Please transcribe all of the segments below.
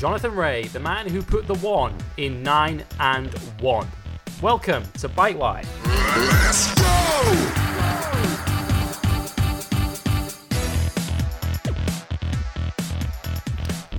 Jonathan Rea, the man who put the one in 9 and 1. Welcome to Bike Live. Let's go!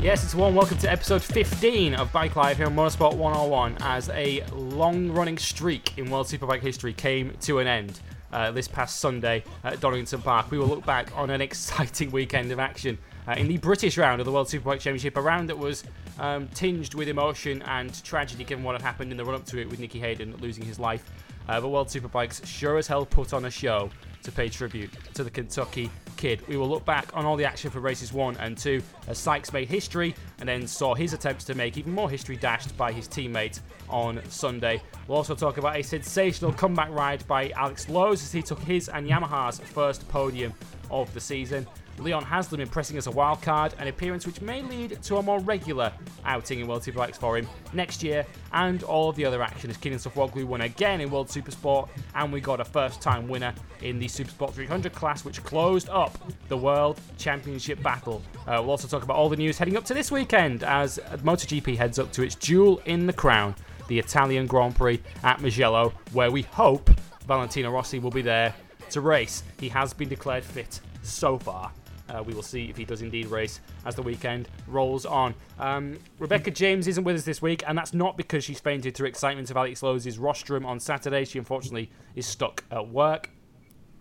Yes, it's one. Welcome to episode 15 of Bike Live here on Motorsport 101 as a long running streak in World Superbike history came to an end uh, this past Sunday at Donington Park. We will look back on an exciting weekend of action uh, in the British round of the World Superbike Championship, a round that was um, tinged with emotion and tragedy given what had happened in the run up to it with Nicky Hayden losing his life. Uh, but World Superbikes sure as hell put on a show to pay tribute to the Kentucky kid. We will look back on all the action for races one and two as Sykes made history and then saw his attempts to make even more history dashed by his teammate on Sunday. We'll also talk about a sensational comeback ride by Alex Lowes as he took his and Yamaha's first podium of the season. Leon Haslam impressing as a wild card, an appearance which may lead to a more regular outing in World Superbikes for him next year, and all of the other action as Kenan Sofuoglu won again in World Supersport, and we got a first time winner in the Supersport 300 class, which closed up the World Championship battle. Uh, we'll also talk about all the news heading up to this weekend as MotoGP heads up to its jewel in the crown, the Italian Grand Prix at Mugello, where we hope Valentino Rossi will be there to race. He has been declared fit so far. Uh, we will see if he does indeed race as the weekend rolls on. Um, Rebecca James isn't with us this week, and that's not because she's fainted through excitement of Alex Lowes' rostrum on Saturday. She unfortunately is stuck at work.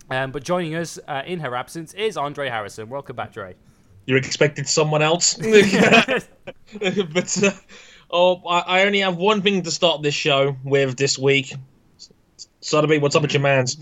Um, but joining us uh, in her absence is Andre Harrison. Welcome back, Dre. You expected someone else, but uh, oh, I, I only have one thing to start this show with this week. Sotheby, what's up with your man's?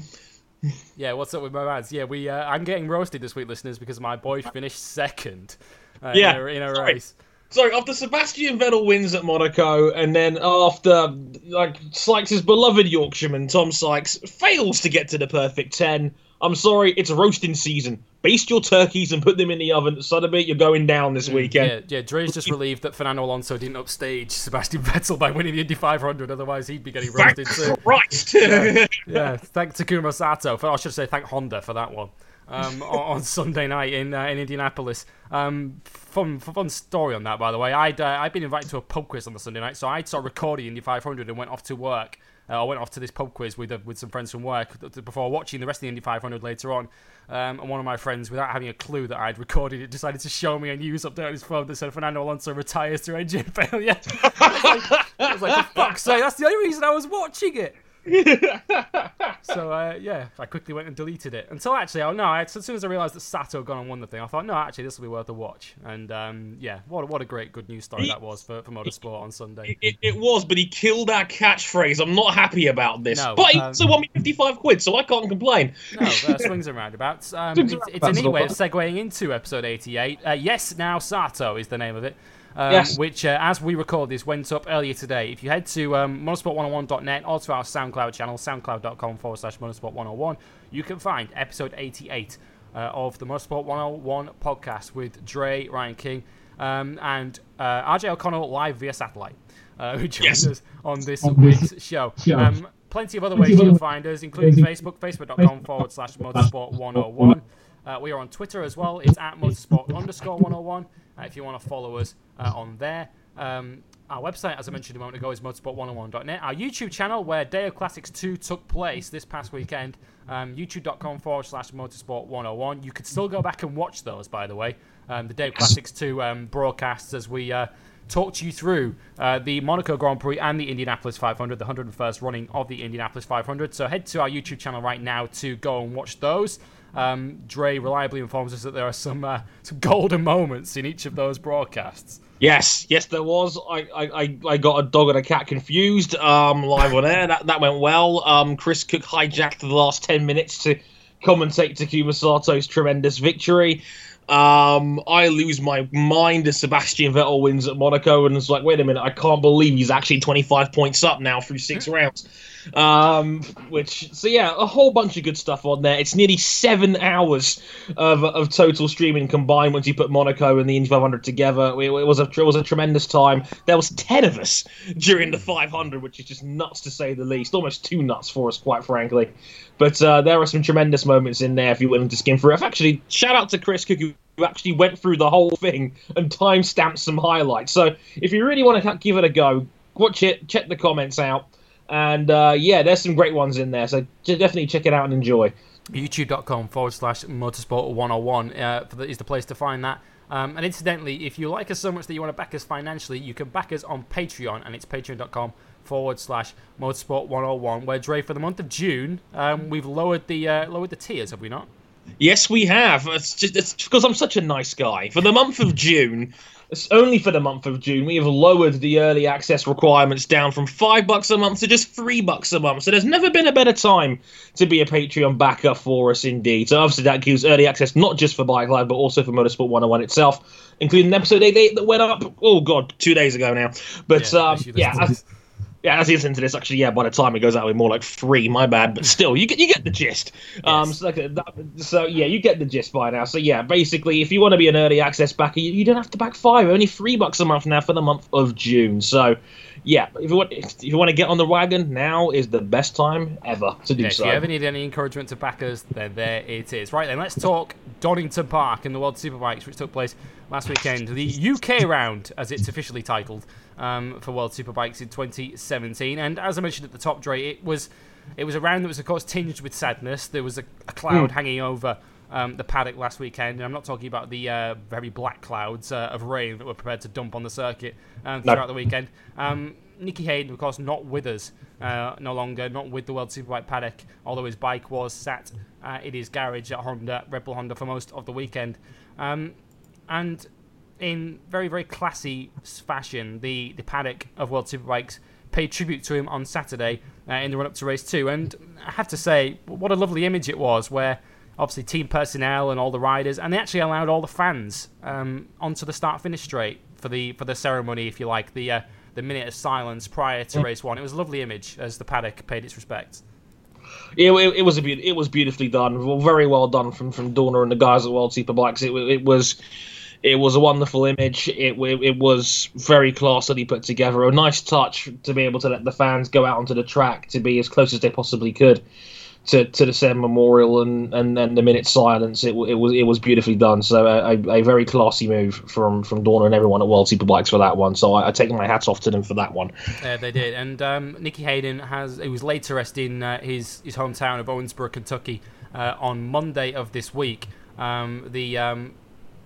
Yeah, what's up with my lads? Yeah, we. Uh, I'm getting roasted this week, listeners, because my boy finished second. Uh, Yeah, in a, in a sorry. race. So after Sebastian Vettel wins at Monaco, and then after like Sykes' beloved Yorkshireman Tom Sykes fails to get to the perfect ten, I'm sorry, it's roasting season. Baste your turkeys and put them in the oven. Sotheby, you're going down this weekend. Yeah, yeah. Dre's just relieved that Fernando Alonso didn't upstage Sebastian Vettel by winning the Indy 500. Otherwise, he'd be getting Thank roasted too. Christ! yeah, thank Takuma Sato. For, I should say thank Honda for that one. Um, on, Sunday night in uh, in Indianapolis. Um, fun fun story on that, by the way. I'd uh, I'd been invited to a pub quiz on the Sunday night, so I'd started recording Indy 500 and went off to work. Uh, I went off to this pub quiz with uh, with some friends from work before watching the rest of the Indy 500 later on. Um, and one of my friends, without having a clue that I'd recorded it, decided to show me a news update on his phone that said Fernando Alonso retires to engine failure. I was like, for fuck's sake, that's the only reason I was watching it. so uh, yeah, I quickly went and deleted it. Until actually, oh no! I, as soon as I realised that Sato had gone and won the thing, I thought, no, actually, this will be worth a watch. And um, yeah, what what a great good news story that was for, for motorsport on Sunday. It, it was, but he killed our catchphrase. I'm not happy about this. No, but he um, also won me 55 quid, so I can't complain. No, uh, swings and roundabouts. Um, Swings it's, it's a neat way of segueing into episode 88. Uh, yes, now Sato is the name of it. Um, Yes. Which, uh, as we record this, went up earlier today. If you head to um, motorsport101.net or to our SoundCloud channel, soundcloud.com forward slash motorsport101, you can find episode 88 uh, of the Motorsport 101 podcast with Dre, Ryan King, um, and uh, RJ O'Connell live via satellite, uh, who joins Yes. us on this week's show. Um, plenty of other ways you can find us, including Facebook, facebook.com forward slash motorsport 101. Uh, we are on Twitter as well. It's at motorsport underscore 101 uh, if you want to follow us uh, on there. Um, our website, as I mentioned a moment ago, is motorsport101.net. Our YouTube channel, where Day of Classics 2 took place this past weekend, um, youtube.com forward slash motorsport101. You could still go back and watch those, by the way. Um, the Day of Classics 2 um, broadcasts as we uh, talked you through uh, the Monaco Grand Prix and the Indianapolis 500, the 101st running of the Indianapolis 500. So head to our YouTube channel right now to go and watch those. Um, Dre reliably informs us that there are some uh, some golden moments in each of those broadcasts. Yes, yes, there was. I, I, I- got a dog and a cat confused um, live on air. That that went well. Um, Chris Cook hijacked the last ten minutes to commentate Takuma Sato's tremendous victory. Um, I lose my mind as Sebastian Vettel wins at Monaco, and it's like, wait a minute, I can't believe he's actually 25 points up now through six rounds. Um, which, so yeah, a whole bunch of good stuff on there. It's nearly seven hours of, of total streaming combined once you put Monaco and the Indy 500 together. It, it was a it was a tremendous time. There was ten of us during the 500, which is just nuts to say the least. Almost too nuts for us, quite frankly. But uh, there are some tremendous moments in there if you're willing to skim through. Actually, shout out to Chris Cook who who actually went through the whole thing and time stamped some highlights. So if you really want to give it a go, watch it, check the comments out, and uh, yeah, there's some great ones in there. So definitely check it out and enjoy. YouTube.com forward slash motorsport 101 uh, is the place to find that. Um, and incidentally, if you like us so much that you want to back us financially, you can back us on Patreon, and it's patreon.com forward slash motorsport 101. Where Dre, for the month of June, um, we've lowered the uh, lowered the tiers, have we not? Yes, we have. It's just it's because I'm such a nice guy. For the month of June, only for the month of June, we have lowered the early access requirements down from five bucks a month to just three bucks a month. So there's never been a better time to be a Patreon backer for us, indeed. So obviously that gives early access not just for Bike Live, but also for Motorsport 101 itself, including an episode 88 that went up. Oh god, two days ago now. But Yeah, um, yeah. Yeah, as you listen to this, actually, yeah. By the time it goes out, we're more like three. My bad, but still, you get you get the gist. Um, so, like, that, so yeah, you get the gist by now. So yeah, basically, if you want to be an early access backer, you, you don't have to back five. Only three bucks a month now for the month of June. So yeah, if you want if you want to get on the wagon, now is the best time ever to do Yeah, if you ever need any encouragement to back us, then there it is. Right then, let's talk Donington Park in the World Superbikes, which took place last weekend. The UK round, as it's officially titled, um, for World Superbikes in 2017. And as I mentioned at the top, Dre, it was it was a round that was, of course, tinged with sadness. There was a, a cloud hanging over. Um, the paddock last weekend, and I'm not talking about the uh, very black clouds uh, of rain that were prepared to dump on the circuit um, No. throughout the weekend. Um, Nicky Hayden, of course, not with us, uh, no longer, not with the World Superbike paddock, although his bike was sat uh, in his garage at Honda, Red Bull Honda, for most of the weekend. Um, and in very, very classy fashion, the, the paddock of World Superbikes paid tribute to him on Saturday uh, in the run up to race two. And I have to say, what a lovely image it was, where obviously team personnel and all the riders, and they actually allowed all the fans um, onto the start finish straight for the for the ceremony, if you like, the uh, the minute of silence prior to race one. It was a lovely image as the paddock paid its respects. It, it, it was a be- it was beautifully done, very well done from from Dorna and the guys at World Superbikes. It, it was it was a wonderful image. It wa- it was very classily put together. A nice touch to be able to let the fans go out onto the track to be as close as they possibly could to, to the Sen Memorial and, and, and the minute silence. It, it was it was beautifully done. So a, a, a very classy move from from Dorna and everyone at World Superbikes for that one. So I, I take my hats off to them for that one. Uh, they did, and um, Nicky Hayden has he was laid to rest in uh, his his hometown of Owensboro, Kentucky, uh, on Monday of this week. Um, the um,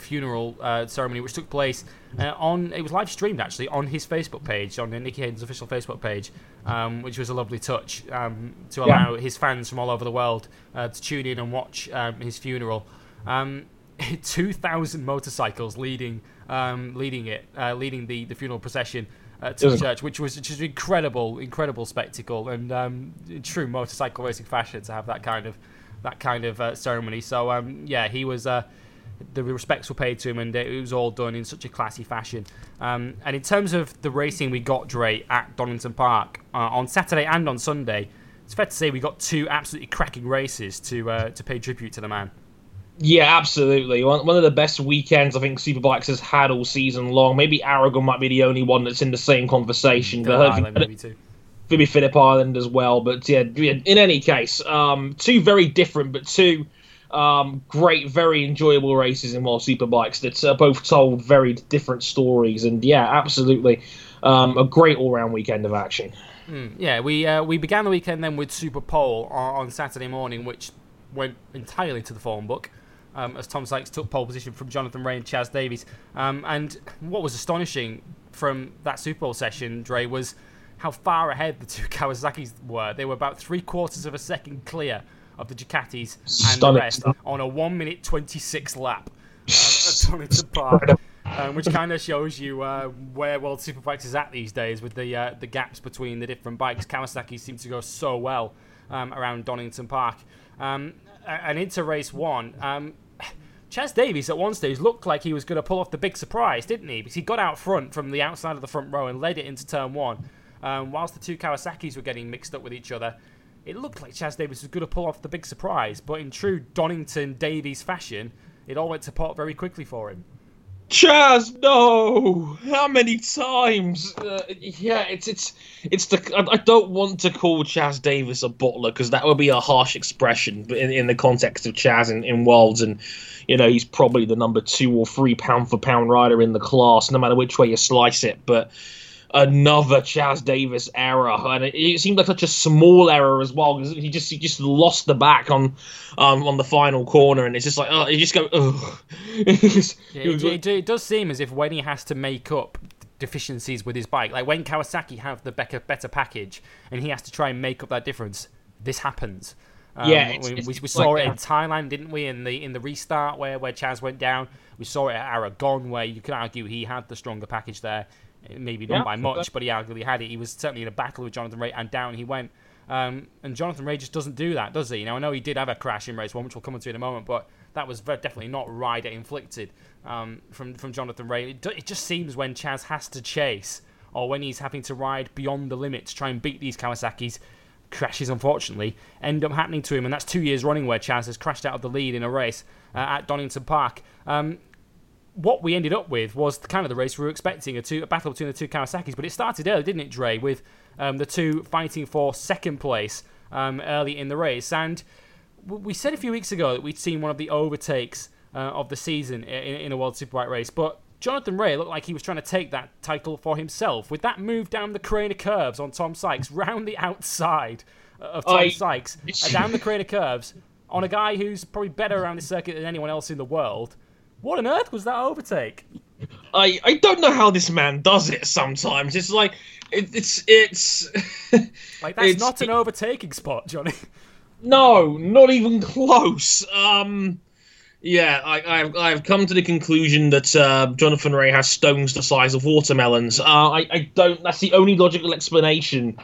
funeral uh, ceremony, which took place uh, on it was live streamed actually on his Facebook page, on Nicky Hayden's official Facebook page, um, which was a lovely touch um, to Yeah. allow his fans from all over the world uh, to tune in and watch um, his funeral. Um, 2,000 motorcycles leading um, leading it, uh, leading the, the funeral procession uh, to the church, which was just an incredible, incredible spectacle, and um, true motorcycle racing fashion to have that kind of that kind of uh, ceremony. So um, yeah, he was. Uh, the respects were paid to him, and it was all done in such a classy fashion. Um, and in terms of the racing we got, Dre, at Donington Park uh, on Saturday and on Sunday, it's fair to say we got two absolutely cracking races to uh, to pay tribute to the man. Yeah, absolutely. One, one of the best weekends I think Superbikes has had all season long. Maybe Aragon might be the only one that's in the same conversation. Phillip but Island, maybe too. maybe Phillip Island as well. But yeah, yeah, in any case, um, two very different but two um, great, very enjoyable races in World Superbikes that uh, both told very different stories. And yeah, absolutely, um, a great all-round weekend of action. Yeah, we uh, we began the weekend then with Super Pole on, on Saturday morning, which went entirely to the form book. Um, as Tom Sykes took pole position from Jonathan Rea and Chaz Davies. Um, and what was astonishing from that Super Pole session, Dre, was how far ahead the two Kawasaki's were. They were about three quarters of a second clear of the Ducatis and the rest on a 1 minute 26 lap um, at Donington Park. Um, which kind of shows you uh, where World Superbikes is at these days with the uh, the gaps between the different bikes. Kawasaki seem to go so well um, around Donington Park. Um, and into race one, um, Chaz Davies at one stage looked like he was going to pull off the big surprise, didn't he? Because he got out front from the outside of the front row and led it into turn one. Um, whilst the two Kawasaki's were getting mixed up with each other, it looked like Chaz Davies was going to pull off the big surprise. But in true Donington Davies fashion, it all went to pot very quickly for him. Chaz, no! How many times? Uh, yeah, it's it's it's the. I, don't want to call Chaz Davies a butler because that would be a harsh expression, but in, in the context of Chaz in, in Worlds, and you know he's probably the number two or three pound for pound rider in the class, no matter which way you slice it. But another Chaz Davies error, and it, it seemed like such a small error as well because he just he just lost the back on um, on the final corner, and it's just like oh, you just go ugh. It's- Yeah, it it, it, it does seem as if when he has to make up deficiencies with his bike, like when Kawasaki have the better, better package and he has to try and make up that difference, this happens. Um, Yeah, it's- we, it's- we, we it's saw like it in. Thailand, didn't we? In the in the restart where where Chaz went down, we saw it at Aragon where you could argue he had the stronger package there, maybe not Yeah, by much, but he arguably had it. He was certainly in a battle with Jonathan Rea, and down he went. Um, and Jonathan Rea just doesn't do that, does he? Now I know he did have a crash in race one, which we'll come into in a moment, but that was very, definitely not rider inflicted um, from from Jonathan Rea. It, it just seems when Chaz has to chase, or when he's having to ride beyond the limits, try and beat these Kawasaki's, crashes unfortunately end up happening to him, and that's two years running where Chaz has crashed out of the lead in a race uh, at Donington Park. Um, what we ended up with was the kind of the race we were expecting a, two, a battle between the two Kawasaki's, but it started early, didn't it, Dre, with um, the two fighting for second place um, early in the race. And we said a few weeks ago that we'd seen one of the overtakes uh, of the season in, in a World Superbike race, but Jonathan Rea looked like he was trying to take that title for himself with that move down the Craner curves on Tom Sykes, round the outside of Tom I- Sykes, uh, down the Craner curves on a guy who's probably better around the circuit than anyone else in the world. What on earth was that overtake? I, I don't know how this man does it sometimes. It's like it, it's it's Like that's It's- not an overtaking spot, Johnny. no, not even close. Um yeah, I, I've, I've come to the conclusion that uh, Jonathan Rea has stones the size of watermelons. Uh, I, I don't. That's the only logical explanation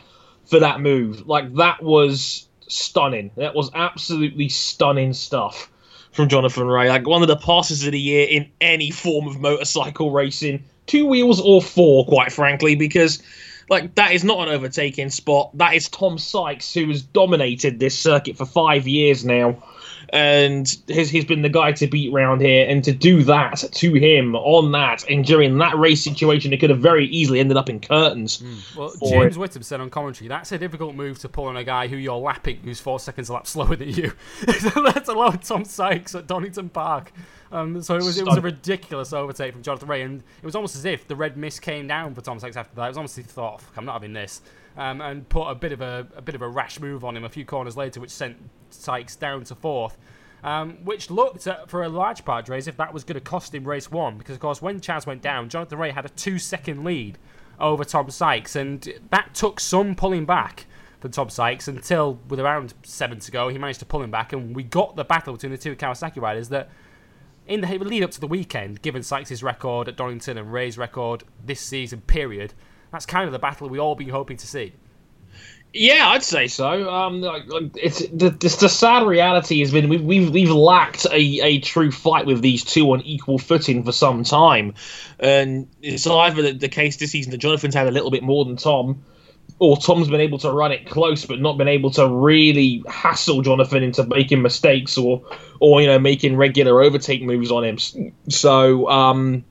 for that move. Like that was stunning. That was absolutely stunning stuff from Jonathan Rea. Like one of the passes of the year in any form of motorcycle racing, two wheels or four, quite frankly, because like that is not an overtaking spot. That is Tom Sykes who has dominated this circuit for five years now. And he's, he's been the guy to beat round here, and to do that to him on that and during that race situation, it could have very easily ended up in curtains. Well, James it. Whittam said on commentary that's a difficult move to pull on a guy who you're lapping, who's four seconds a lap slower than you. Let alone Tom Sykes at Donington Park. Um, so it was it was a ridiculous overtake from Jonathan Rea, and it was almost as if the red mist came down for Tom Sykes after that. It was almost as if he thought, "Fuck, I'm not having this, um, and put a bit of a, a bit of a rash move on him a few corners later, which sent Sykes down to fourth. Um, which looked at, for a large part, Dre, as if that was going to cost him race one, because of course when Chaz went down, Jonathan Rea had a two-second lead over Tom Sykes, and that took some pulling back from Tom Sykes until, with around seven to go, he managed to pull him back, and we got the battle between the two Kawasaki riders that in the lead up to the weekend, given Sykes' record at Donington and Rea's record this season period, that's kind of the battle we all been hoping to see. Yeah, I'd say so. Um, it's the, the the sad reality has been we've we've, we've lacked a, a true fight with these two on equal footing for some time, and it's either the, the case this season that Jonathan's had a little bit more than Tom, or Tom's been able to run it close but not been able to really hassle Jonathan into making mistakes or or you know making regular overtake moves on him. So um,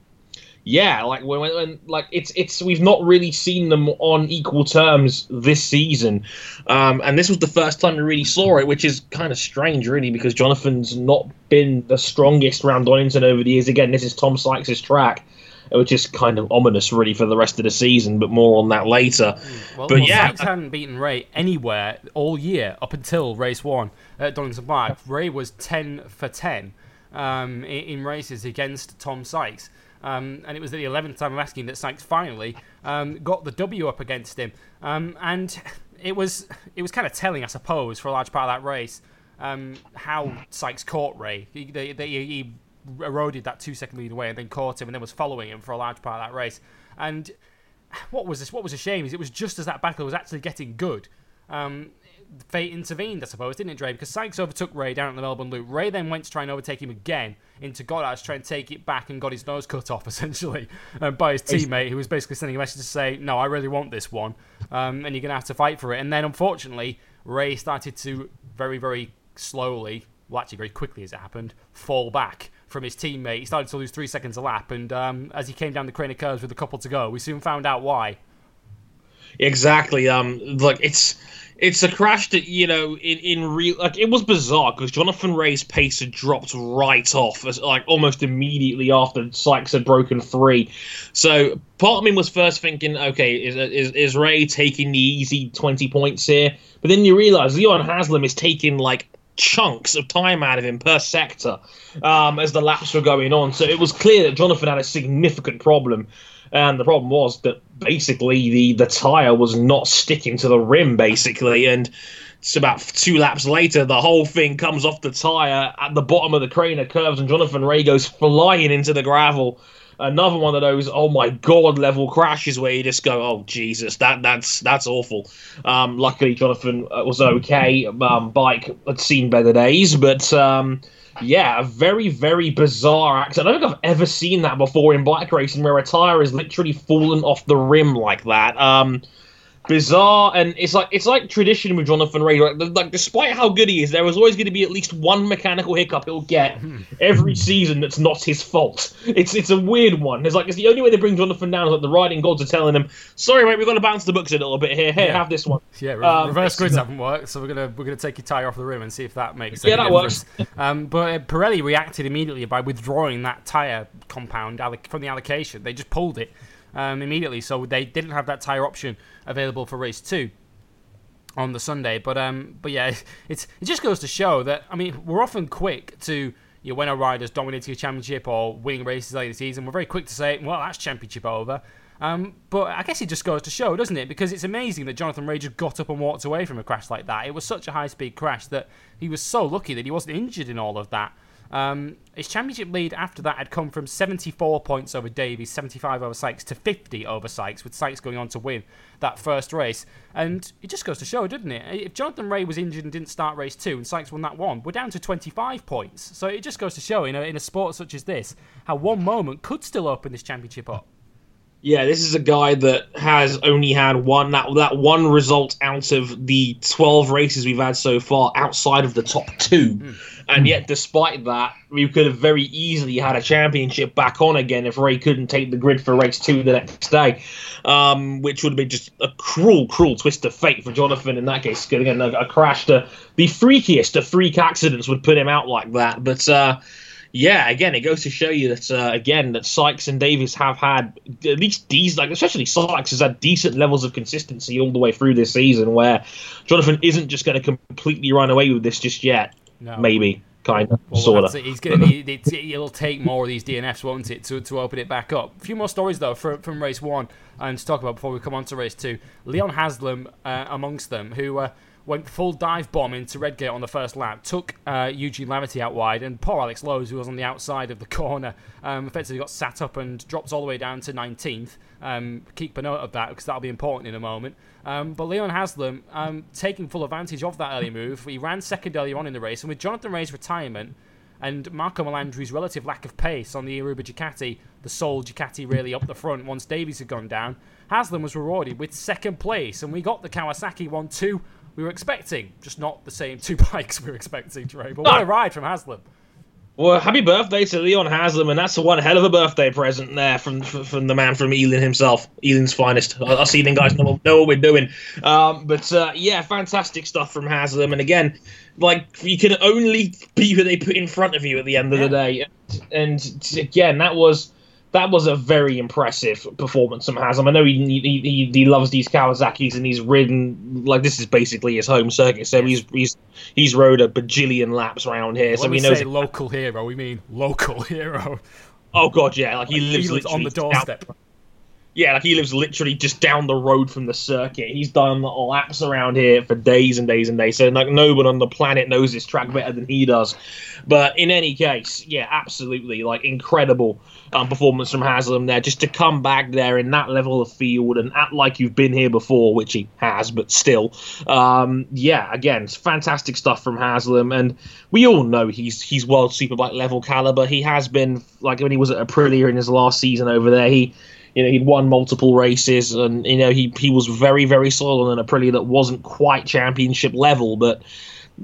yeah, like when, when, when like it's it's we've not really seen them on equal terms this season, um, and this was the first time we really saw it, which is kind of strange, really, because Jonathan's not been the strongest round Donington over the years. Again, this is Tom Sykes' track, which is kind of ominous, really, for the rest of the season. But more on that later. Well, But well, yeah, Sykes hadn't beaten Rea anywhere all year up until race one at Donington Park. Rea was 10 for 10 um, in races against Tom Sykes. Um, and it was the 11th time I'm asking that Sykes finally um, got the W up against him. Um, and it was it was kind of telling, I suppose, for a large part of that race, um, how Sykes caught Rea. He, they, they, he eroded that two second lead away and then caught him and then was following him for a large part of that race. And what was this? What was a shame is it was just as that battle was actually getting good. Um, fate intervened, I suppose, didn't it, Dre? Because Sykes overtook Rea down at the Melbourne Loop. Rea then went to try and overtake him again into Goddard to try and take it back and got his nose cut off, essentially, um, by his teammate, who was basically sending a message to say, No, I really want this one, um, and you're going to have to fight for it. And then, unfortunately, Rea started to very, very slowly, well, actually, very quickly as it happened, fall back from his teammate. He started to lose three seconds a lap, and um, as he came down the Craner curves with a couple to go, we soon found out why. Exactly. Um, like it's it's a crash that you know in in real like it was bizarre because Jonathan Rea's pace had dropped right off as like almost immediately after Sykes had broken three. So part of me was first thinking, okay, is is is Rea taking the easy twenty points here? But then you realize Leon Haslam is taking like chunks of time out of him per sector um, as the laps were going on. So it was clear that Jonathan had a significant problem. And the problem was that basically the, the tyre was not sticking to the rim, basically. And it's about two laps later, the whole thing comes off the tyre at the bottom of the Craner curves, and Jonathan Rea goes flying into the gravel. Another one of those, oh my god, level crashes where you just go, oh Jesus, that that's that's awful. Um, luckily, Jonathan uh, was okay. Um, bike had seen better days, but um, yeah, a very, very bizarre accident. I don't think I've ever seen that before in black racing where a tire is literally fallen off the rim like that. Um, bizarre, and it's like it's like tradition with Jonathan Rea. Like, like despite how good he is, there is always going to be at least one mechanical hiccup he'll get every season that's not his fault. It's it's a weird one. It's like it's the only way they bring Jonathan down is like the riding gods are telling him, "Sorry, mate, we've got to bounce the books a little bit here. Here, Yeah. have this one." Yeah, re- Um, reverse grids haven't worked, so we're gonna we're gonna take your tire off the rim and see if that makes sense. Yeah, that works. Um, but uh, Pirelli reacted immediately by withdrawing that tire compound alloc- from the allocation. They just pulled it um, immediately, so they didn't have that tire option available for race two on the Sunday. But um, but yeah, it's it just goes to show that I mean we're often quick to. You know, when a rider's dominating a championship or winning races late in the season, we're very quick to say, "Well, that's championship over." Um, but I guess it just goes to show, doesn't it? Because it's amazing that Jonathan just got up and walked away from a crash like that. It was such a high speed crash that he was so lucky that he wasn't injured in all of that. Um, his championship lead after that had come from 74 points over Davies, 75 over Sykes, to 50 over Sykes, with Sykes going on to win that first race. And it just goes to show, doesn't it? If Jonathan Rea was injured and didn't start race two and Sykes won that one, we're down to 25 points. So it just goes to show, in a, in a sport such as this, how one moment could still open this championship up. Yeah, this is a guy that has only had one that that one result out of the twelve races we've had so far outside of the top two, and yet despite that, we could have very easily had a championship back on again if Rea couldn't take the grid for race two the next day, um, which would have been just a cruel, cruel twist of fate for Jonathan in that case. Again, a, a crash to the freakiest of freak accidents would put him out like that, but. Uh, yeah, again, it goes to show you that uh, again that Sykes and Davies have had at least these like especially Sykes has had decent levels of consistency all the way through this season. Where Jonathan isn't just going to completely run away with this just yet. No. Maybe, kind of, Well, sort of. it. He's gonna need. It, it'll take more of these DNFs, won't it, to, to open it back up. A few more stories though from, from race one and to talk about before we come on to race two. Leon Haslam uh, amongst them, who uh, went full dive bomb into Redgate on the first lap, took uh, Eugene Laverty out wide, and poor Alex Lowes, who was on the outside of the corner, um, effectively got sat up and dropped all the way down to 19th. Um, keep a note of that because that'll be important in a moment. Um, but Leon Haslam, um, taking full advantage of that early move, he ran second earlier on in the race, and with Jonathan Rea's retirement and Marco Melandri's relative lack of pace on the Aruba Ducati, the sole Ducati really up the front once Davies had gone down, Haslam was rewarded with second place, and we got the Kawasaki 1 2 we were expecting, just not the same two bikes we were expecting, Trey. But what a ride from Haslam. Well, happy birthday to Leon Haslam, and that's the one hell of a birthday present there from from, from the man from Ealing himself, Ealing's finest. Us Ealing guys know, know what we're doing. Um, but uh, yeah, fantastic stuff from Haslam, and again, like you can only be who they put in front of you at the end of the day, and, and again, that was. That was a very impressive performance from Haslam. I know he, he he he loves these Kawasaki's and he's ridden like this is basically his home circuit. So he's he's he's rode a bajillion laps around here. so When he we knows say local hero, we mean local hero. Oh god, yeah, like he He lives lives on the doorstep. down- yeah, like he lives literally just down the road from the circuit. He's done laps around here for days and days and days. So like no one on the planet knows this track better than he does. But in any case, yeah, absolutely, like incredible um, performance from Haslam there. Just to come back there in that level of field and act like you've been here before, which he has, but still, um, yeah, again, it's fantastic stuff from Haslam. And we all know he's he's world superbike level caliber. He has been like when he was at Aprilia in his last season over there. He you know he'd won multiple races and you know he he was very very solid in an Aprilia that wasn't quite championship level, but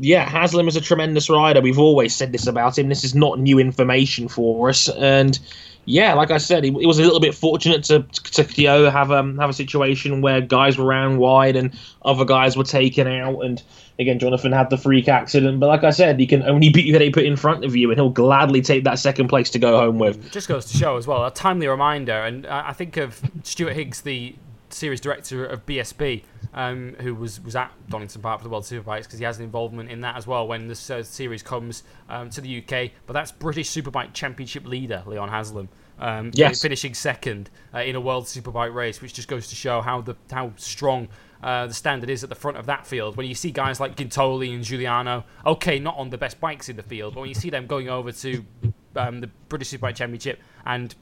yeah, Haslam is a tremendous rider. We've always said this about him. This is not new information for us, and yeah, like I said, he was a little bit fortunate to to you know, have um have a situation where guys were around wide and other guys were taken out, and again, Jonathan had the freak accident. But like I said, he can only beat you that put in front of you, and he'll gladly take that second place to go home with. Just goes to show as well a timely reminder, and I think of Stuart Higgs, the series director of BSB, um, who was, was at Donington Park for the World Superbikes because he has an involvement in that as well when this uh, series comes um, to the UK. But that's British Superbike Championship leader Leon Haslam. Um, yes. finishing second uh, in a World Superbike race, which just goes to show how the how strong uh, the standard is at the front of that field. When you see guys like Guintoli and Giugliano, okay, not on the best bikes in the field, but when you see them going over to um, the British Superbike Championship and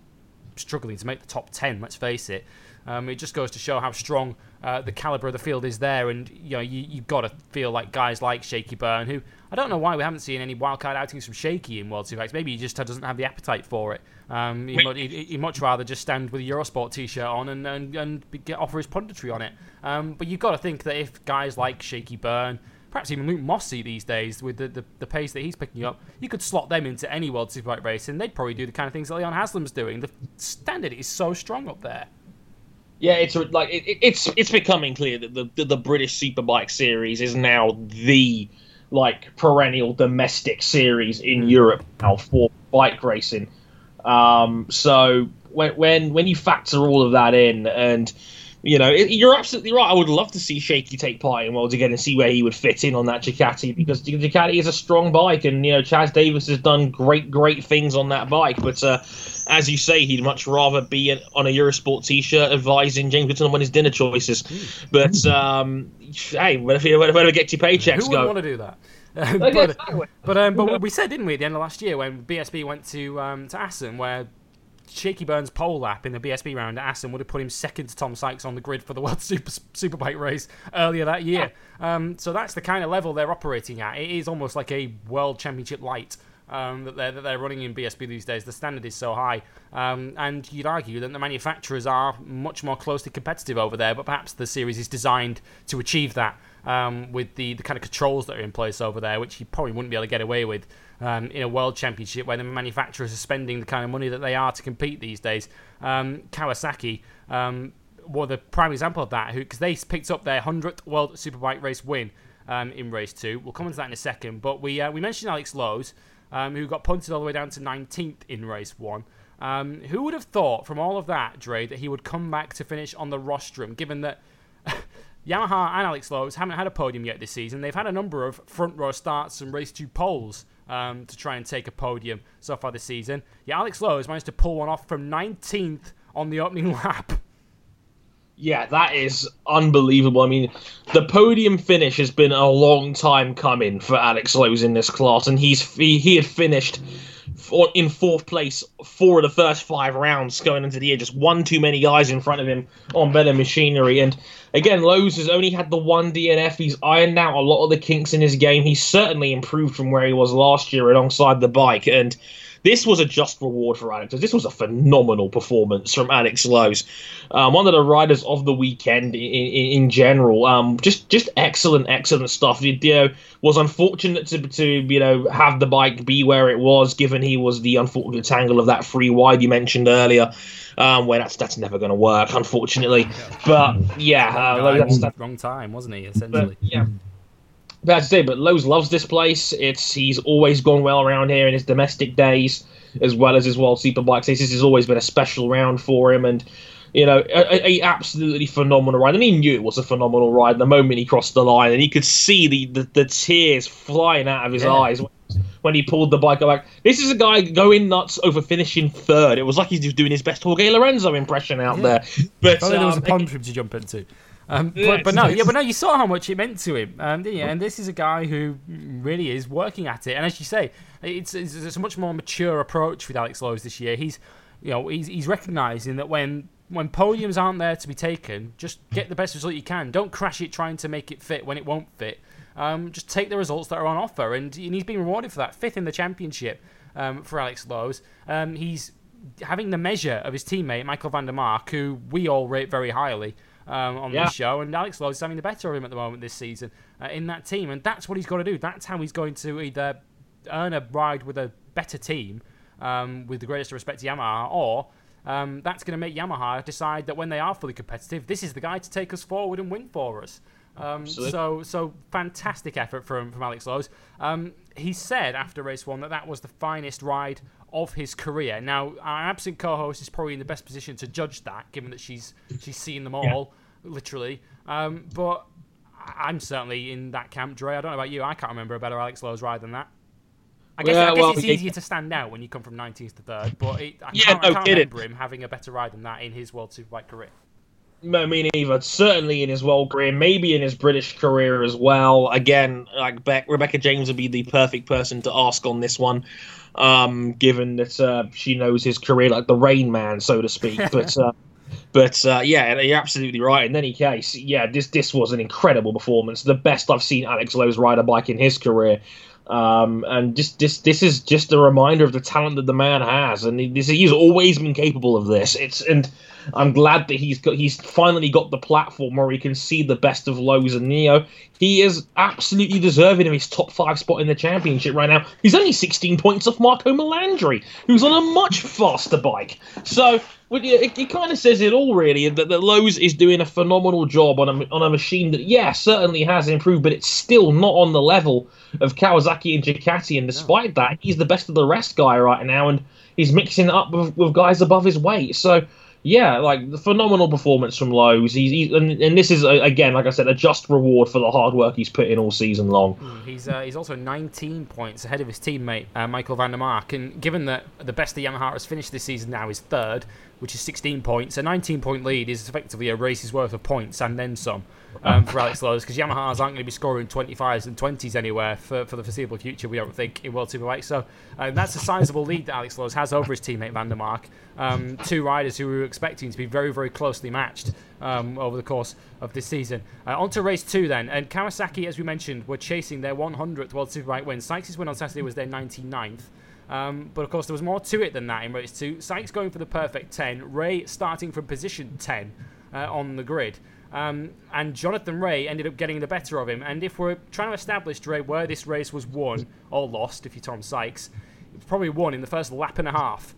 struggling to make the top ten, let's face it, um, it just goes to show how strong uh, the caliber of the field is there, and you know you, you've got to feel like guys like Shaky Byrne, who I don't know why we haven't seen any wildcard outings from Shaky in World Superbikes. Maybe he just doesn't have the appetite for it. Um, he'd, he'd, he'd much rather just stand with a Eurosport T-shirt on and and, and get, offer his punditry on it. Um, but you've got to think that if guys like Shaky Byrne perhaps even Luke Mossey these days with the, the, the, pace that he's picking up, you could slot them into any World Superbike race and they'd probably do the kind of things that Leon Haslam's doing. The standard is so strong up there. Yeah, it's like it, it's it's becoming clear that the, the the British Superbike series is now the like perennial domestic series in Europe now for bike racing. Um, so when when when you factor all of that in and you know, it, you're absolutely right. I would love to see Shaky take part in Worlds again and see where he would fit in on that Ducati because Ducati is a strong bike, and you know, Chaz Davies has done great, great things on that bike. But uh, as you say, he'd much rather be in, on a Eurosport T-shirt advising James Whittle on his dinner choices. But um, hey, whatever, whatever gets your paychecks Who go. want to do that? but but, um, but we said, didn't we, at the end of last year when BSB went to um, to Assen, where Shakey Byrne's pole lap in the BSB round at Assen would have put him second to Tom Sykes on the grid for the World Super Superbike race earlier that year. Um, so that's the kind of level they're operating at. It is almost like a World Championship light. Um, that, they're, that they're running in BSB these days. The standard is so high. Um, and you'd argue that the manufacturers are much more closely competitive over there, but perhaps the series is designed to achieve that um, with the, the kind of controls that are in place over there, which you probably wouldn't be able to get away with um, in a world championship where the manufacturers are spending the kind of money that they are to compete these days. Um, Kawasaki um, were the prime example of that, because they picked up their 100th World Superbike race win um, in race two. We'll come into that in a second, but we, uh, we mentioned Alex Lowes um, who got punted all the way down to 19th in race one. Um, who would have thought from all of that, Dre, that he would come back to finish on the rostrum, given that Yamaha and Alex Lowes haven't had a podium yet this season. They've had a number of front row starts and race two poles um, to try and take a podium so far this season. Yeah, Alex Lowe has managed to pull one off from 19th on the opening lap. Yeah, that is unbelievable. I mean, the podium finish has been a long time coming for Alex Lowes in this class, and he's he, he had finished in fourth place four of the first five rounds going into the year. Just one too many guys in front of him on better machinery. And again, Lowes has only had the one DNF. He's ironed out a lot of the kinks in his game. He's certainly improved from where he was last year alongside the bike. And this was a just reward for Alex. This was a phenomenal performance from Alex Lowes, um, one of the riders of the weekend in, in, in general. Um, just just excellent, excellent stuff. You know, was unfortunate to, to you know have the bike be where it was, given he was the unfortunate tangle of that free wide you mentioned earlier. Um, where that's that's never going to work, unfortunately. But yeah, uh, that's, that's, wrong time, wasn't he? Essentially, yeah. As I say, but Lowes loves this place. It's he's always gone well around here in his domestic days, as well as his World Superbike days. This has always been a special round for him, and you know, a, a, absolutely phenomenal ride. And he knew it was a phenomenal ride the moment he crossed the line, and he could see the the, the tears flying out of his yeah. eyes when he pulled the bike back. This is a guy going nuts over finishing third. It was like he's just doing his best Jorge Lorenzo impression out yeah. there. But um, there was a um, pond for him to jump into. Um, but, but, no, yeah, but no, you saw how much it meant to him, um, didn't you? And this is a guy who really is working at it. And as you say, it's, it's, it's a much more mature approach with Alex Lowes this year. He's, you know, he's, he's recognizing that when when podiums aren't there to be taken, just get the best result you can. Don't crash it trying to make it fit when it won't fit. Um, just take the results that are on offer, and, and he's being rewarded for that. Fifth in the championship um, for Alex Lowes. Um, he's having the measure of his teammate Michael van der Mark, who we all rate very highly. Um, on Yeah. the show, and Alex Lowes is having the better of him at the moment this season uh, in that team, and that's what he's got to do. That's how he's going to either earn a ride with a better team, um, with the greatest respect to Yamaha, or um, that's going to make Yamaha decide that when they are fully competitive, this is the guy to take us forward and win for us. Um, so, so fantastic effort from from Alex Lowes. Um, he said after race one that that was the finest ride of his career. Now, our absent co-host is probably in the best position to judge that, given that she's she's seen them all, literally. Um, but I- I'm certainly in that camp, Dre. I don't know about you. I can't remember a better Alex Lowe's ride than that. I guess, Yeah, I guess well, it's yeah. easier to stand out when you come from 19th to third, but it, I Yeah, can't, I no can't kidding. remember him having a better ride than that in his World Superbike career. No, me neither. Certainly in his world career, maybe in his British career as well. Again, like Be- Rebecca James would be the perfect person to ask on this one, um, given that uh, she knows his career like the Rain Man, so to speak. But uh, but uh, yeah, you're absolutely right. In any case, yeah, this this was an incredible performance, the best I've seen Alex Lowes ride a bike in his career. Um, and just this this is just a reminder of the talent that the man has, and he, this, he's always been capable of this. It's and I'm glad that he's got he's finally got the platform where he can see the best of Lowe's and Neo. He is absolutely deserving of his top five spot in the championship right now. He's only 16 points off Marco Melandri, who's on a much faster bike. So it, it kind of says it all, really, that, that Lowes is doing a phenomenal job on a, on a machine that, yeah, certainly has improved, but it's still not on the level of Kawasaki and Ducati. And despite that, he's the best of the rest guy right now, and he's mixing it up with, with guys above his weight. So, yeah, like the phenomenal performance from Lowes. He's, he's and, and this is again, like I said, a just reward for the hard work he's put in all season long. He's uh, he's also 19 points ahead of his teammate uh, Michael van der Mark, and given that the best the Yamaha has finished this season now is third, which is 16 points, a 19 point lead is effectively a race's worth of points and then some um, for Alex Lowes because Yamahas aren't going to be scoring 25s and 20s anywhere for, for the foreseeable future. We don't think in World Superbike, so uh, that's a sizable lead that Alex Lowes has over his teammate van der Mark. Um, two riders who we were expecting to be very very closely matched um, over the course of this season. Uh, on to race two then. And Kawasaki, as we mentioned, were chasing their 100th World Superbike win. Sykes' win on Saturday was their 99th. Um, but of course, there was more to it than that in race two. Sykes going for the perfect 10, Rea starting from position 10 uh, on the grid. Um, and Jonathan Rea ended up getting the better of him. And if we're trying to establish, Dre, where this race was won or lost, if you're Tom Sykes, it was probably won in the first lap and a half.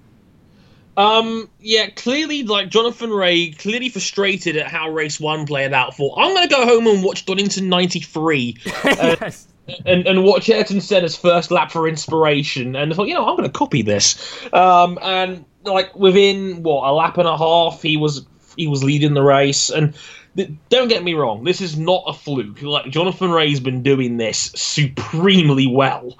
Um, yeah, clearly, like Jonathan Rea, clearly frustrated at how race one played out for. I'm gonna go home and watch Donington '93 yes. and, and watch Ayrton Senna's first lap for inspiration, and I thought, you know, I'm gonna copy this. Um, and like within what a lap and a half, he was he was leading the race, and don't get me wrong, this is not a fluke. Like Jonathan Rea's been doing this supremely well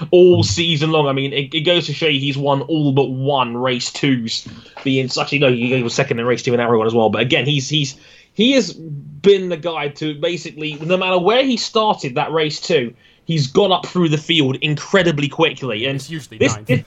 all season long. I mean, it, it goes to show you he's won all but one race twos. Being actually no, he was second in race two in Aragon as well. But again, he's he's he has been the guy to basically no matter where he started that race two. He's gone up through the field incredibly quickly, and It's usually this, this,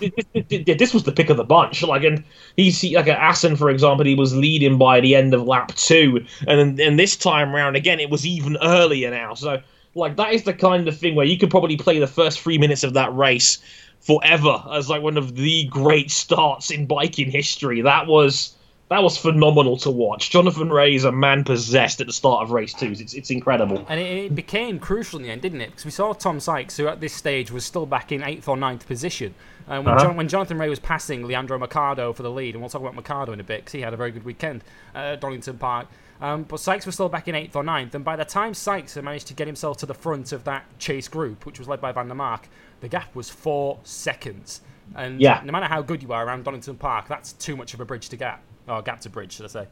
this, this- was the pick of the bunch. Like, and he's he, like at Assen, for example, he was leading by the end of lap two, and and this time round again, it was even earlier now. So, like, that is the kind of thing where you could probably play the first three minutes of that race forever as like one of the great starts in biking history. That was that was phenomenal to watch. Jonathan Rea is a man possessed at the start of race two. It's it's incredible. And it, it became crucial in the end, didn't it? Because we saw Tom Sykes, who at this stage was still back in eighth or ninth position. Uh, when, Uh-huh. Jon- when Jonathan Rea was passing Leandro Mercado for the lead, and we'll talk about Mercado in a bit because he had a very good weekend uh, at Donington Park. Um, but Sykes was still back in eighth or ninth, and by the time Sykes had managed to get himself to the front of that chase group, which was led by Van der Mark, the gap was four seconds. And Yeah. no matter how good you are around Donington Park, that's too much of a bridge to gap. Or gap to bridge, should I say.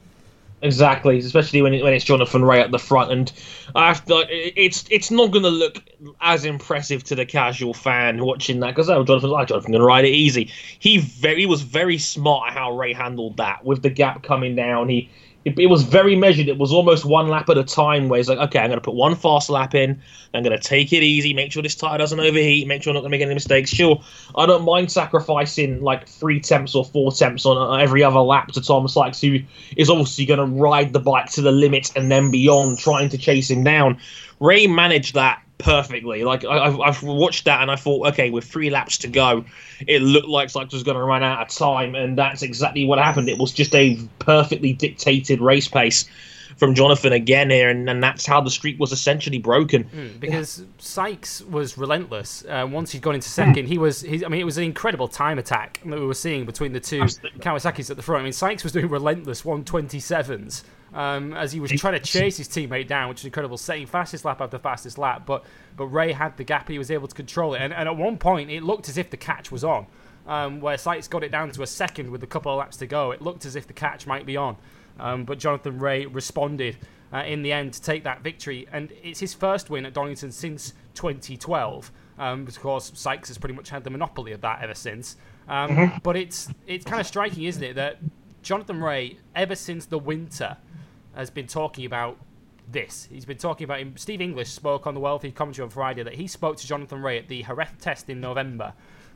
Exactly, especially when it, when it's Jonathan Rea at the front, and I to, it's it's not going to look as impressive to the casual fan watching that because oh, Jonathan's like Jonathan oh, going to ride it easy. He very he was very smart at how Rea handled that with the gap coming down. He it, it was very measured. It was almost one lap at a time, where he's like, okay, I'm going to put one fast lap in. I'm going to take it easy, make sure this tire doesn't overheat, make sure I'm not going to make any mistakes. Sure, I don't mind sacrificing like three temps or four temps on uh, every other lap to Tom Sykes, who is obviously going to ride the bike to the limit and then beyond, trying to chase him down. Rea managed that perfectly. Like I, I've, I've watched that and I thought, okay, with three laps to go, it looked like Sykes was going to run out of time, and that's exactly what happened. It was just a perfectly dictated race pace. from Jonathan again here, and, and that's how the streak was essentially broken. Mm, because Sykes was relentless. Uh, once he'd gone into second, he was. He, I mean, it was an incredible time attack that we were seeing between the two Absolutely. Kawasaki's at the front. I mean, Sykes was doing relentless 127s um, as he was trying to chase his teammate down, which is incredible, setting fastest lap after fastest lap. But but Rea had the gap; he was able to control it, and, and at one point it looked as if the catch was on. Um, where Sykes got it down to a second with a couple of laps to go, it looked as if the catch might be on. Um, but Jonathan Rea responded uh, in the end to take that victory, and it's his first win at Donington since 2012. Um, of course, Sykes has pretty much had the monopoly of that ever since. Um, But it's it's kind of striking, isn't it, that Jonathan Rea, ever since the winter, has been talking about this. He's been talking about him. Steve English spoke on the Wellfleet commentary on Friday that he spoke to Jonathan Rea at the Jerez test in November.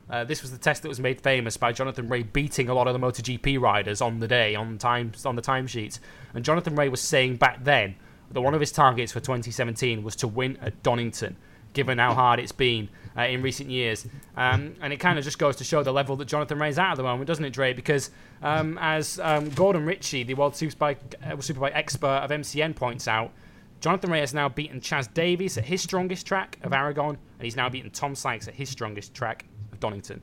Uh, this was the test that was made famous by Jonathan Rea beating a lot of the MotoGP riders on the day on time on the timesheets. And Jonathan Rea was saying back then that one of his targets for 2017 was to win at Donington, given how hard it's been uh, in recent years. Um, and it kind of just goes to show the level that Jonathan Rea's at at the moment, doesn't it, Dre? Because um, as um, Gordon Ritchie, the World Superbike, uh, Superbike expert of MCN, points out, Jonathan Rea has now beaten Chaz Davies at his strongest track of Aragon, and he's now beaten Tom Sykes at his strongest track of Donington.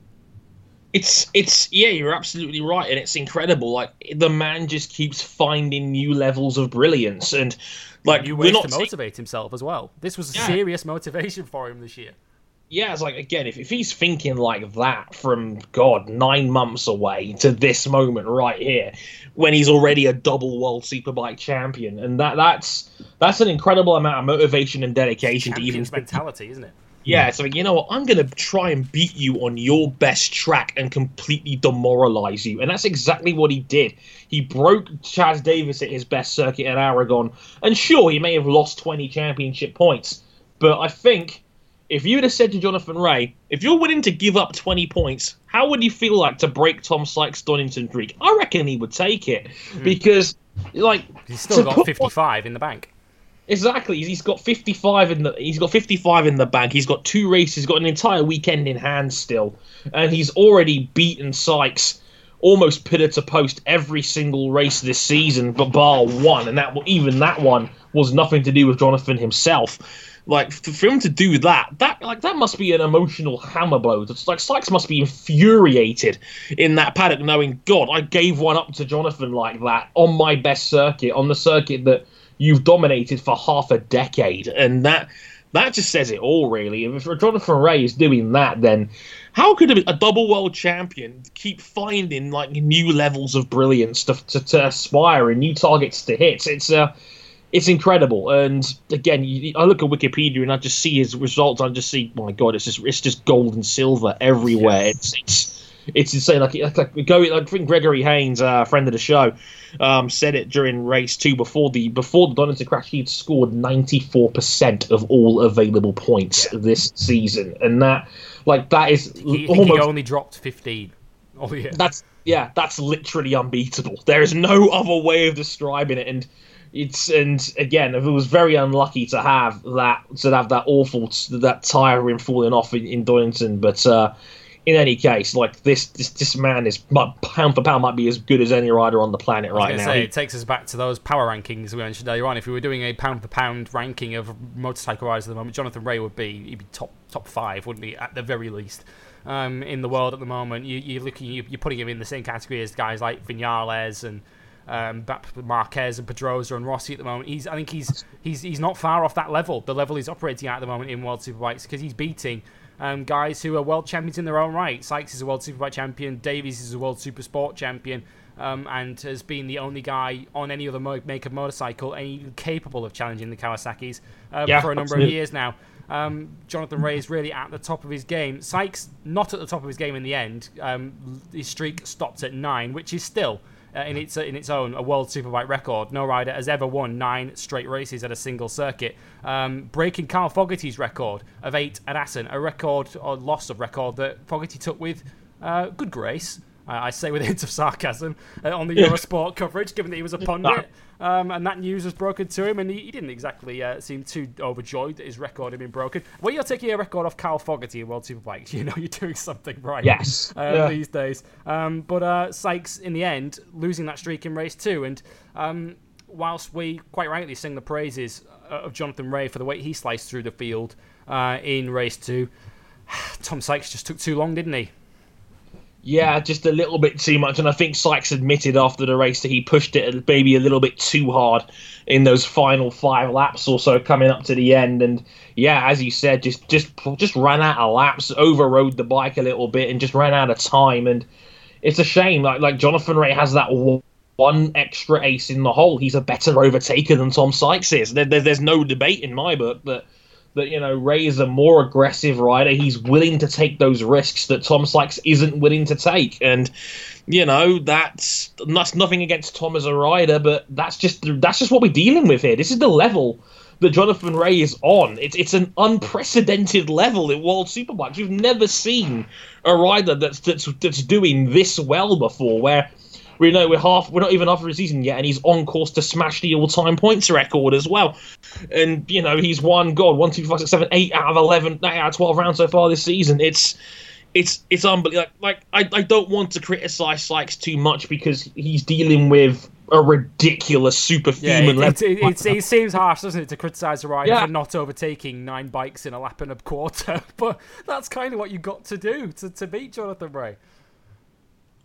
It's it's yeah, you're absolutely right, and it's incredible. Like the man just keeps finding new levels of brilliance, and like New we're not to motivate himself as well. This was Yeah. serious motivation for him this year. Yeah, it's like again, if, if he's thinking like that from God nine months away to this moment right here, when he's already a double world superbike champion, and that that's that's an incredible amount of motivation and dedication to even Champions mentality, isn't it? yeah. So you know what, I'm gonna try and beat you on your best track and completely demoralize you, and that's exactly what he did. He broke Chaz Davies at his best circuit at Aragon, and sure, he may have lost 20 championship points, but I think if you'd have said to Jonathan Rea, if you're willing to give up 20 points, how would you feel like to break Tom Sykes' Donington streak? I reckon he would take it hmm. because, like, He's still got put- 55 in the bank. Exactly. He's got 55 in the he's got 55 in the bank. He's got two races, he's got an entire weekend in hand still, and he's already beaten Sykes almost pillar to post every single race this season, but bar one, and that even that one was nothing to do with Jonathan himself. Like for him to do that, that like that must be an emotional hammer blow. Like Sykes must be infuriated in that paddock, knowing God, I gave one up to Jonathan like that on my best circuit, on the circuit that you've dominated for half a decade, and that that just says it all, really. If Jonathan Rea is doing that, then how could a, a double world champion keep finding like new levels of brilliance to, to, to aspire and new targets to hit? It's uh, it's incredible. And again, you, I look at Wikipedia and I just see his results. I just see, my God, it's just it's just gold and silver everywhere. It's it's it's insane. Like, like, like I think Gregory Haynes, a uh, friend of the show, um, said it during race two before the before the Donington crash. He'd scored ninety four percent of all available points this season, and that like that is He, almost he only dropped 15 all year. that's yeah, that's literally unbeatable. There is no other way of describing it, and it's and again, it was very unlucky to have that to have that awful that tire rim falling off in, in Donington, but. uh in any case, like this, this, this man is pound for pound might be as good as any rider on the planet right now. say, He- it takes us back to those power rankings we mentioned earlier on. If we were doing a pound for pound ranking of motorcycle riders at the moment, Jonathan Rea would be he'd be top top five, wouldn't he? At the very least, um, in the world at the moment, you, you're looking you, you're putting him in the same category as guys like Vinales and um, Marquez and Pedrosa and Rossi at the moment. He's I think he's he's he's not far off that level. The level he's operating at at the moment in World Superbikes because he's beating. Um, guys who are world champions in their own right. Sykes is a world superbike champion. Davies is a world super sport champion, um, and has been the only guy on any other make of motorcycle and even capable of challenging the Kawasaki's um, Yeah, for a number absolutely. of years now. Um, Jonathan Ray is really at the top of his game. Sykes not at the top of his game in the end. Um, his streak stopped at nine, which is still. Uh, in its in its own a world superbike record. No rider has ever won nine straight races at a single circuit, um, breaking Carl Fogarty's record of eight at Assen, a record or loss of record that Fogarty took with uh, good grace. I say with hints of sarcasm uh, on the Eurosport coverage, given that he was a pundit, um, and that news was broken to him, and he, he didn't exactly uh, seem too overjoyed that his record had been broken. When you're taking a record off Carl Fogarty in World Superbikes, you know you're doing something right Yes. uh, Yeah. these days. Um, but uh, Sykes, in the end, losing that streak in race two. And um, whilst we quite rightly sing the praises uh, of Jonathan Rea for the way he sliced through the field uh, in race two, Tom Sykes just took too long, didn't he? Yeah, just a little bit too much, and I think Sykes admitted after the race that he pushed it maybe a little bit too hard in those final five laps or so coming up to the end. And yeah, as you said, just just just ran out of laps, overrode the bike a little bit, and just ran out of time. And it's a shame. Like like Jonathan Rea has that one extra ace in the hole. He's a better overtaker than Tom Sykes is. There, there, there's no debate in my book that that you know Rea is a more aggressive rider. He's willing to take those risks that Tom Sykes isn't willing to take, and you know that's that's nothing against Tom as a rider, but that's just that's just what we're dealing with here. This is the level that Jonathan Rea is on. It's it's an unprecedented level in World Superbikes. You've never seen a rider that's that's that's doing this well before, where we know we're half we're not even half of the season yet and he's on course to smash the all-time points record as well and you know he's won god one two five six seven eight out of 11 eight out of 12 rounds so far this season it's it's it's unbelievable like, like I, I don't want to criticize sykes too much because he's dealing with a ridiculous superhuman yeah, it, level. It, it, it, seems harsh, doesn't it, to criticise a rider yeah. for not overtaking nine bikes in a lap and a quarter, but that's kind of what you got to do to, to beat Jonathan Rea.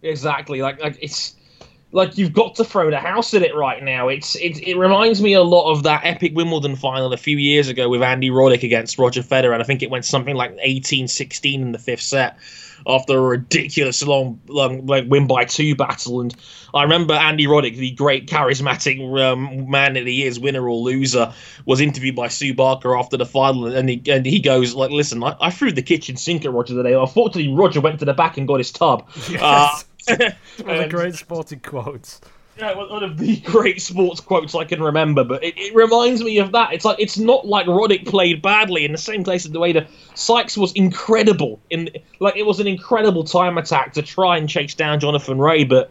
Exactly, like like it's like you've got to throw the house at it right now. It's it, it reminds me a lot of that epic Wimbledon final a few years ago with Andy Roddick against Roger Federer, and I think it went something like 18-16 in the fifth set after a ridiculous long, long like win by two battle. And I remember Andy Roddick, the great charismatic um, man that he is, winner or loser, was interviewed by Sue Barker after the final, and he and he goes like, "Listen, I, I threw the kitchen sink at Roger today. Unfortunately, Roger went to the back and got his tub." Yes. Uh, one of the great sporting quotes. Yeah, one of the great sports quotes I can remember, but it, it reminds me of that. It's like it's not like Roddick played badly in the same place as the way that Sykes was incredible in like it was an incredible time attack to try and chase down Jonathan Rea, but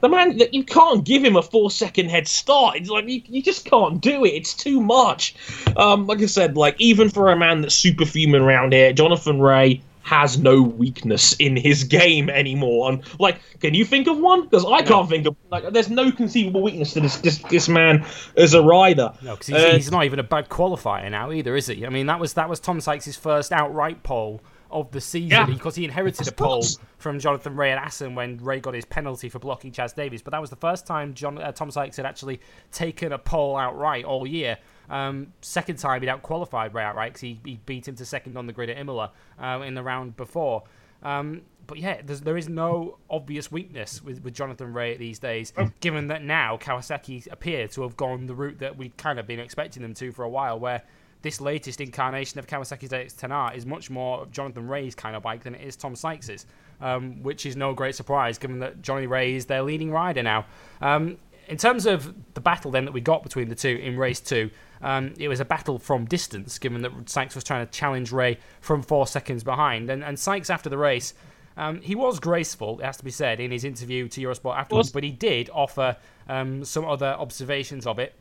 the man that you can't give him a four second head start. It's like you, you just can't do it. It's too much. Um, like I said, like even for a man that's superhuman around here, Jonathan Rea has no weakness in his game anymore. And like, can you think of one? Because I can't think of like. There's no conceivable weakness to this this, this man as a rider. No, because he's, uh, he's, not even a bad qualifier now either, is he? I mean, that was that was Tom Sykes' first outright pole of the season yeah. because he inherited a pole from Jonathan Rea and Assen when Rea got his penalty for blocking Chaz Davies. But that was the first time John uh, Tom Sykes had actually taken a pole outright all year. Um, second time he'd out qualified Rea outright because he, he, beat him to second on the grid at Imola uh, in the round before. Um, but yeah, there is no obvious weakness with, with Jonathan Rea these days, oh. given that now Kawasaki appear to have gone the route that we'd kind of been expecting them to for a while, where this latest incarnation of Kawasaki's ZX-10R is much more of Jonathan Rea's kind of bike than it is Tom Sykes's, um, which is no great surprise given that Johnny Rea is their leading rider now. Um, in terms of the battle then that we got between the two in race two, um, it was a battle from distance, given that Sykes was trying to challenge Rea from four seconds behind. And, and Sykes, after the race, um, he was graceful, it has to be said, in his interview to Eurosport afterwards, but he did offer um, some other observations of it.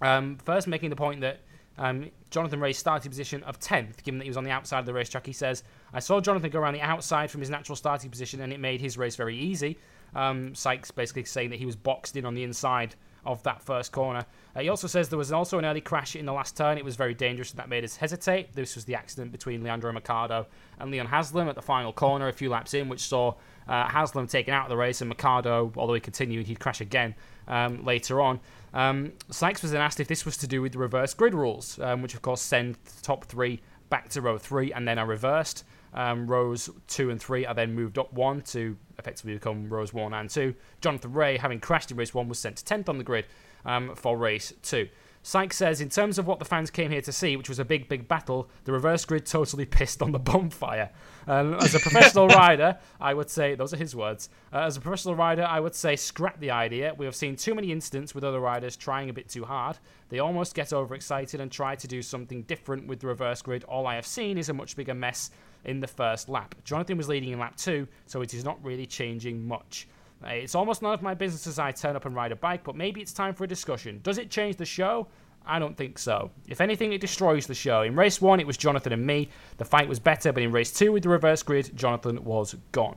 Um, first, making the point that um, Jonathan Rea's starting position of 10th, given that he was on the outside of the racetrack, he says, I saw Jonathan go around the outside from his natural starting position and it made his race very easy. Um, Sykes basically saying that he was boxed in on the inside of that first corner. Uh, he also says there was also an early crash in the last turn. It was very dangerous, and that made us hesitate. This was the accident between Leandro Mercado and Leon Haslam at the final corner, a few laps in, which saw uh, Haslam taken out of the race, and Mercado, although he continued, he'd crash again um, later on. Um, Sykes was then asked if this was to do with the reverse grid rules, um, which of course send the top three back to row three and then are reversed. Um, rows two and three are then moved up one to effectively become rows one and two. Jonathan Rea, having crashed in race one, was sent to 10th on the grid um, for race two. Sykes says, in terms of what the fans came here to see, which was a big, big battle, the reverse grid totally pissed on the bonfire. Um, as a professional rider, I would say, those are his words. Uh, as a professional rider, I would say scrap the idea. We have seen too many incidents with other riders trying a bit too hard. They almost get overexcited and try to do something different with the reverse grid. All I have seen is a much bigger mess in the first lap. Jonathan was leading in lap two, so it is not really changing much. Uh, it's almost none of my business as I turn up and ride a bike, but maybe it's time for a discussion. Does it change the show? I don't think so. If anything, it destroys the show. In race one, it was Jonathan and me. The fight was better, but in race two with the reverse grid, Jonathan was gone.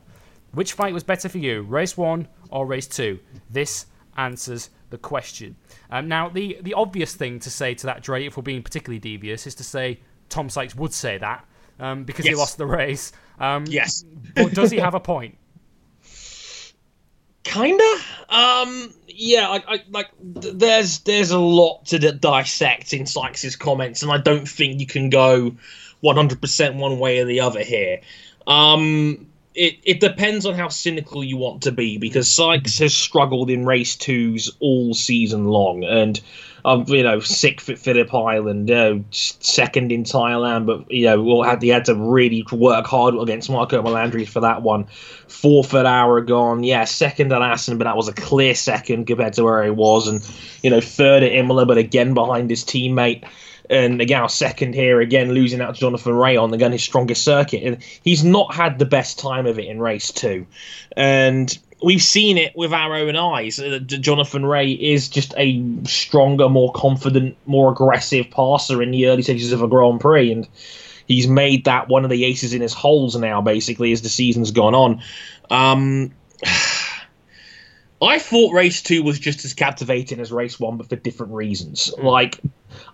Which fight was better for you, race one or race two? This answers the question. Um, now, the the obvious thing to say to that, Dre, if we're being particularly devious, is to say Tom Sykes would say that um, because he lost the race. Um, Yes. but does he have a point? Kinda. Um. Yeah. I, I like. There's there's a lot to dissect in Sykes's comments, and I don't think you can go 100% one way or the other here. Um. It, it depends on how cynical you want to be because Sykes has struggled in race twos all season long and um, you know sixth at Phillip Island, you know, second in Thailand, but you know had he had to really work hard against Marco Melandri for that one. Fourth at Aragon, yeah, second at Assen, but that was a clear second compared to where he was, and you know third at Imola, but again behind his teammate. And again, second here, again losing out to Jonathan Rea on again his strongest circuit, and he's not had the best time of it in race two, and we've seen it with our own eyes. Uh, Jonathan Rea is just a stronger, more confident, more aggressive passer in the early stages of a Grand Prix, and he's made that one of the aces in his holes now, basically, as the season's gone on. Um, I thought race two was just as captivating as race one, but for different reasons. Like,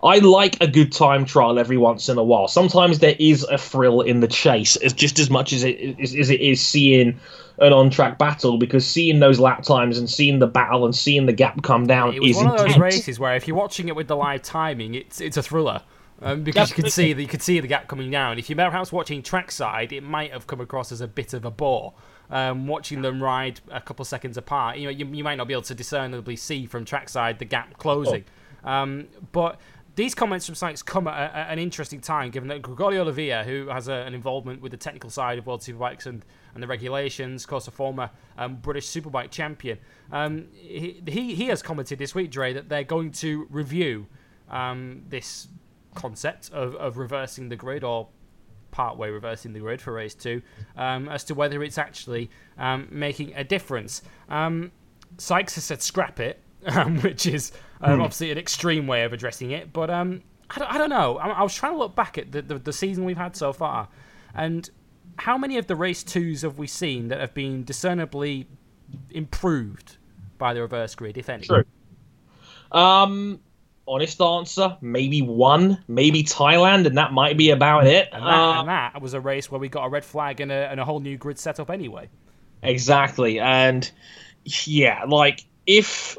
I like a good time trial every once in a while. Sometimes there is a thrill in the chase, as just as much as it is, as it is seeing an on-track battle, because seeing those lap times and seeing the battle and seeing the gap come down It was is one of those races where if you're watching it with the live timing, it's it's a thriller. Um, because you could see that you could see the gap coming down. If you're perhaps watching trackside, it might have come across as a bit of a bore. Um, watching them ride a couple seconds apart, you know, you, you might not be able to discernibly see from trackside the gap closing. Um, but these comments from Sykes come at, a, at an interesting time, given that Gregorio Lavilla, who has a, an involvement with the technical side of World Superbikes and, and the regulations, of course, a former um, British Superbike champion, um, he, he he has commented this week, Dre, that they're going to review um, this concept of, of reversing the grid or partway reversing the grid for race two um, as to whether it's actually um, making a difference. Um, Sykes has said scrap it, um, which is um, obviously an extreme way of addressing it, but um, I, don't, I don't know. I, I was trying to look back at the, the, the season we've had so far, and how many of the race twos have we seen that have been discernibly improved by the reverse grid, if any? True. Um, honest answer, maybe one, maybe Thailand, and that might be about it. And that, Uh, and that was a race where we got a red flag and a, and a whole new grid setup anyway. Exactly, and yeah, like if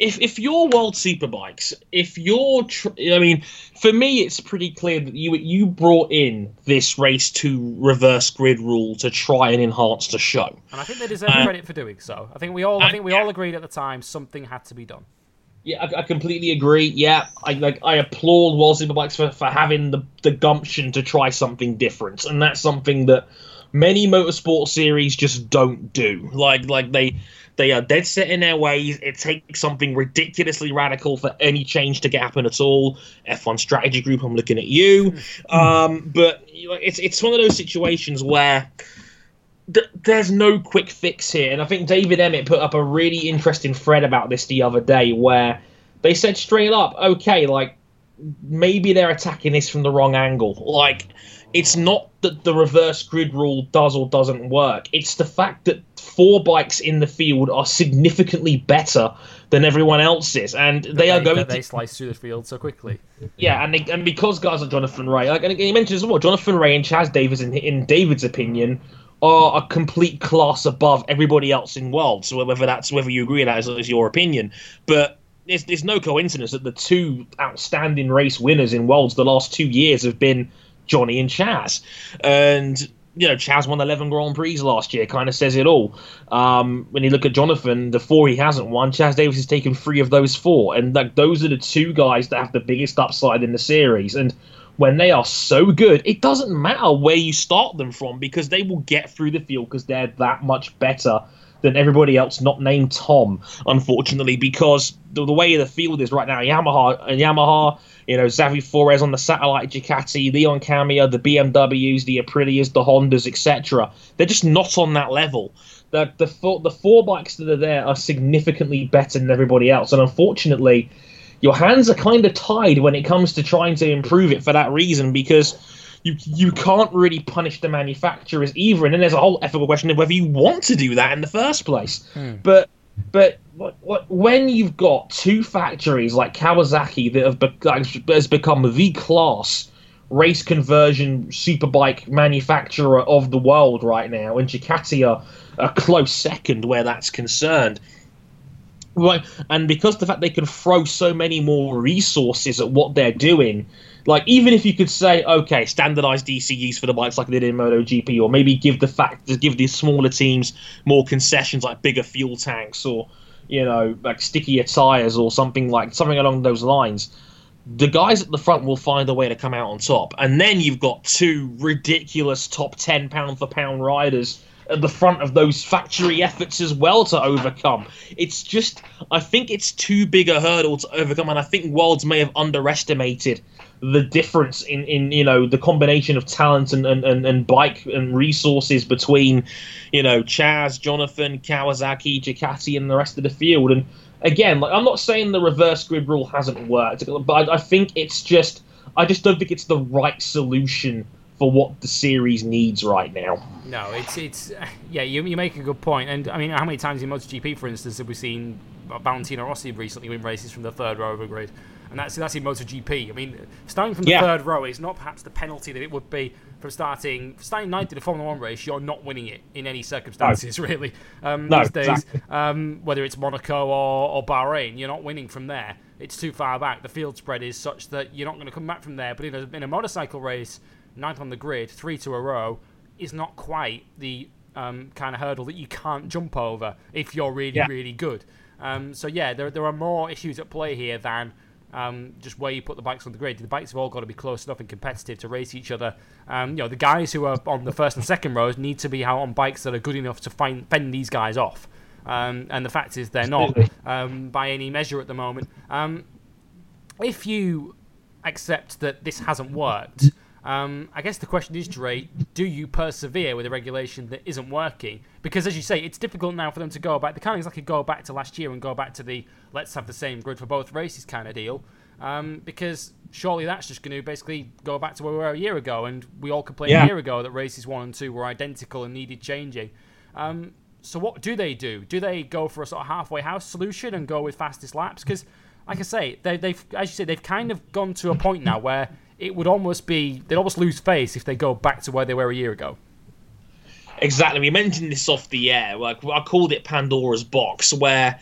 if if you're World Superbikes, if you're, tr- I mean, for me, it's pretty clear that you you brought in this race to reverse grid rule to try and enhance the show. And I think they deserve Uh, credit for doing so. I think we all, I uh, think we all agreed at the time something had to be done. Yeah, I, I completely agree. Yeah, I like I applaud World Superbikes for, for having the the gumption to try something different, and that's something that many motorsport series just don't do. Like like they they are dead set in their ways. It takes something ridiculously radical for any change to happen at all. F1 strategy group, I'm looking at you. Um, but it's it's one of those situations where th- there's no quick fix here. And I think David Emmett put up a really interesting thread about this the other day where they said straight up, okay, like maybe they're attacking this from the wrong angle. Like it's not that the reverse grid rule does or doesn't work. It's the fact that four bikes in the field are significantly better than everyone else's, and they are going to they slice through the field so quickly. yeah, and they, and because guys like Jonathan Rea, like and he mentioned as well, Jonathan Rea and Chaz Davies, in, in David's opinion, are a complete class above everybody else in world. So whether that's whether you agree with that is, is your opinion, but there's there's no coincidence that the two outstanding race winners in worlds the last two years have been Johnny and Chaz, and you know, Chaz won 11 Grand Prix last year, kind of says it all. Um, when you look at Jonathan, the four he hasn't won, Chaz Davies has taken three of those four. And like those are the two guys that have the biggest upside in the series. And when they are so good, it doesn't matter where you start them from because they will get through the field because they're that much better than everybody else not named Tom, unfortunately, because the, the way the field is right now, Yamaha and Yamaha, you know, Xavi Forés on the satellite Ducati, Leon Camier, the BMWs, the Aprilias, the Hondas, etc. They're just not on that level. The the four, the four bikes that are there are significantly better than everybody else, and unfortunately, your hands are kind of tied when it comes to trying to improve it for that reason because you you can't really punish the manufacturers either. And then there's a whole ethical question of whether you want to do that in the first place. Hmm. But but what, what, when you've got two factories like Kawasaki that have be, has become the class race conversion superbike manufacturer of the world right now, and Ducati are a close second where that's concerned. Right, and because the fact they can throw so many more resources at what they're doing, like even if you could say, okay, standardize ECUs for the bikes like they did in MotoGP, or maybe give the fact give these smaller teams more concessions like bigger fuel tanks or you know like stickier tires or something like something along those lines. The guys at the front will find a way to come out on top, and then you've got two ridiculous top ten pound for pound riders at the front of those factory efforts as well to overcome. It's just, I think it's too big a hurdle to overcome, and I think Worlds may have underestimated the difference in, in you know the combination of talent and, and, and, and bike and resources between you know Chaz, Jonathan, Kawasaki, Ducati, and the rest of the field. And again, like I'm not saying the reverse grid rule hasn't worked, but I, I think it's just I just don't think it's the right solution for what the series needs right now. No, it's it's yeah. You, you make a good point. and I mean, how many times in MotoGP, for instance, have we seen Valentino Rossi recently win races from the third row of a grid? And that's that's in MotoGP. I mean, starting from the Yeah. third row is not perhaps the penalty that it would be from starting starting ninth in a Formula One race. You're not winning it in any circumstances, really. Um, No, these days, exactly. um, whether it's Monaco or, or Bahrain, you're not winning from there. It's too far back. The field spread is such that you're not going to come back from there. But in a, in a motorcycle race, ninth on the grid, three to a row, is not quite the um, kind of hurdle that you can't jump over if you're really, Yeah. really good. Um, so yeah, there, there are more issues at play here than um, just where you put the bikes on the grid. The bikes have all got to be close enough and competitive to race each other. Um, you know, the guys who are on the first and second rows need to be out on bikes that are good enough to find, fend these guys off. Um, and the fact is, they're not um, by any measure at the moment. Um, if you accept that this hasn't worked, um, I guess the question is, Dre, do you persevere with a regulation that isn't working? Because as you say, it's difficult now for them to go back. They can't exactly go back to last year and go back to the let's have the same grid for both races kind of deal. Um, because surely that's just going to basically go back to where we were a year ago, and we all complained Yeah. a year ago that races one and two were identical and needed changing. Um, so what do they do? Do they go for a sort of halfway house solution and go with fastest laps? Because, like I say, they, they've as you say they've kind of gone to a point now where it would almost be they'd almost lose face if they go back to where they were a year ago. Exactly. We mentioned this off the air. Like I called it Pandora's box, where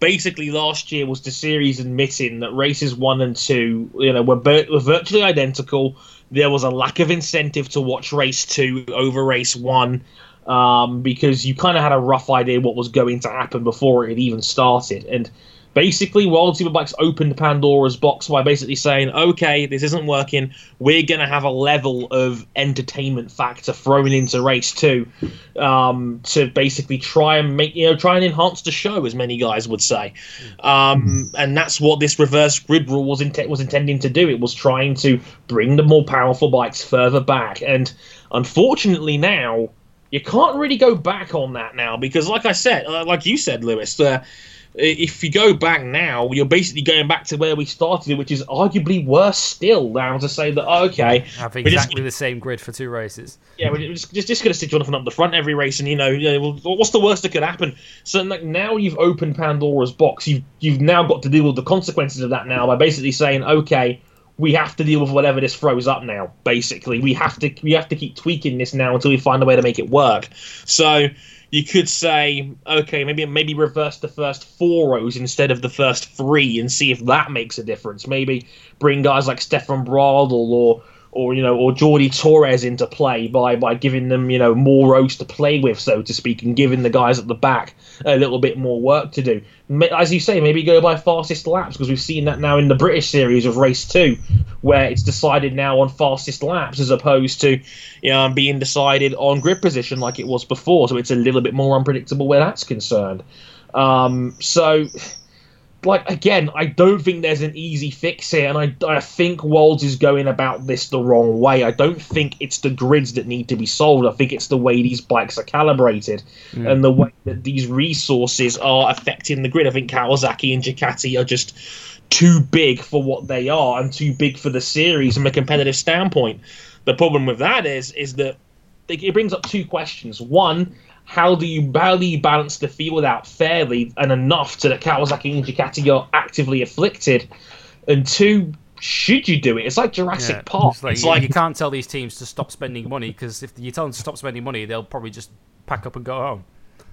basically last year was the series admitting that races one and two, you know, were, were virtually identical. There was a lack of incentive to watch race two over race one um, because you kind of had a rough idea what was going to happen before it had even started. And basically, World Superbikes opened Pandora's box by basically saying, okay, this isn't working. We're going to have a level of entertainment factor thrown into race two um, to basically try and make, you know, try and enhance the show, as many guys would say. Um, and that's what this reverse grid rule was, was intending to do. It was trying to bring the more powerful bikes further back. And unfortunately, now you can't really go back on that now because, like I said, uh, like you said, Lewis, uh, if you go back now, you're basically going back to where we started, which is arguably worse still. Now to say that, oh, okay, Have exactly the same grid for two races. yeah, we're just just, just going to stick Jonathan up the front every race, and you know, you know, what's the worst that could happen? So like now you've opened Pandora's box. You've you've now got to deal with the consequences of that now by basically saying, okay, we have to deal with whatever this throws up now. Basically, we have to we have to keep tweaking this now until we find a way to make it work. So you could say, okay, maybe maybe reverse the first four rows instead of the first three, and see if that makes a difference. Maybe bring guys like Stefan Bradl or or you know or Jordi Torres into play by by giving them you know more rows to play with, so to speak, and giving the guys at the back a little bit more work to do. As you say, maybe go by fastest laps because we've seen that now in the British series of race two, where it's decided now on fastest laps as opposed to you know being decided on grid position like it was before. So it's a little bit more unpredictable where that's concerned. Um, so like again, I don't think there's an easy fix here, and I, I think Worlds is going about this the wrong way. I don't think it's the grids that need to be solved. I think it's the way these bikes are calibrated and the way that these resources are affecting the grid. I think Kawasaki and Ducati are just too big for what they are and too big for the series from a competitive standpoint. The problem with that is is that it it brings up two questions. One, how do you how do you balance the field out fairly and enough so that Kawasaki and Ducati are actively afflicted? And two, should you do it? It's like Jurassic Yeah, Park. it's like, It's you, like you can't tell these teams to stop spending money because if you tell them to stop spending money, they'll probably just pack up and go home.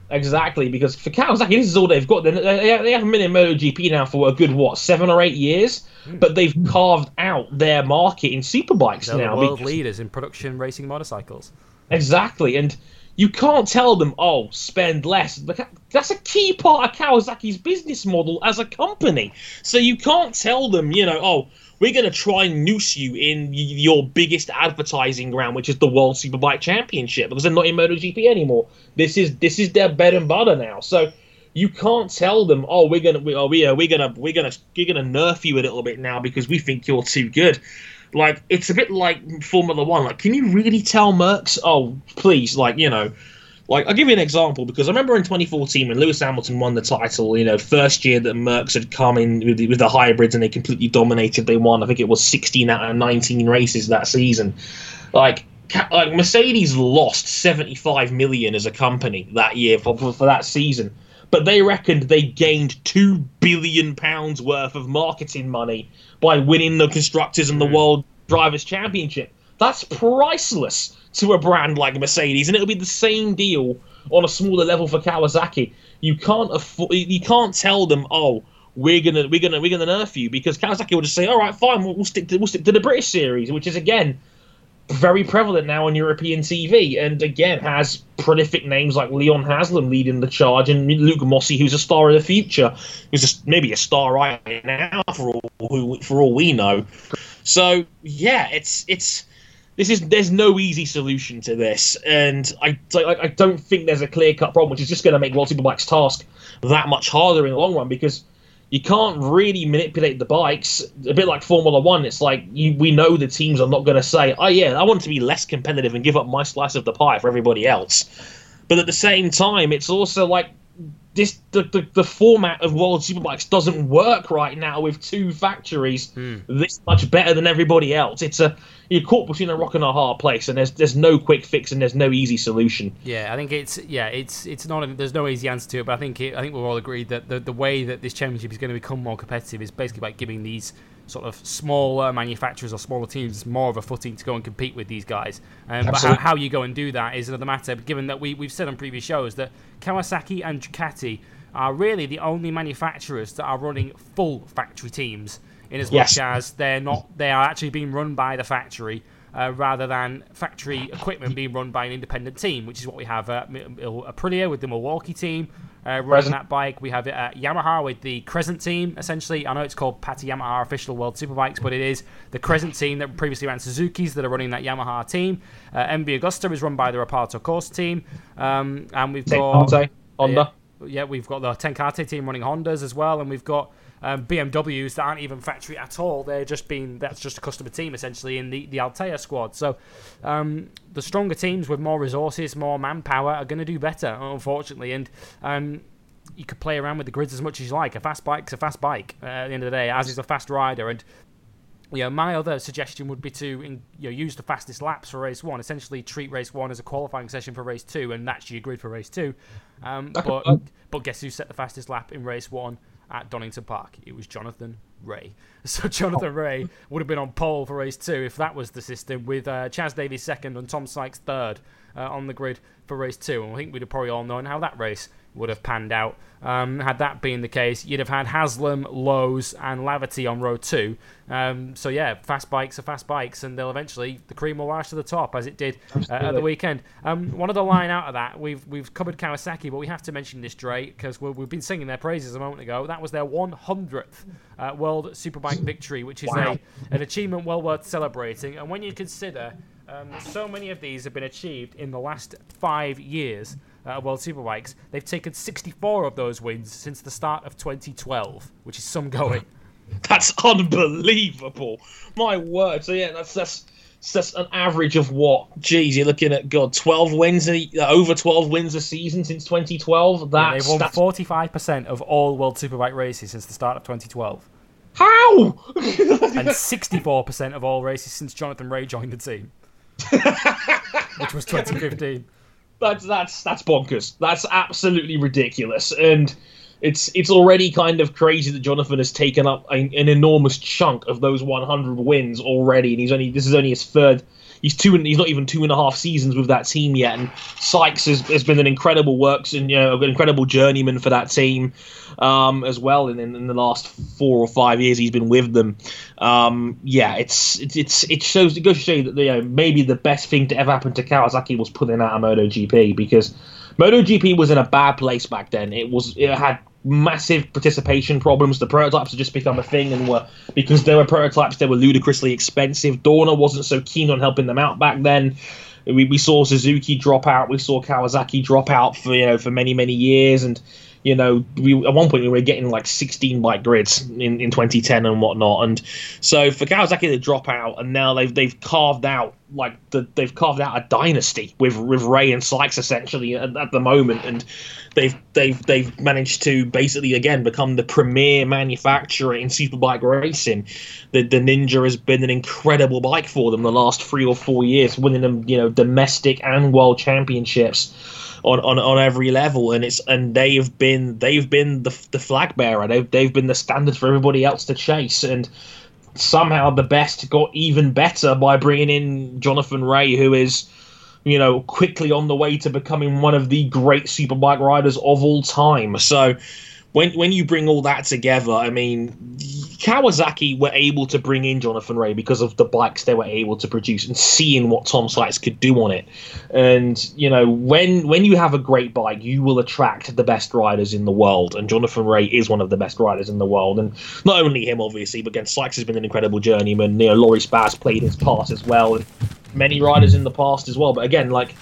Exactly, because for Kawasaki, this is all they've got. They, they, they haven't been in MotoGP now for a good what seven or eight years, hmm. but they've carved out their market in superbikes They're now. the world because- leaders in production racing motorcycles. Exactly, and you can't tell them, oh, spend less. That's a key part of Kawasaki's business model as a company. So you can't tell them, you know, oh, we're going to try and noose you in your biggest advertising ground, which is the World Superbike Championship, because they're not in MotoGP anymore. This is this is their bread and butter now. So you can't tell them, oh, we're gonna, we, oh, we, uh, we're gonna, we're gonna, we're gonna nerf you a little bit now because we think you're too good. Like it's a bit like Formula One. Like, can you really tell Mercs? Oh, please, like you know, like I'll give you an example because I remember in 2014 when Lewis Hamilton won the title. You know, first year that Mercs had come in with the, with the hybrids and they completely dominated. They won. I think it was 16 out of 19 races that season. Like. Like Mercedes lost 75 million as a company that year for, for, for that season, but they reckoned they gained two billion pounds worth of marketing money by winning the constructors and the hmm. world drivers championship. That's priceless to a brand like Mercedes, and it'll be the same deal on a smaller level for Kawasaki. You can't afford, you can't tell them, oh, we're gonna we're gonna we're gonna nerf you because Kawasaki will just say, all right, fine, we'll, we'll stick to we'll stick to the British series, which is again very prevalent now on European TV, and again has prolific names like Leon Haslam leading the charge, and Luke Mossey, who's a star of the future, who's just maybe a star right now for all for all we know. So yeah, it's it's this is there's no easy solution to this, and I I, I don't think there's a clear cut problem, which is just going to make World Superbike's task that much harder in the long run because you can't really manipulate the bikes. A bit like Formula One, it's like you, we know the teams are not going to say, "Oh yeah, I want to be less competitive and give up my slice of the pie for everybody else." But at the same time, it's also like this the, the, the format of World Superbikes doesn't work right now with two factories this much better than everybody else. It's a you're caught between a rock and a hard place, and there's there's no quick fix and there's no easy solution. Yeah, I think it's yeah, it's it's not. A, there's no easy answer to it, but I think it, I think we're all agreed that the the way that this championship is going to become more competitive is basically by giving these sort of smaller manufacturers or smaller teams more of a footing to go and compete with these guys. Um, but how, how you go and do that is another matter. Given that we we've said on previous shows that Kawasaki and Ducati are really the only manufacturers that are running full factory teams, in as Yes. much as they're not they are actually being run by the factory uh, rather than factory equipment being run by an independent team, which is what we have at Aprilia with the Milwaukee team uh, running Present. that bike. We have it at Yamaha with the Crescent team. Essentially, I know it's called Pata Yamaha Official World Superbikes, but it is the Crescent team that previously ran Suzuki's that are running that Yamaha team. Uh, MV Agusta is run by the Reparto Corse team, um, and we've got Honda. Yeah, we've got the Ten Kate team running Hondas as well, and we've got um, BMWs that aren't even factory at all. They're just being that's just a customer team essentially in the the Althea squad. So um, the stronger teams with more resources, more manpower are going to do better, unfortunately. And um, you could play around with the grids as much as you like. A fast bike's a fast bike uh, at the end of the day, as is a fast rider. And you know, my other suggestion would be to in, you know, use the fastest laps for race one. Essentially, treat race one as a qualifying session for race two, and that's your grid for race two. Um, but but guess who set the fastest lap in race one at Donington Park? It was Jonathan Rea. So Jonathan Rea would have been on pole for race two if that was the system, with uh, Chaz Davies second and Tom Sykes third uh, on the grid for race two. And I think we'd have probably all known how that race would have panned out. Um, had that been the case, you'd have had Haslam, Lowes, and Laverty on row two. Um, so yeah, fast bikes are fast bikes, and they'll eventually the cream will rise to the top as it did uh, at the weekend. Um, one other line out of that, we've we've covered Kawasaki, but we have to mention this Dre because we've been singing their praises a moment ago. That was their 100th uh, World Superbike victory, which is Wow. a an achievement well worth celebrating. And when you consider um, so many of these have been achieved in the last five years uh, of World Superbikes, they've taken 64 of those wins since the start of 2012, which is some going. That's unbelievable. My word. So yeah, that's that's that's an average of what? Geez, you're looking at God, twelve wins, a, uh, over twelve wins a season since 2012. Yeah, they've won that's 45% of all World Superbike races since the start of 2012. how. and 64% of all races since Jonathan Rea joined the team, which was 2015. That's that's that's bonkers. That's absolutely ridiculous, and it's it's already kind of crazy that Jonathan has taken up an, an enormous chunk of those 100 wins already, and he's only this is only his third. He's two and he's not even two and a half seasons with that team yet. And Sykes has, has been an incredible works and you know an incredible journeyman for that team um, as well. In, in the last four or five years he's been with them, um, yeah, it's it's it shows it goes to show that you know maybe the best thing to ever happen to Kawasaki was putting out a MotoGP because MotoGP was in a bad place back then. It was it had massive participation problems. The prototypes had just become a thing, and were because they were prototypes, they were ludicrously expensive. Dorna wasn't so keen on helping them out back then. We, we saw Suzuki drop out. We saw Kawasaki drop out for you know for many many years, and you know, we at one point we were getting like 16 bike grids in, in 2010 and whatnot. And so for Kawasaki to drop out, and now they've they've carved out like the, they've carved out a dynasty with with Rea and Sykes essentially at, at the moment, and they've they've they've managed to basically again become the premier manufacturer in superbike racing. The the Ninja has been an incredible bike for them the last three or four years, winning them you know domestic and world championships on, on, on every level, and it's and they've been they've been the the flag bearer. They've they've been the standard for everybody else to chase, and somehow the best got even better by bringing in Jonathan Rea, who is you know quickly on the way to becoming one of the great superbike riders of all time. So when when you bring all that together, I mean, Kawasaki were able to bring in Jonathan Rea because of the bikes they were able to produce and seeing what Tom Sykes could do on it. And you know, when when you have a great bike, you will attract the best riders in the world. And Jonathan Rea is one of the best riders in the world. And not only him, obviously, but again, Sykes has been an incredible journeyman. You know, Loris Baz played his part as well, and many riders in the past as well. But again, like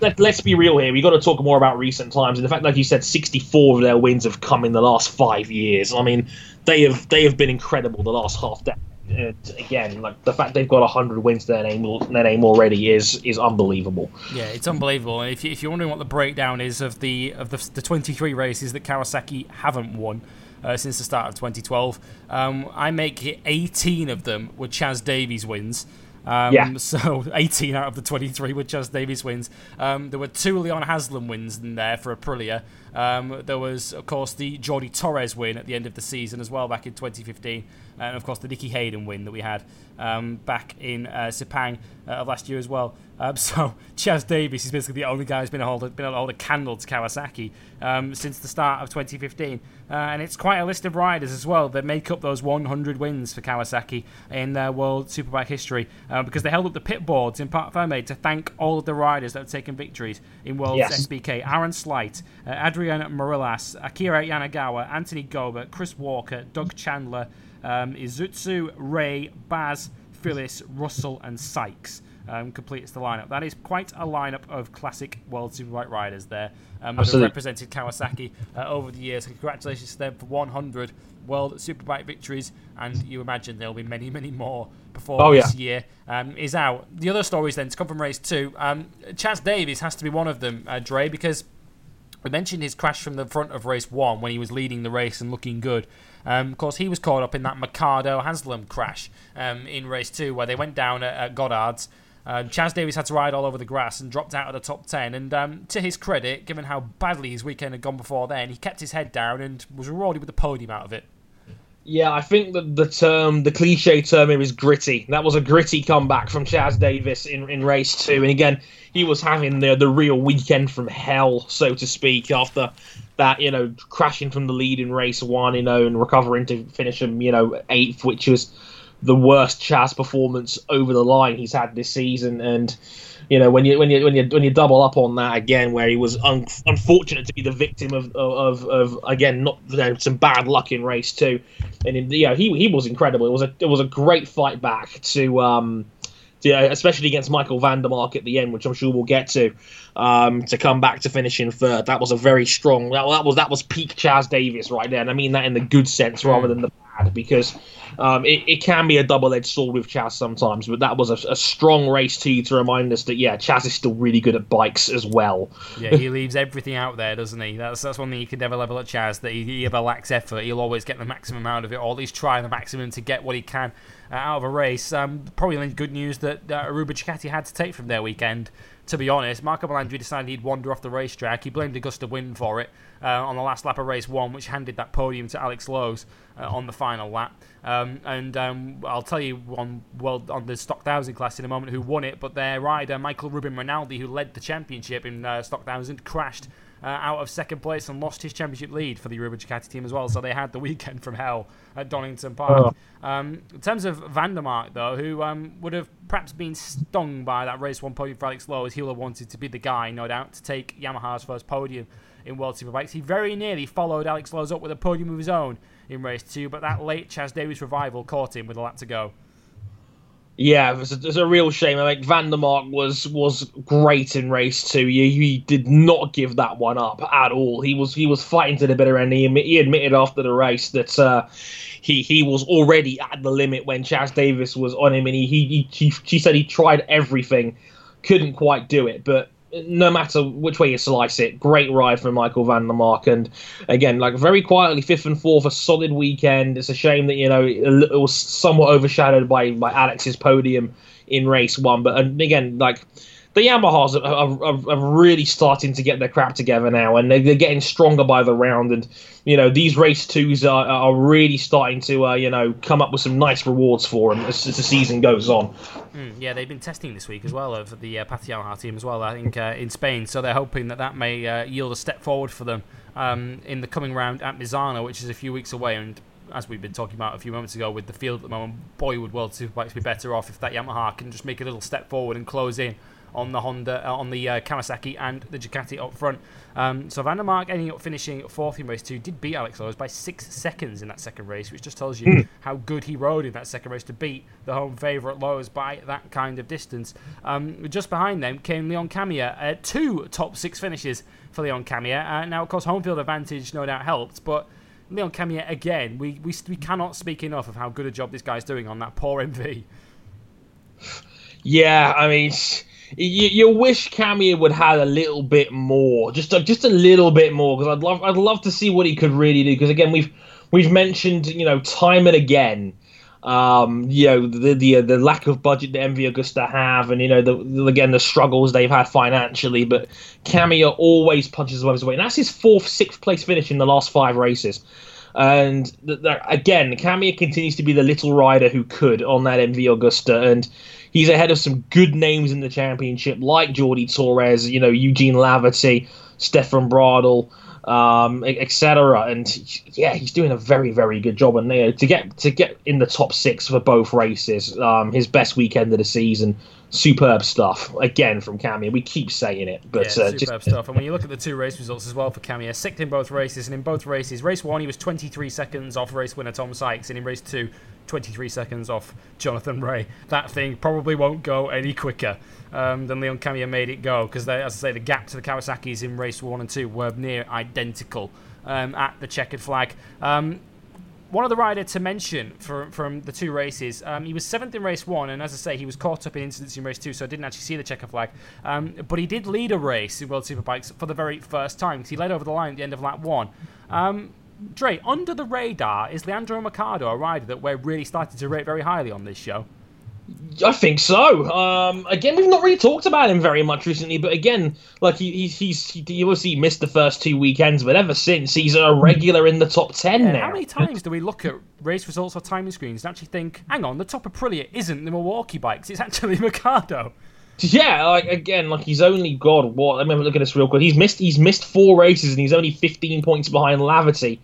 let, us be real here. We've got to talk more about recent times. And the fact, like you said, 64 of their wins have come in the last five years. I mean, they have they have been incredible the last half decade. And again, like the fact they've got 100 wins to their name, their name already is is unbelievable. Yeah, it's unbelievable. If, if you're wondering what the breakdown is of the of the, the 23 races that Kawasaki haven't won, uh, since the start of 2012. Um, I make it 18 of them were Chaz Davies wins. Um, yeah. So 18 out of the 23 were Chaz Davies wins. Um, there were two Leon Haslam wins in there for Aprilia. Um, there was, of course, the Jordi Torres win at the end of the season as well back in 2015. And, of course, the Nicky Hayden win that we had um, back in uh, Sepang uh, of last year as well. Um, so Chaz Davies is basically the only guy who's been, hold, been able to hold a candle to Kawasaki um, since the start of 2015. Uh, and it's quite a list of riders as well that make up those 100 wins for Kawasaki in their World Superbike history uh, because they held up the pit boards in Parc Ferme to thank all of the riders that have taken victories in World Yes. SBK. Aaron Slight, uh, Adrien Morillas, Akira Yanagawa, Anthony Gobert, Chris Walker, Doug Chandler, um, Izutsu, Rea, Baz, Phillis, Russell, and Sykes. Um, completes the lineup. That is quite a lineup of classic World Superbike riders there um, that have represented Kawasaki uh, over the years. Congratulations to them for 100 World Superbike victories, and you imagine there'll be many, many more before Oh, this yeah. year um, is out. The other stories then to come from race two. Um, Chaz Davies has to be one of them, uh, Dre, because we mentioned his crash from the front of race one when he was leading the race and looking good. Um, of course, he was caught up in that Mercado Haslam crash um, in race two where they went down at, at Goddard's. Uh, Chaz Davies had to ride all over the grass and dropped out of the top 10. And um, to his credit, given how badly his weekend had gone before then, he kept his head down and was rewarded with a podium out of it. Yeah, I think that the term, the cliche term here is gritty. That was a gritty comeback from Chaz Davies in, in race two. And again, he was having the, the real weekend from hell, so to speak, after that, you know, crashing from the lead in race one, you know, and recovering to finish him, you know, eighth, which was the worst Chaz performance over the line he's had this season. And, you know, when you when you when you when you double up on that again, where he was un- unfortunate to be the victim of of, of again not you know, some bad luck in race two, and you know he he was incredible. It was a it was a great fight back to um. Especially against Michael van der Mark at the end, which I'm sure we'll get to, um, to come back to finish in third. That was a very strong. That, that was that was peak Chaz Davies right there, and I mean that in the good sense rather than the bad, because um, it, it can be a double-edged sword with Chaz sometimes. But that was a, a strong race too to remind us that yeah, Chaz is still really good at bikes as well. Yeah, he leaves everything out there, doesn't he? That's that's one thing you can never level at Chaz. That he, he either lacks effort, he'll always get the maximum out of it, or at least try the maximum to get what he can uh, out of a race. Um, probably the good news that uh, Aruba Ducati had to take from their weekend. To be honest, Marco Melandri decided he'd wander off the racetrack. He blamed Augusta Win for it uh, on the last lap of race one, which handed that podium to Alex Lowes uh, on the final lap. Um, and um, I'll tell you on well on the Stock Thousand class in a moment who won it, but their rider Michael Ruben Rinaldi, who led the championship in uh, Stock Thousand, crashed uh, out of second place and lost his championship lead for the Aruba Ducati team as well. So they had the weekend from hell at Donington Park. Oh. Um, in terms of van der Mark, though, who um, would have perhaps been stung by that race one podium for Alex Lowe, as he would have wanted to be the guy, no doubt, to take Yamaha's first podium in World Superbikes. He very nearly followed Alex Lowes up with a podium of his own in race two, but that late Chaz Davies revival caught him with a lap to go. Yeah, it's a, it a real shame. I think van der Mark was was great in race two. He, he did not give that one up at all. He was he was fighting to the bitter end. He, he admitted after the race that uh, he he was already at the limit when Chaz Davies was on him, and he he, he he said he tried everything, couldn't quite do it, but no matter which way you slice it, great ride from Michael Van der Mark. And again, like very quietly, fifth and fourth, a solid weekend. It's a shame that you know it, was somewhat overshadowed by by Alex's podium in race one. But and again, like the Yamahas are, are, are, really starting to get their crap together now, and they're, they're, getting stronger by the round. And you know these race twos are, are really starting to uh, you know come up with some nice rewards for them as, as the season goes on. Mm, yeah, they've been testing this week as well of the uh, Yamaha team as well. I think uh, in Spain, so they're hoping that that may uh, yield a step forward for them um, in the coming round at Misano, which is a few weeks away. And as we've been talking about a few moments ago with the field at the moment, boy would World Superbikes be better off if that Yamaha can just make a little step forward and close in on the Honda, uh, on the uh, Kawasaki and the Ducati up front. Um, so van der Mark ending up finishing fourth in race two did beat Alex Lowes by six seconds in that second race, which just tells you mm. how good he rode in that second race to beat the home favourite Lowes by that kind of distance. Um, just behind them came Leon Camier, uh, two top six finishes for Leon Camier. Uh, now, of course, home field advantage no doubt helped, but Leon Camier again, we, we we cannot speak enough of how good a job this guy's doing on that poor MV. Yeah, I mean you, you wish Camier would have a little bit more, just a, just a little bit more, because I'd love I'd love to see what he could really do. Because again, we've we've mentioned you know time and again, um, you know the the the lack of budget that MV Agusta have, and you know the, the again the struggles they've had financially. But Camier always punches above his weight, and that's his fourth, sixth place finish in the last five races. And th- th- again, Camier continues to be the little rider who could on that MV Agusta, and He's ahead of some good names in the championship, like Jordi Torres, you know, Eugene Laverty, Stefan Bradl, um, etc. And yeah, he's doing a very, very good job. And you know, to get to get in the top six for both races, um, his best weekend of the season, superb stuff again from Camier. We keep saying it, but yeah, uh, superb just... stuff. And when you look at the two race results as well for Camier, sixth in both races, and in both races, race one he was 23 seconds off race winner Tom Sykes, and in race two 23 seconds off Jonathan Rea. That thing probably won't go any quicker um, than Leon Camier made it go because, as I say, the gap to the Kawasaki's in race one and two were near identical um, at the checkered flag. Um, one of the rider to mention for, from the two races, um, he was seventh in race one, and as I say, he was caught up in incidents in race two, so I didn't actually see the checker flag. Um, but he did lead a race in World Superbikes for the very first time because he led over the line at the end of lap one. Um, Dre, under the radar, is Leandro Mercado a rider that we're really starting to rate very highly on this show? I think so. Um, again, we've not really talked about him very much recently, but again, like he, he's he, he obviously missed the first two weekends, but ever since he's a regular in the top ten yeah, now. How many times do we look at race results or timing screens and actually think, "Hang on, the top Aprilia isn't the Milwaukee bikes; it's actually Mercado." Yeah, like again, like he's only got what? Let me look at this real quick. He's missed he's missed four races and he's only 15 points behind Laverty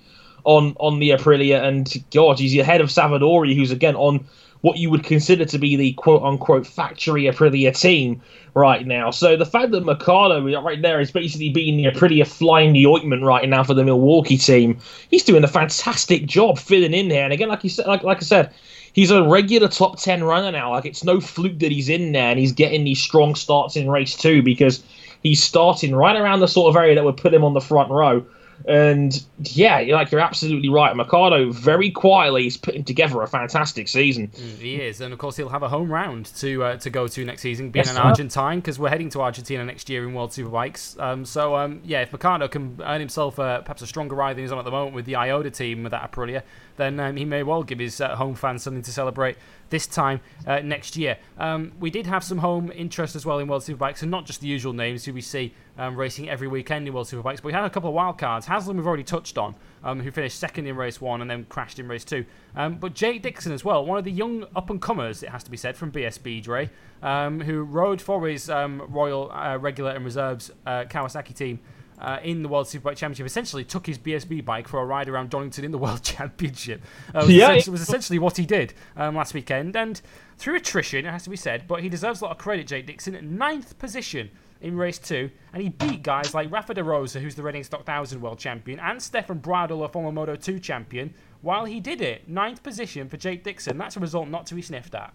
on on the Aprilia, and God, he's ahead of Savadori, who's again on what you would consider to be the quote unquote factory Aprilia team right now. So the fact that Mercado right there is basically being the Aprilia flying the ointment right now for the Milwaukee team, he's doing a fantastic job filling in there. And again, like you said, like, like I said, he's a regular top 10 runner now. Like it's no fluke that he's in there and he's getting these strong starts in race two because he's starting right around the sort of area that would put him on the front row. And yeah, you're like you're absolutely right. Mercado very quietly is putting together a fantastic season. Mm, he is, and of course he'll have a home round to uh, to go to next season, being Yes, an. Argentine, because we're heading to Argentina next year in World Superbikes. Um, so um, yeah, if Mercado can earn himself uh, perhaps a stronger ride than he's on at the moment with the Ioda team with that Aprilia, then um, he may well give his uh, home fans something to celebrate this time uh, next year. Um, we did have some home interest as well in World Superbikes, and not just the usual names who we see um, racing every weekend in World Superbikes, but we had a couple of wild cards. Haslam we've already touched on, um, who finished second in race one and then crashed in race two. Um, but Jake Dixon as well, one of the young up and comers, it has to be said, from BSB Dre, um, who rode for his Royal uh, Regular and Reserves uh, Kawasaki team. Uh, in the World Superbike Championship, essentially took his BSB bike for a ride around Donington in the World Championship. Uh, was Yeah, essentially, was essentially what he did um, last weekend, and through attrition, it has to be said, but he deserves a lot of credit. Jake Dixon, ninth position in race two, and he beat guys like Rafa De Rosa, who's the Reading Stock Thousand World Champion, and Stefan Bradl, a former Moto 2 champion. While he did it, ninth position for Jake Dixon. That's a result not to be sniffed at.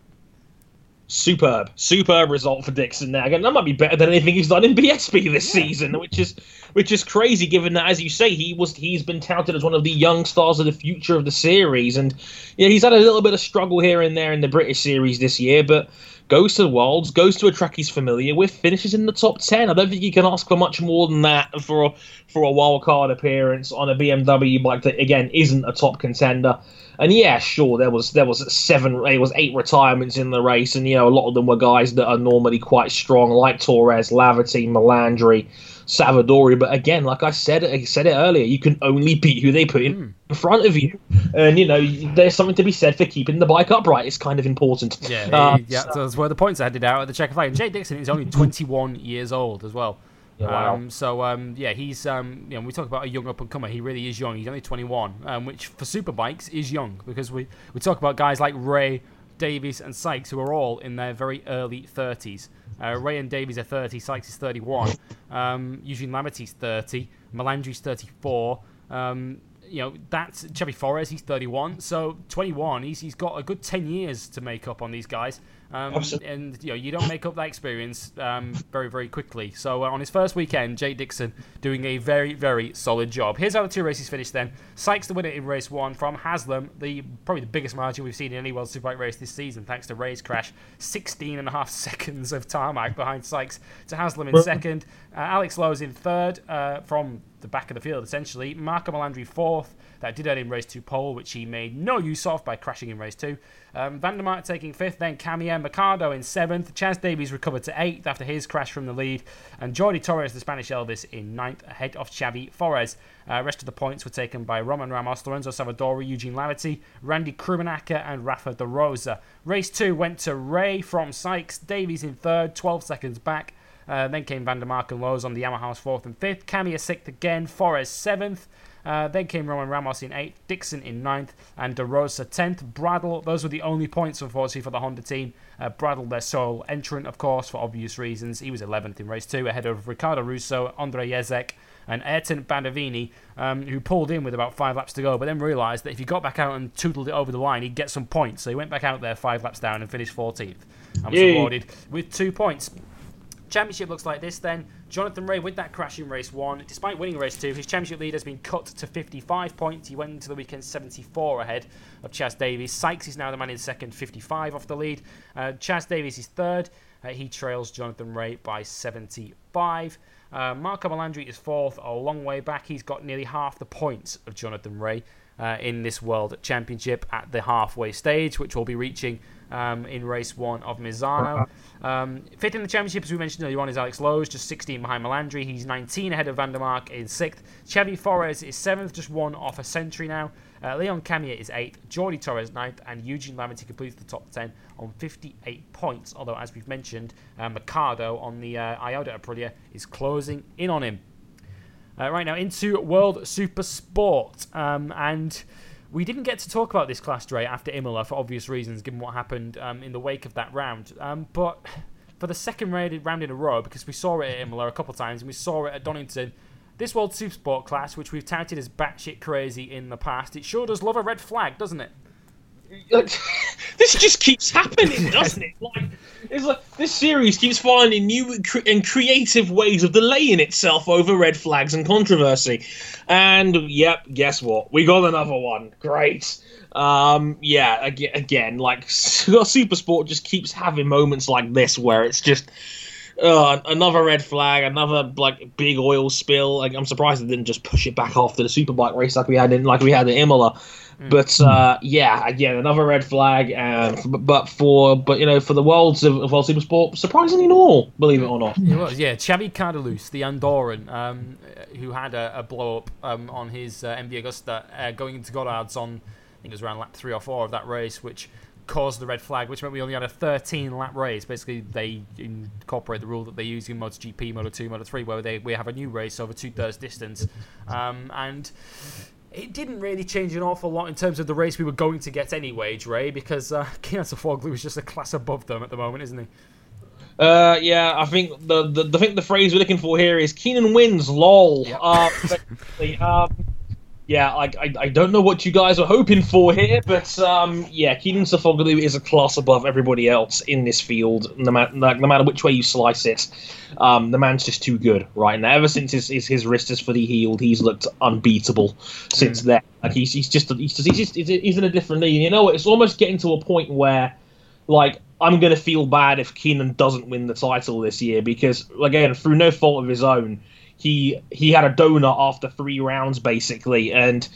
Superb, superb result for Dixon there. Again, that might be better than anything he's done in BSB this season, which is which is crazy given that, as you say, he was he's been touted as one of the young stars of the future of the series, and yeah, he's had a little bit of struggle here and there in the British series this year, but goes to the Worlds, goes to a track he's familiar with, finishes in the top ten. I don't think you can ask for much more than that for a, for a wild card appearance on a BMW bike that again isn't a top contender. And yeah, sure, there was there was seven, it was eight retirements in the race, and you know a lot of them were guys that are normally quite strong, like Torres, Laverty, Melandri, Savadori. But again, like I said, I said it earlier, you can only beat who they put in, in front of you, and you know there's something to be said for keeping the bike upright. It's kind of important. Yeah, Um, yeah. So that's where the points are headed out at the checker flag. And Jake Dixon is only 21 years old as well. Yeah, wow. Um, so um, yeah, he's um, you know we talk about a young up and comer. He really is young. He's only 21, um, which for superbikes is young because we we talk about guys like Rea, Davies, and Sykes who are all in their very early 30s. Uh, Rea and Davies are 30. Sykes is 31. Um, Eugene Laverty's 30. Melandri's 34. Um, you know that's Xavi Forés. He's 31, so 21. He's he's got a good 10 years to make up on these guys. Um, and you know you don't make up that experience um, very very quickly. So uh, on his first weekend, Jake Dixon doing a very very solid job. Here's how the two races finished. Then Sykes the winner in race one from Haslam, the probably the biggest margin we've seen in any World Superbike race this season, thanks to Rea's crash. 16 and a half seconds of tarmac behind Sykes to Haslam in second. Uh, Alex Lowes in third uh, from the back of the field essentially. Marco Melandri fourth. That did earn him race two pole, which he made no use of by crashing in race two. Um, van der Mark taking fifth, then Camier Mercado in seventh. Chaz Davies recovered to eighth after his crash from the lead, and Jordi Torres, the Spanish Elvis, in ninth, ahead of Xavi Forés. Uh, rest of the points were taken by Roman Ramos, Lorenzo Savadori, Eugene Laverty, Randy Krummenacher, and Rafa De Rosa. Race two went to Rea from Sykes, Davies in third, 12 seconds back. Uh, then came van der Mark and Lowes on the Yamaha's fourth and fifth. Camier sixth again. Forés seventh. Uh, then came Roman Ramos in eighth. Dixon in ninth. And De Rosa tenth. Bradl. Those were the only points, unfortunately, for the Honda team. Uh, Bradl, their sole entrant, of course, for obvious reasons. He was 11th in race two, ahead of Ricardo Russo, Andre Jezek, and Ayrton Badovini, um, who pulled in with about five laps to go, but then realised that if he got back out and tootled it over the line, he'd get some points. So he went back out there five laps down and finished 14th. And was Yay. awarded with two points. Championship looks like this then. Jonathan Rea with that crash in race one. Despite winning race two, his championship lead has been cut to 55 points. He went into the weekend 74 ahead of Chaz Davies. Sykes is now the man in second, 55 off the lead. Uh, Chaz Davies is third. Uh, he trails Jonathan Rea by 75. Uh, Marco Melandri is fourth, a long way back. He's got nearly half the points of Jonathan Rea uh, in this World Championship at the halfway stage, which will be reaching um, in race one of Misano. Um, fifth in the championship, as we mentioned earlier on, is Alex Lowes, just 16 behind Melandri. He's 19 ahead of van der Mark in sixth. Xavi Forés is seventh, just one off a century now. Uh, Leon Camier is eighth, Jordi Torres ninth, and Eugene Laverty completes the top 10 on 58 points. Although, as we've mentioned, uh, Mercado on the uh, Ioda Aprilia is closing in on him. Uh, right now, into World Super Sport. Um, and we didn't get to talk about this class, Dre, after Imola for obvious reasons, given what happened um, in the wake of that round. Um, but for the second round round in a row, because we saw it at Imola a couple of times and we saw it at Donington, this World Super Sport class, which we've touted as batshit crazy in the past, it sure does love a red flag, doesn't it? this just keeps happening, doesn't it? Like, it's like this series keeps finding new and creative ways of delaying itself over red flags and controversy. And yep, guess what? We got another one. Great. Um, yeah, again, again, like Super Sport just keeps having moments like this where it's just uh, another red flag, another like big oil spill. Like, I'm surprised they didn't just push it back after the Superbike race like we had in like we had in Imola. But uh, yeah, again, another red flag. And but for but you know for the worlds of, of World Super Sport, surprisingly normal, believe it or not. It was, yeah. Xavi Cardelús, the Andorran, um, who had a, a blow up um, on his uh, MV Agusta uh, going into Goddard's on, I think it was around lap three or four of that race, which caused the red flag, which meant we only had a 13 lap race. Basically, they incorporate the rule that they use in MotoGP, Moto2, Moto3, where they we have a new race over two thirds distance, um, and it didn't really change an awful lot in terms of the race we were going to get anyway, Dre, because uh, Kenan Sofuoglu is just a class above them at the moment, isn't he? Uh, yeah, I think the, the the think the phrase we're looking for here is Kenan wins. Lol. Yep. Uh, um, yeah, I, I I don't know what you guys are hoping for here, but um, yeah, Kenan Sofuoglu is a class above everybody else in this field, no matter like, no matter which way you slice it. Um, the man's just too good right now. Ever since his his, his wrist is fully healed, he's looked unbeatable since then. Like he's he's just he's just he's just he's, he's in a different league. You know, what? it's almost getting to a point where like I'm gonna feel bad if Kenan doesn't win the title this year because again, through no fault of his own, he he had a donut after three rounds basically, and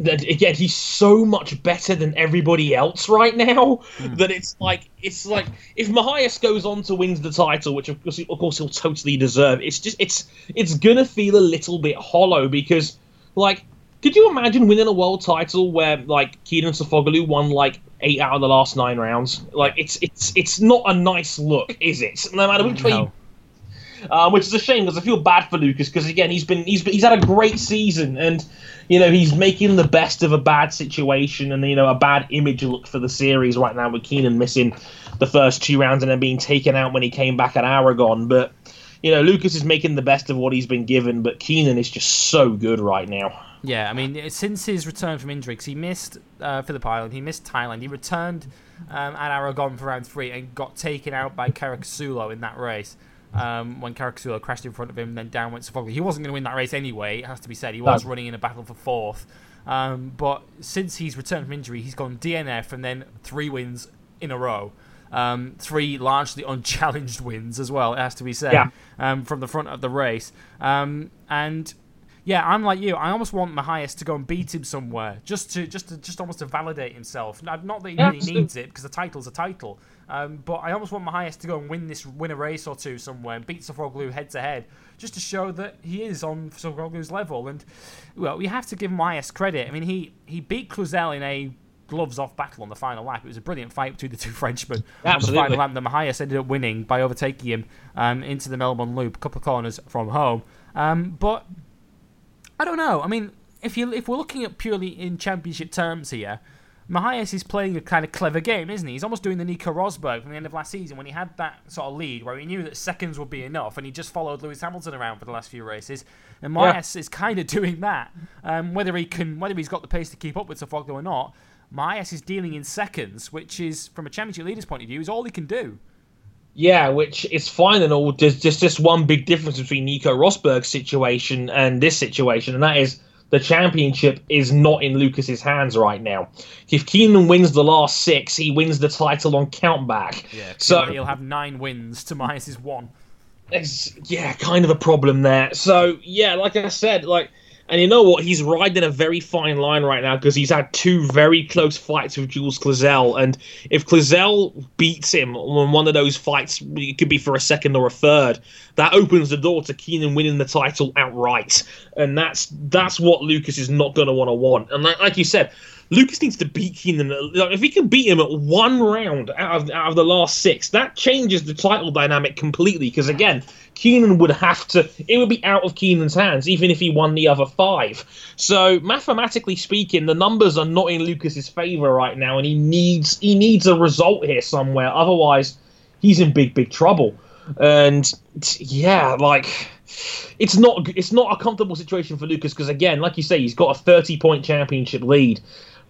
that again he's so much better than everybody else right now hmm. that it's like it's like if Mahias goes on to win the title, which of course of course he'll totally deserve, it's just it's it's gonna feel a little bit hollow because like could you imagine winning a world title where like Kenan Sofuoglu won like eight out of the last nine rounds? Like it's it's it's not a nice look, is it? No matter which way you No. Um, which is a shame because I feel bad for Lucas because again he's been he's he's had a great season and you know he's making the best of a bad situation and you know a bad image look for the series right now with Kenan missing the first two rounds and then being taken out when he came back at Aragon. But you know Lucas is making the best of what he's been given, but Kenan is just so good right now. Yeah, I mean, since his return from injury, he missed uh, Phillip Island, he missed Thailand, he returned um, at Aragon for round three and got taken out by Caricasulo in that race. Um, when Caricasulo crashed in front of him, and then down went Sofuoglu. He wasn't going to win that race anyway, it has to be said. He was No. running in a battle for fourth. Um, but since he's returned from injury, he's gone DNF and then three wins in a row. Um, three largely unchallenged wins as well, it has to be said, Yeah. um, from the front of the race. Um, and yeah, I'm like you. I almost want Mahias to go and beat him somewhere, just to just to just almost to validate himself. Not not that he Yeah, really absolutely. needs it because the title's a title. Um, but I almost want Mahias to go and win this, win a race or two somewhere, and beat Sofuoglu head to head, just to show that he is on Sofuoglu's level. And well, we have to give Mahias credit. I mean, he he beat Cluzel in a gloves off battle on the final lap. It was a brilliant fight between the two Frenchmen Absolutely. on the final lap. The Mahias ended up winning by overtaking him um, into the Melbourne Loop, a couple of corners from home. Um, but I don't know. I mean, if you if we're looking at purely in championship terms here, Mahias is playing a kind of clever game, isn't he? He's almost doing the Nico Rosberg from the end of last season when he had that sort of lead where he knew that seconds would be enough, and he just followed Lewis Hamilton around for the last few races. And Yeah. Mahias is kind of doing that. Um, whether he can, whether he's got the pace to keep up with Sofuoglu or not, Mahias is dealing in seconds, which is, from a championship leader's point of view, is all he can do. Yeah, which is fine and all. There's just just one big difference between Nico Rosberg's situation and this situation, and that is the championship is not in Lucas's hands right now. If Kenan wins the last six, he wins the title on countback. Yeah, So he'll have nine wins to Mahias's one. it's yeah, kind of a problem there. So yeah, like I said, like, and you know what? He's riding a very fine line right now because he's had two very close fights with Jules Cluzel, and if Cluzel beats him on one of those fights, it could be for a second or a third. That opens the door to Kenan winning the title outright, and that's that's what Lucas is not going to want to want. And like, like you said. Lucas needs to beat Kenan. Like, if he can beat him at one round out of out of the last six, that changes the title dynamic completely. Because again, Kenan would have to. It would be out of Kenan's hands, even if he won the other five. So mathematically speaking, the numbers are not in Lucas's favor right now, and he needs he needs a result here somewhere. Otherwise, he's in big big trouble. And yeah, like it's not it's not a comfortable situation for Lucas because again, like you say, he's got a thirty point championship lead,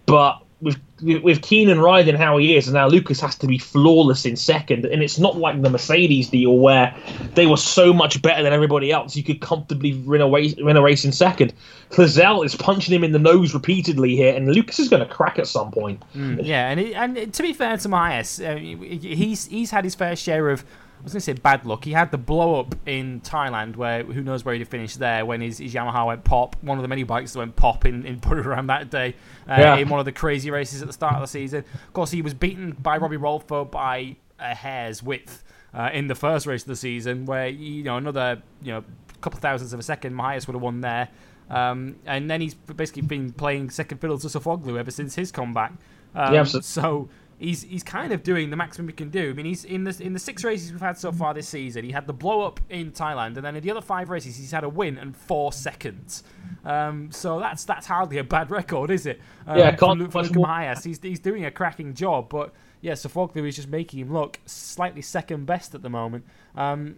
but with with Kenan riding how he is, and now Lucas has to be flawless in second. And it's not like the Mercedes deal where they were so much better than everybody else, you could comfortably win a race, win a race in second. Cluzel is punching him in the nose repeatedly here, and Lucas is going to crack at some point. Mm, yeah, and it, and to be fair to Mahias, uh, he's he's had his fair share of I was going to say bad luck. He had the blow up in Thailand, where who knows where he'd have finished there when his, his Yamaha went pop. One of the many bikes that went pop in, in around that day uh, yeah. in one of the crazy races at the start of the season. Of course, he was beaten by Robbie Rolfo by a hair's width uh, in the first race of the season, where you know another you know couple thousandths of a second, Mahias would have won there. Um, and then he's basically been playing second fiddle to Sofuoglu ever since his comeback. Um, yeah, so he's he's kind of doing the maximum he can do. I mean, he's in the in the six races we've had so far this season. He had the blow up in Thailand, and then in the other five races, he's had a win and four seconds. Um, so that's that's hardly a bad record, is it? Um, yeah, can't for Luke He's he's doing a cracking job, but yeah, Sofuoglu is just making him look slightly second best at the moment. Um,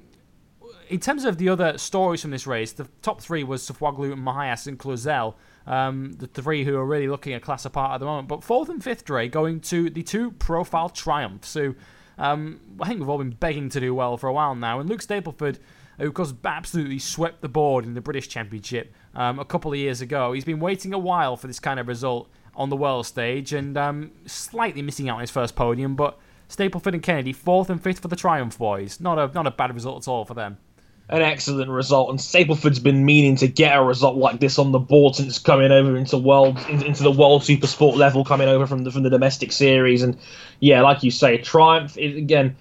in terms of the other stories from this race, the top three was Sofuoglu, Mahias, and Cluzel. Um, the three who are really looking a class apart at the moment. But fourth and fifth, Dre, going to the two profile triumphs, who um, I think we've all been begging to do well for a while now. And Luke Stapleford, who of course absolutely swept the board in the British Championship um, a couple of years ago, he's been waiting a while for this kind of result on the world stage and um, slightly missing out on his first podium. But Stapleford and Kennedy, fourth and fifth for the Triumph boys. Not a not a bad result at all for them an excellent result, and Stapleford's been meaning to get a result like this on the board since coming over into world into the world super sport level, coming over from the from the domestic series, and yeah, like you say, Triumph is, again.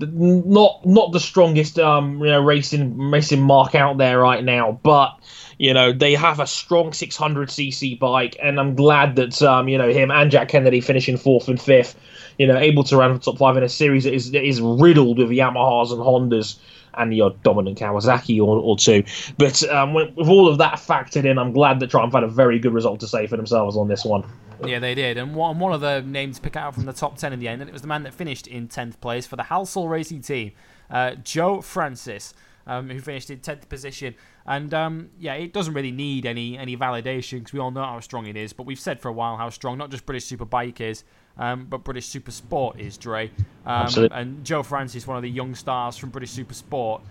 Not not the strongest um you know racing racing mark out there right now, but you know they have a strong 600cc bike, and I'm glad that um you know him and Jack Kennedy finishing fourth and fifth, you know able to run top five in a series that is that is riddled with Yamahas and Hondas and your dominant Kawasaki or, or two. But um, with, all of that factored in, I'm glad that Triumph had a very good result to say for themselves on this one. Yeah, they did. And one, one of the names to pick out from the top 10 in the end, and it was the man that finished in 10th place for the Halsall Racing Team, uh, Joe Francis. Um, who finished in 10th position. And um, yeah, it doesn't really need any any validation because we all know how strong it is. But we've said for a while how strong not just British Superbike is, um, but British Super Sport is, Dre. Um, and Joe Francis, one of the young stars from British Super Sport,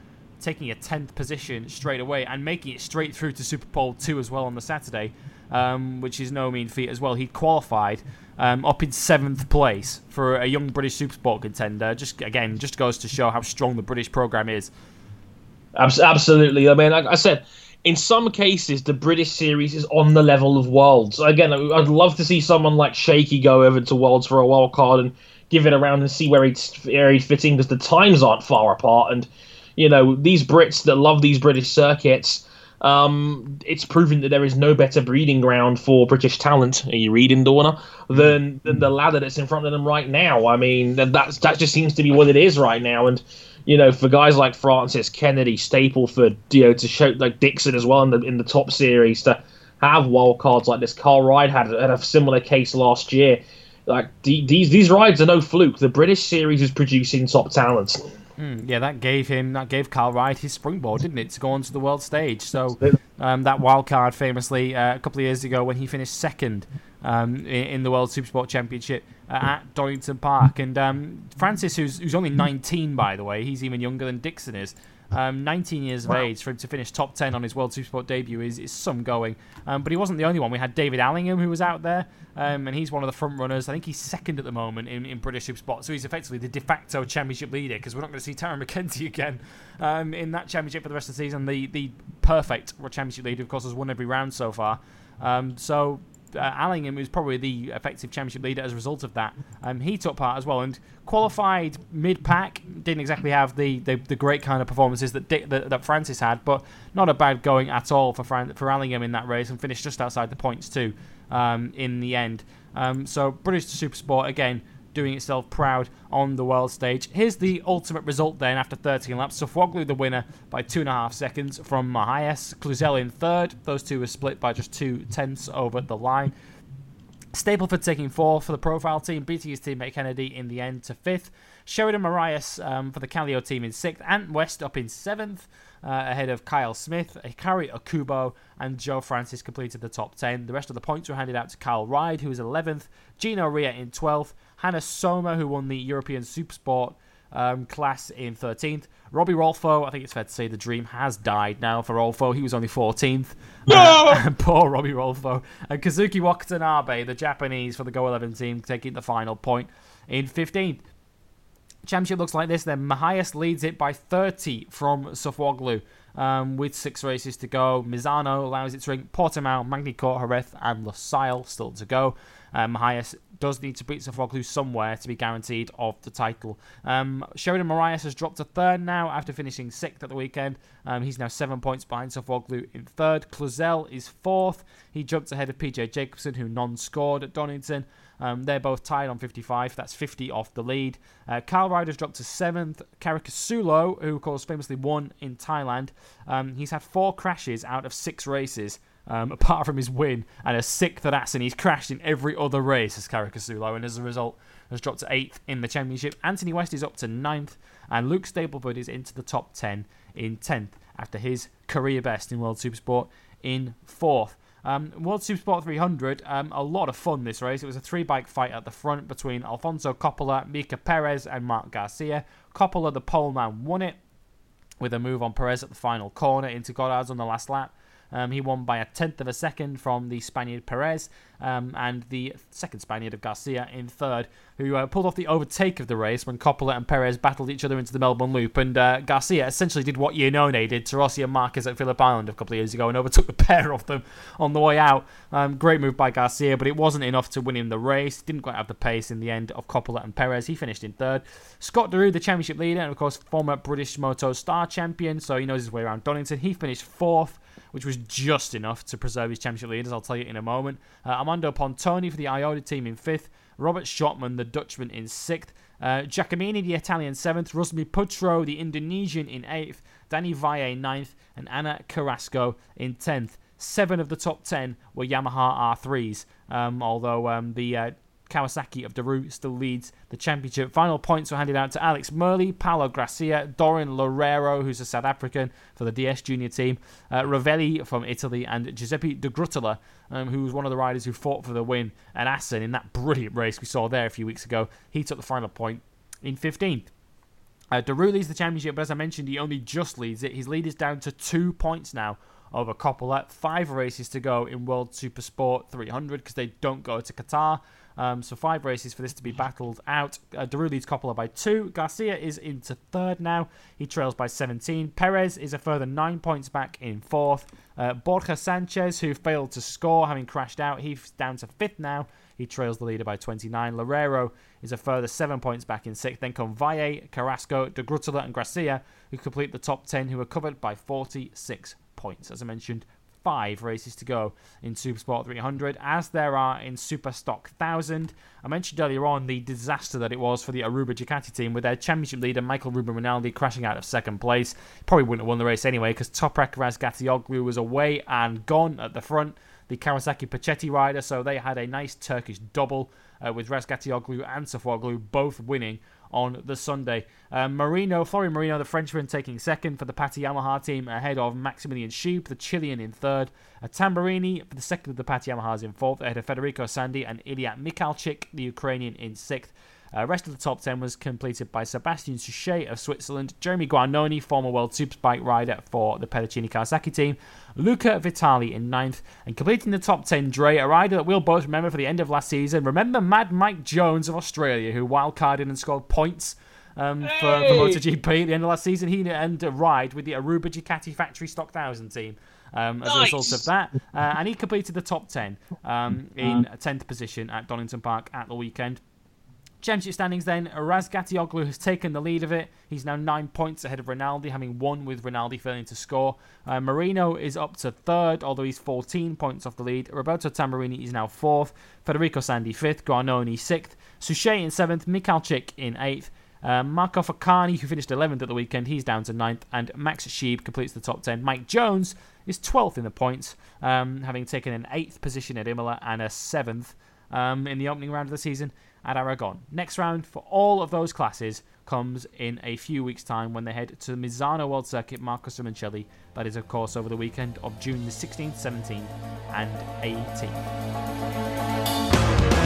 taking a 10th position straight away and making it straight through to Super Pole 2 as well on the Saturday, um, which is no mean feat as well. He qualified um, up in seventh place for a young British Super Sport contender. Just again, just goes to show how strong the British program is. Absolutely. I mean, like I said, in some cases, the British series is on the level of Worlds. Again, I'd love to see someone like Shakey go over to Worlds for a wild card and give it around and see where he'd, where he'd fit in because the times aren't far apart. And, you know, these Brits that love these British circuits, um, it's proven that there is no better breeding ground for British talent. Are you reading, Dorna? Than, than the ladder that's in front of them right now. I mean, that's that just seems to be what it is right now. And you know, for guys like Francis, Kennedy, Stapleford, you know, to show like Dixon as well in the in the top series to have wild cards like this. Kyle Ryde had, had a similar case last year. Like these these rides are no fluke. The British series is producing top talents. Mm, yeah, that gave him that gave Kyle Ryde his springboard, didn't it, to go onto the world stage? So um, that wild card, famously, uh, a couple of years ago when he finished second um, in, in, the World Supersport Championship at Donington Park. And um, Francis, who's, who's only 19, by the way, he's even younger than Dixon is. Um, 19 years of wow. age for him to finish top 10 on his World Supersport debut is, is some going. Um, but he wasn't the only one. We had David Allingham who was out there, um, and he's one of the front runners. I think he's second at the moment in, in British Supersport, so he's effectively the de facto championship leader because we're not going to see Tarran Mackenzie again um, in that championship for the rest of the season. The the perfect championship leader, of course, has won every round so far. Um, so uh, Allingham, who's probably the effective championship leader as a result of that, um, he took part as well and qualified mid pack. Didn't exactly have the, the, the, great kind of performances that, Dick, that, that Francis had, but not a bad going at all for Fran- for Allingham in that race and finished just outside the points too um, in the end. Um, so British Super Sport again doing itself proud on the world stage. Here's the ultimate result then after 13 laps. Sofuoglu the winner by two and a half seconds from Mahias. Cluzel in third. Those two were split by just two tenths over the line. Stapleford taking fourth for the profile team, beating his teammate Kennedy in the end to fifth. Sheridan Morais um, for the Kallio team in sixth. Ant West up in seventh. uh, ahead of Kyle Smith, Hikari Okubo, and Joe Francis completed the top 10. The rest of the points were handed out to Kyle Ryde, who was 11th, Gino Rea in 12th, Hannes Soomer, who won the European Supersport um, class in 13th. Robbie Rolfo, I think it's fair to say the dream has died now for Rolfo. He was only 14th. No! Uh, poor Robbie Rolfo. And Kazuki Watanabe, the Japanese for the Go 11 team, taking the final point in 15th. Championship looks like this. Then Mahias leads it by 30 from Sofuoglu. Um, with six races to go, Misano allows it to ring Portimao, Magny-Cours, Jerez, and Losail still to go. Um, Mahias does need to beat Sofuoglu somewhere to be guaranteed of the title. Um, Sheridan Morais has dropped to third now after finishing sixth at the weekend. Um, he's now seven points behind Sofuoglu in third. Cluzel is fourth. He jumped ahead of PJ Jacobson, who non-scored at Donington. Um, they're both tied on 55. That's 50 off the lead. Uh, Kyle Ryde's dropped to seventh. Caricasulo, who of course famously won in Thailand, um, he's had four crashes out of six races. Um, apart from his win and a sixth at Assen, he's crashed in every other race as Caricasulo, and as a result has dropped to eighth in the championship. Anthony West is up to ninth, and Luke Stapleford is into the top ten in tenth after his career best in World Supersport in fourth. Um, World Supersport 300, um, a lot of fun this race. It was a three bike fight at the front between Alfonso Coppola, Mika Perez, and Marc Garcia. Coppola, the poleman, won it with a move on Perez at the final corner into Goddard's on the last lap. Um, he won by a tenth of a second from the Spaniard Perez um, and the second Spaniard of Garcia in third, who uh, pulled off the overtake of the race when Coppola and Perez battled each other into the Melbourne Loop. And uh, Garcia essentially did what Iannone did to Rossi and Marquez at Phillip Island a couple of years ago and overtook the pair of them on the way out. Um, great move by Garcia, but it wasn't enough to win him the race. Didn't quite have the pace in the end of Coppola and Perez. He finished in third. Scott Deroue, the championship leader, and of course former British Moto Star champion, so he knows his way around Donington. He finished fourth which was just enough to preserve his championship leaders. I'll tell you in a moment. Uh, Armando Pontone for the Iota team in fifth. Robert Schotman, the Dutchman, in sixth. Uh, Giacomini, the Italian, seventh. Rusmi Putro, the Indonesian, in eighth. Danny Valle, ninth. And Anna Carrasco in tenth. Seven of the top ten were Yamaha R3s, um, although um, the uh, Kawasaki of Deroue still leads the championship. Final points were handed out to Alex Murley, Paolo Gracia, Dorren Loureiro, who's a South African for the DS Junior team, uh, Ravelli from Italy, and Giuseppe De Gruttola, um, who was one of the riders who fought for the win at Assen in that brilliant race we saw there a few weeks ago. He took the final point in 15th. Uh, Deroue leads the championship, but as I mentioned, he only just leads it. His lead is down to two points now over Coppola. Five races to go in World Super Sport 300 because they don't go to Qatar. Um, so five races for this to be battled out. Uh, leads Coppola by two. Garcia is into third now. He trails by 17. Perez is a further nine points back in fourth. Uh, Borja Sanchez, who failed to score, having crashed out, he's down to fifth now. He trails the leader by 29. Loureiro is a further seven points back in sixth. Then come Valle, Carrasco, De Gruttola, and Gracia, who complete the top 10, who are covered by 46 points. As I mentioned, five races to go in Supersport 300, as there are in Super Stock 1000. I mentioned earlier on the disaster that it was for the Aruba Ducati team with their championship leader Michael Ruben Rinaldi crashing out of second place. Probably wouldn't have won the race anyway because Toprak Razgatlioglu was away and gone at the front. The Kawasaki Puccetti rider, so they had a nice Turkish double uh, with Razgatlioglu and Sofuoglu both winning on the Sunday. Um, Marino, Florian Marino, the Frenchman, taking second for the Pata Yamaha team ahead of Maximilian Scheib, the Chilean, in third. A Tamburini for the second of the Pata Yamahas in fourth, ahead of Federico Sandi and Ilya Mykhalchyk, the Ukrainian, in sixth. Uh, rest of the top 10 was completed by Sebastian Suchet of Switzerland, Jeremy Guarnoni, former World Superbike rider for the Pedercini Kawasaki team, Luca Vitali in ninth, and completing the top 10, Dre, a rider that we'll both remember for the end of last season. Remember Mad Mike Jones of Australia, who wildcarded and scored points um, for, for MotoGP at the end of last season. He earned a ride with the Aruba Ducati Factory Stock 1000 team. Um, as Nice. a result of that, uh, and he completed the top 10 um, in 10th position at Donington Park at the weekend. Championship standings then, Razgatlioglu has taken the lead of it. He's now nine points ahead of Rinaldi, having won with Rinaldi failing to score. Uh, Marino is up to third, although he's 14 points off the lead. Roberto Tamburini is now fourth. Federico Sandi fifth. Guarnoni sixth. Suchet in seventh. Mykhalchyk in eighth. Uh, Marco Faccani, who finished 11th at the weekend, he's down to ninth. And Max Scheib completes the top 10. Mike Jones is 12th in the points, um, having taken an eighth position at Imola and a seventh um, in the opening round of the season at Aragon. Next round for all of those classes comes in a few weeks' time when they head to the Misano World Circuit Marco Simoncelli. That is, of course, over the weekend of June the 16th, 17th, and 18th.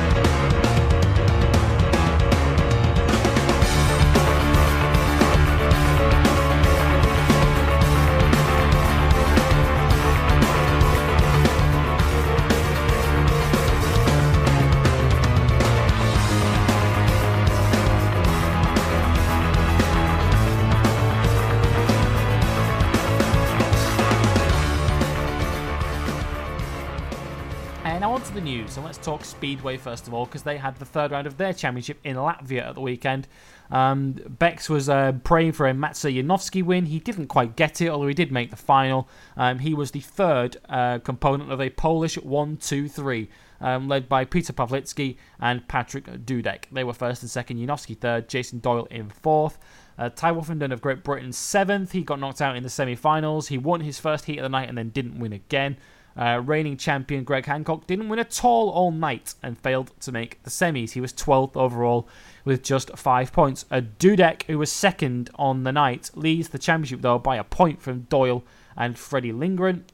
To the news. So let's talk Speedway first of all, because they had the third round of their championship in Latvia at the weekend. Um, Bex was uh, praying for a Maciej Janowski win. He didn't quite get it, although he did make the final. Um, he was the third uh, component of a Polish 1 2 3, um, led by Peter Pawlicki and Patryk Dudek. They were first and second, Janowski third, Jason Doyle in fourth. Uh, Tai Woffinden of Great Britain seventh. He got knocked out in the semi finals. He won his first heat of the night and then didn't win again. Uh, reigning champion Greg Hancock didn't win at all all night and failed to make the semis. He was 12th overall with just five points. A Dudek, who was second on the night, leads the championship though by a point from Doyle and Freddie Lindgren.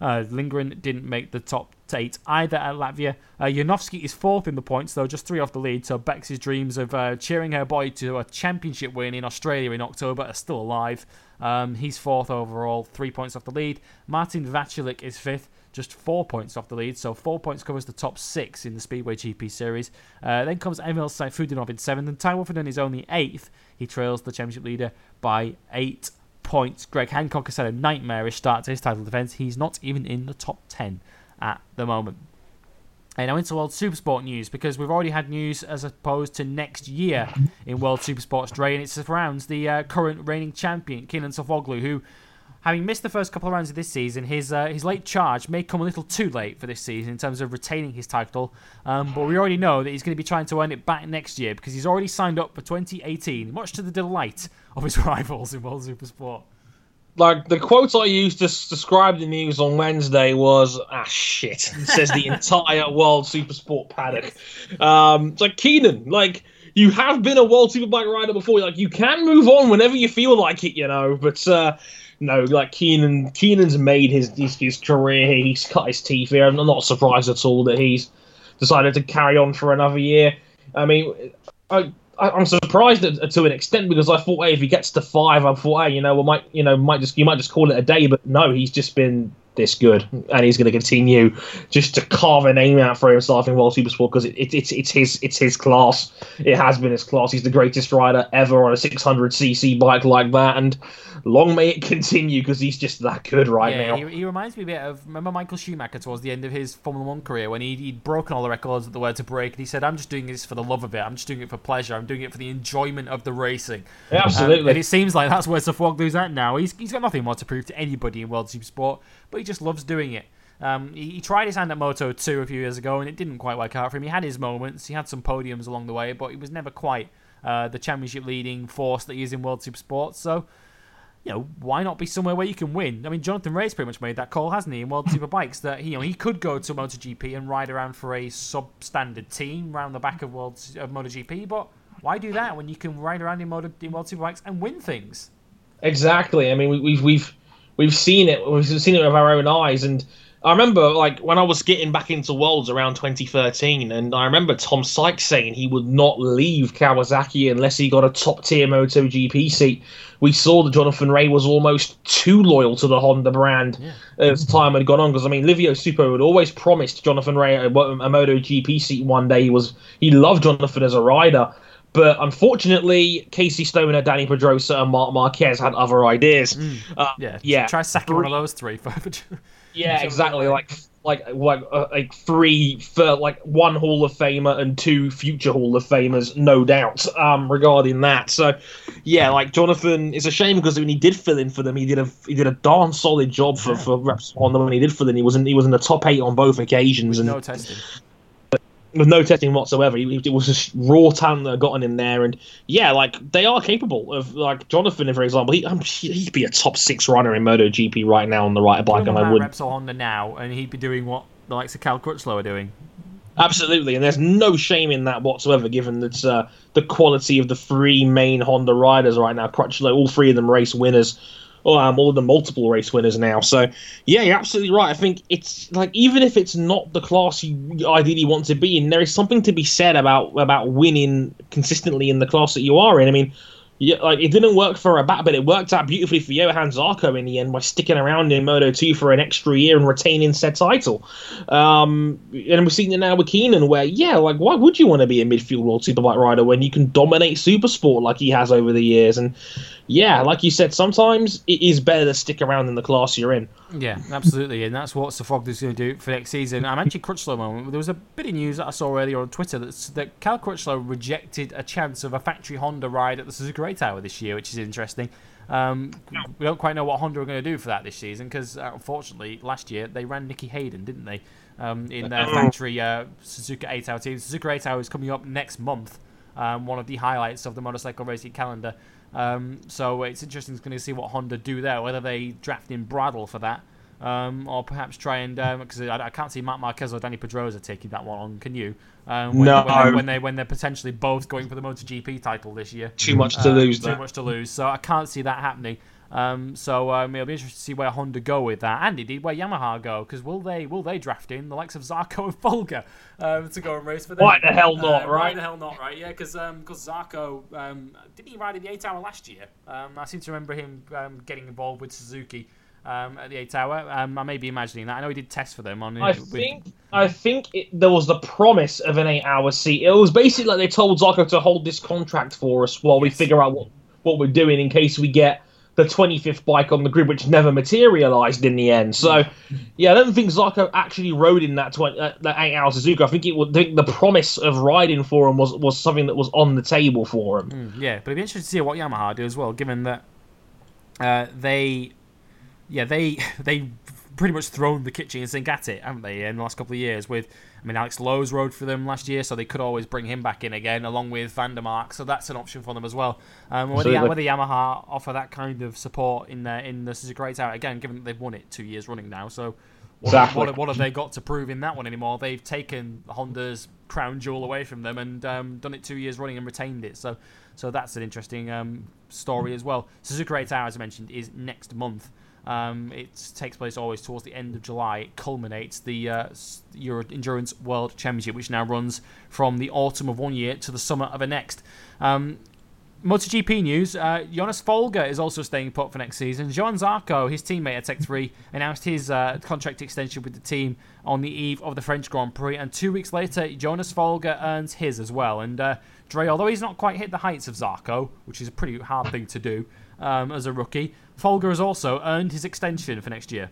Uh, Lindgren didn't make the top eight either at Latvia. Uh, Janowski is fourth in the points, though, just three off the lead. So Bex's dreams of uh, cheering her boy to a championship win in Australia in October are still alive. Um, he's fourth overall, three points off the lead. Martin Vaculik is fifth, just four points off the lead. So four points covers the top six in the Speedway GP series. Uh, then comes Emil Sayfutdinov in seventh, and Tai Woffinden is only eighth. He trails the championship leader by eight points. Greg Hancock has had a nightmarish start to his title defence. He's not even in the top 10 at the moment. And now into World Supersport news because we've already had news as opposed to next year in World Supersport Stray, and it surrounds the uh, current reigning champion, Kenan Sofuoglu, who, having missed the first couple of rounds of this season, his uh, his late charge may come a little too late for this season in terms of retaining his title. Um, but we already know that he's going to be trying to earn it back next year because he's already signed up for 2018, much to the delight of his rivals in World Supersport like the quote I used to s- describe the news on Wednesday was ah shit. Says the entire world super sport paddock. Um, it's like Kenan, like you have been a world superbike rider before. Like you can move on whenever you feel like it, you know. But uh, no, like Kenan, Kenan's made his, his his career. He's cut his teeth here. I'm not surprised at all that he's decided to carry on for another year. I mean, I, I'm surprised at, to an extent because I thought, hey, if he gets to five, I thought, hey, you know, we might, you know, might just you might just call it a day. But no, he's just been this good, and he's going to continue just to carve a name out for himself in World Supersport because it, it, it's it's his it's his class. It has been his class. He's the greatest rider ever on a 600cc bike like that, and long may it continue because he's just that good right yeah, now. He, he reminds me a bit of remember Michael Schumacher towards the end of his Formula One career when he'd, he'd broken all the records at the word to break, and he said, "I'm just doing this for the love of it. I'm just doing it for pleasure. I'm doing it for the enjoyment of the racing." Yeah, Um, absolutely. and it seems like that's where Sofuoglu's at now. He's he's got nothing more to prove to anybody in World super sport, but he just loves doing it. Um, he, he tried his hand at Moto 2 a few years ago, and it didn't quite work out for him. He had his moments, he had some podiums along the way, but he was never quite uh, the championship leading force that he is in World Supersport. So you know, why not be somewhere where you can win? I mean, Jonathan Rea's pretty much made that call, hasn't he, in World Superbikes that he, you know he could go to MotoGP and ride around for a substandard team around the back of World of MotoGP, but why do that when you can ride around in, Moto, in World Superbikes and win things? Exactly. I mean, we, we've we've we've seen it. We've seen it with our own eyes. And I remember, like, when I was getting back into Worlds around 2013, and I remember Tom Sykes saying he would not leave Kawasaki unless he got a top tier MotoGP seat. We saw that Jonathan Rea was almost too loyal to the Honda brand as time had gone on. Because I mean, Livio Suppo had always promised Jonathan Rea a, a MotoGP seat one day. He was he loved Jonathan as a rider. But unfortunately, Casey Stoner, Dani Pedrosa, and Marc Marquez had other ideas. Uh, Yeah, yeah, Try sacking one of those three. Yeah, exactly. Like, like, like, uh, like three for like one Hall of Famer and two future Hall of Famers, no doubt. Um, regarding that, so yeah, like Jonathan, it's a shame because when he did fill in for them, he did a he did a darn solid job for for reps on them when he did fill in. He wasn't he was in the top eight on both occasions, and no testing. With no testing whatsoever. He, it was just raw talent that got him there, and yeah, like they are capable of like Jonathan, for example. He, um, he'd be a top six runner in MotoGP right now on the right bike, and I would. Repsol Honda now, and he'd be doing what the likes of Cal Crutchlow are doing. Absolutely, and there's no shame in that whatsoever, given that uh, the quality of the three main Honda riders right now. Crutchlow, all three of them race winners, or um, all of them multiple race winners now. So, yeah, you're absolutely right. I think it's like even if it's not the class you ideally want to be in, there is something to be said about about winning consistently in the class that you are in. I mean, yeah, like it didn't work for a bat, but it worked out beautifully for Johan Zarco in the end by sticking around in Moto 2 for an extra year and retaining said title. Um, and we're seeing it now with Kenan, where yeah, like why would you want to be a midfield world superbike rider when you can dominate supersport like he has over the years? And yeah, like you said, sometimes it is better to stick around in the class you're in. Yeah, absolutely, and that's what Sofuoglu's going to do for next season. I mentioned Crutchlow moment. There was a bit of news that I saw earlier on Twitter that, that Cal Crutchlow rejected a chance of a factory Honda ride at the Suzuka 8 Hour this year, which is interesting. Um, we don't quite know what Honda are going to do for that this season because, uh, unfortunately, last year they ran Nicky Hayden, didn't they? Um, in their factory uh, Suzuka 8 Hour team. Suzuka 8 Hour is coming up next month, um, one of the highlights of the motorcycle racing calendar. Um, so it's interesting to see what Honda do there, whether they draft in Bradl for that, um, or perhaps try and because I, I, can't see Marc Marquez or Dani Pedrosa taking that one on. Can you? Um, when, no. When, they, when they when they're potentially both going for the MotoGP title this year. Too much to Uh, lose. Too there. much to lose. So I can't see that happening. Um, so um, it'll be interesting to see where Honda go with that, and indeed where Yamaha go, because will they will they draft in the likes of Zarco and Folger um, to go and race for them? Why the hell not, Uh, Why right? the hell not, right? Yeah, because because Zarco um, didn't he ride in the eight hour last year? Um, I seem to remember him um, getting involved with Suzuki um, at the eight hour. Um, I may be imagining that. I know he did tests for them on. I with- think I think it, there was the promise of an eight-hour seat. It was basically like they told Zarco to hold this contract for us while we figure out what what we're doing in case we get the 25th bike on the grid, which never materialized in the end. So, yeah, I don't think Zarco actually rode in that 20, uh, that eight-hour Suzuka. I think it would think the promise of riding for him was was something that was on the table for him. Mm, yeah, but it'd be interesting to see what Yamaha do as well, given that uh, they, yeah, they they pretty much thrown the kitchen sink at it, haven't they, in the last couple of years? With, I mean, Alex Lowes rode for them last year, so they could always bring him back in again, along with van der Mark. So that's an option for them as well. Um, whether, whether Yamaha offer that kind of support in the in the Suzuka Race Hour again, given that they've won it two years running now, so. What, Exactly. what, what have they got to prove in that one anymore? They've taken Honda's crown jewel away from them and um, done it two years running and retained it. So, so that's an interesting um, story as well. Suzuka 8 Hour, as I mentioned, is next month. Um, it takes place always towards the end of July. It culminates the uh, Euro Endurance World Championship, which now runs from the autumn of one year to the summer of the next. Um, MotoGP news: uh, Jonas Folger is also staying put for next season. Johann Zarco, his teammate at Tech 3, announced his uh, contract extension with the team on the eve of the French Grand Prix, and two weeks later, Jonas Folger earns his as well. And uh, Dre, although he's not quite hit the heights of Zarco, which is a pretty hard thing to do um, as a rookie, Folger has also earned his extension for next year.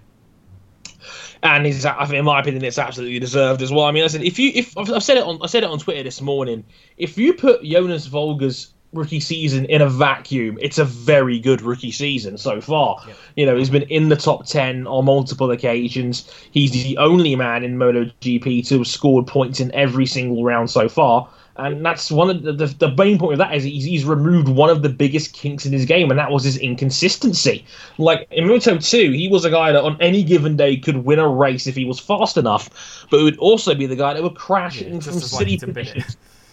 and is I think in my opinion it's absolutely deserved as well. I mean, listen, if you if I've said it on I said it on Twitter this morning, if you put Jonas Folger's rookie season in a vacuum, it's a very good rookie season so far. You know, he's been in the top ten on multiple occasions. He's the only man in MotoGP to have scored points in every single round so far. And that's one of the, the, the main point of that is he's, he's removed one of the biggest kinks in his game, and that was his inconsistency. Like in Moto 2, he was a guy that on any given day could win a race if he was fast enough, but it would also be the guy that would crash in just from city likely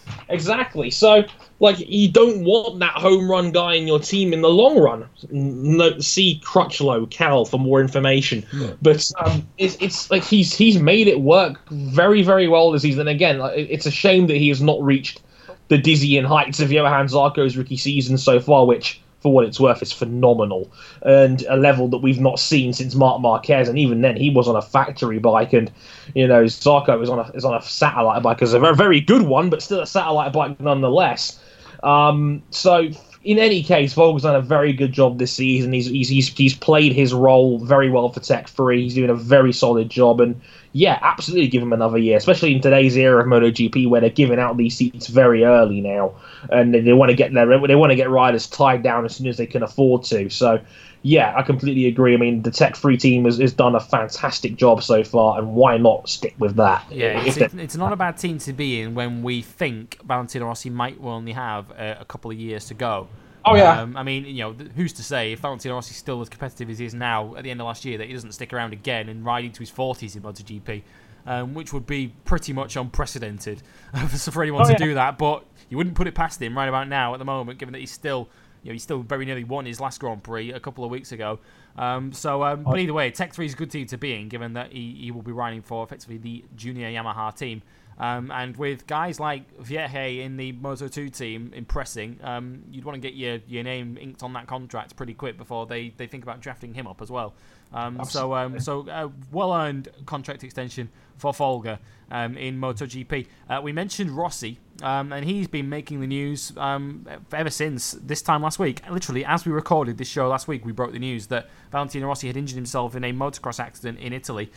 to bin it. positions. Exactly. So, like, you don't want that home run guy in your team in the long run. No, see Crutchlow, Cal for more information. But um, it's it's like he's he's made it work very very well this season. Again, like, it's a shame that he has not reached the dizzying heights of Johann Zarco's rookie season so far, which. For what it's worth, is phenomenal, and a level that we've not seen since Marc Marquez. And even then, he was on a factory bike, and you know Zarco is on a is on a satellite bike, is a very very good one, but still a satellite bike nonetheless. Um, so in any case, Folger's done a very good job this season. He's, he's he's he's played his role very well for Tech Three. He's doing a very solid job, and yeah, absolutely give him another year, especially in today's era of MotoGP where they're giving out these seats very early now, and they, they want to get their they want to get riders tied down as soon as they can afford to. So. Yeah, I completely agree. I mean, the Tech Three team has, has done a fantastic job so far, and why not stick with that? Yeah, it's, it's, it's not a bad team to be in when we think Valentino Rossi might only have a, a couple of years to go. Oh, yeah. Um, I mean, you know, who's to say if Valentino Rossi's still as competitive as he is now at the end of last year that he doesn't stick around again and ride into his 40s in MotoGP? um, which would be pretty much unprecedented for anyone Oh, to yeah. do that. But you wouldn't put it past him right about now at the moment, given that he's still, you know, he still very nearly won his last Grand Prix a couple of weeks ago. Um, so, um, but either way, Tech 3 is a good team to be in, given that he, he will be riding for effectively the junior Yamaha team. Um, and with guys like Vierge in the Moto 2 team impressing, um, you'd want to get your, your name inked on that contract pretty quick before they, they think about drafting him up as well. Um, so, um, so uh, well earned contract extension for Folger um, in MotoGP. Uh, we mentioned Rossi, um, and he's been making the news um, ever since this time last week. Literally, as we recorded this show last week, we broke the news that Valentino Rossi had injured himself in a motocross accident in Italy.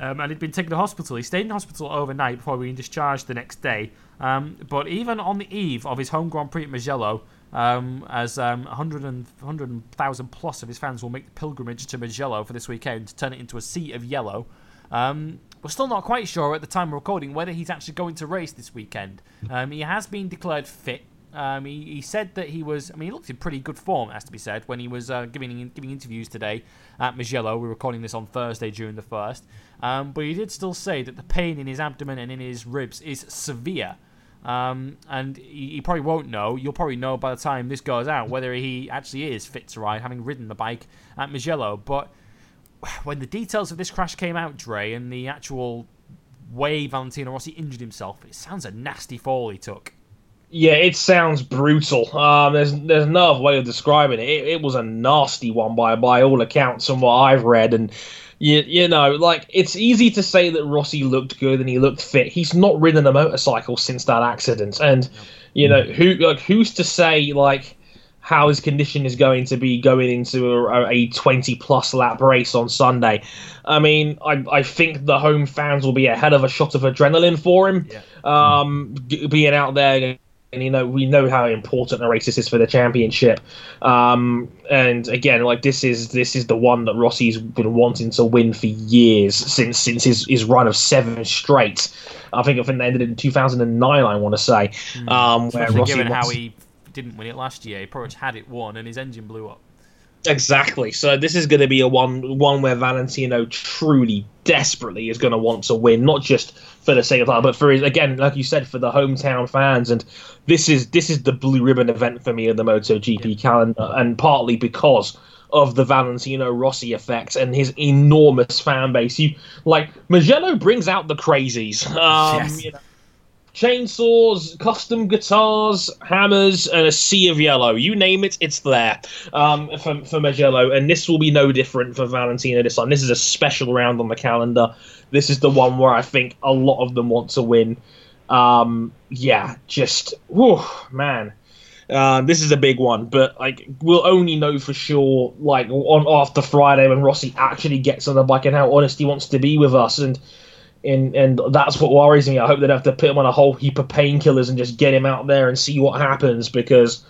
Um, and he'd been taken to hospital. He stayed in hospital overnight before being discharged the next day. Um, but even on the eve of his home Grand Prix at Mugello, um, as um, 100 100,000 plus of his fans will make the pilgrimage to Mugello for this weekend to turn it into a sea of yellow. Um, we're still not quite sure at the time of recording whether he's actually going to race this weekend. Um, he has been declared fit. Um, he, he said that he was. I mean, he looked in pretty good form, has to be said, when he was uh, giving giving interviews today at Mugello. We're recording this on Thursday June the first, um, but he did still say that the pain in his abdomen and in his ribs is severe. Um, and he, he probably won't know. You'll probably know by the time this goes out whether he actually is fit to ride, having ridden the bike at Mugello. But when the details of this crash came out, Dre, and the actual way Valentino Rossi injured himself, it sounds a nasty fall he took. Yeah, it sounds brutal. Um, there's there's no other way of describing it. it. It was a nasty one by by all accounts from what I've read, and you you know like it's easy to say that Rossi looked good and he looked fit. He's not ridden a motorcycle since that accident, and you know who like who's to say like how his condition is going to be going into a, a 20 plus lap race on Sunday. I mean, I, I think the home fans will be ahead of a shot of adrenaline for him, um, g- being out there. And you know, we know how important a race this is for the championship. Um, and again, like this is this is the one that Rossi's been wanting to win for years since since his, his run of seven straight. I think I think it ended in 2009. I want to say, um, where Rossi given how he didn't win it last year. He much had it won, and his engine blew up. Exactly. So this is going to be a one one where Valentino truly, desperately is going to want to win, not just for the sake of that, but for his again, like you said, for the hometown fans. And this is this is the blue ribbon event for me in the MotoGP calendar, and partly because of the Valentino Rossi effect and his enormous fan base. You like Mugello brings out the crazies. Um, Yes. you know, chainsaws, custom guitars, hammers, and a sea of yellow. You name it, it's there um, for, for Mugello. And this will be no different for Valentino this time. This is a special round on the calendar. This is the one where I think a lot of them want to win. Um, yeah, just, whew, man. Uh, this is a big one, but like we'll only know for sure like on after Friday when Rossi actually gets on the bike and how honest he wants to be with us, and and and that's what worries me. I hope they don't have to put him on a whole heap of painkillers and just get him out there and see what happens because,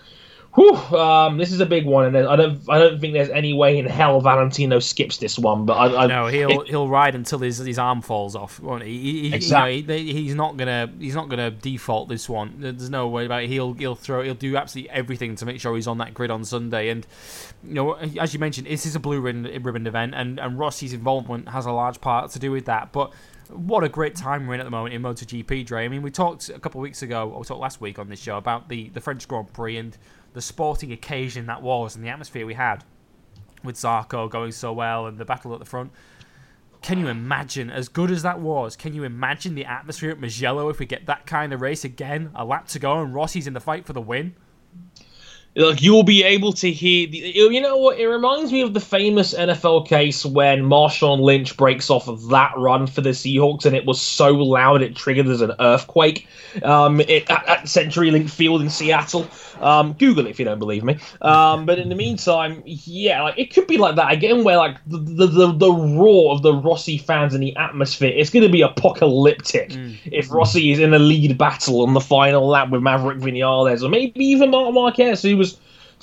whew, um, this is a big one, and I don't I don't think there's any way in hell Valentino skips this one. But I, I No, he'll he'll ride until his, his arm falls off, won't he? he, he Exactly. You know, he- he's not gonna he's not gonna default this one. There's no way about it. He'll he'll throw he'll do absolutely everything to make sure he's on that grid on Sunday. And you know, as you mentioned, this is a blue ribbon, ribbon event, and and Rossi's involvement has a large part to do with that. But what a great time we're in at the moment in MotoGP, Dre. I mean, we talked a couple of weeks ago, or we talked last week on this show about the the French Grand Prix and the sporting occasion that was and the atmosphere we had with Zarco going so well and the battle at the front. Can you imagine, as good as that was, can you imagine the atmosphere at Mugello if we get that kind of race again? A lap to go and Rossi's in the fight for the win? Like you'll be able to hear. The, you know what? It reminds me of the famous NFL case when Marshawn Lynch breaks off of that run for the Seahawks, and it was so loud it triggered as an earthquake. Um, it, at, at CenturyLink Field in Seattle. Um, Google it if you don't believe me. Um, but in the meantime, yeah, like it could be like that again, where like the the, the, the roar of the Rossi fans and the atmosphere, it's going to be apocalyptic if Rossi is in a lead battle on the final lap with Maverick Vinales, or maybe even Marc Marquez, who was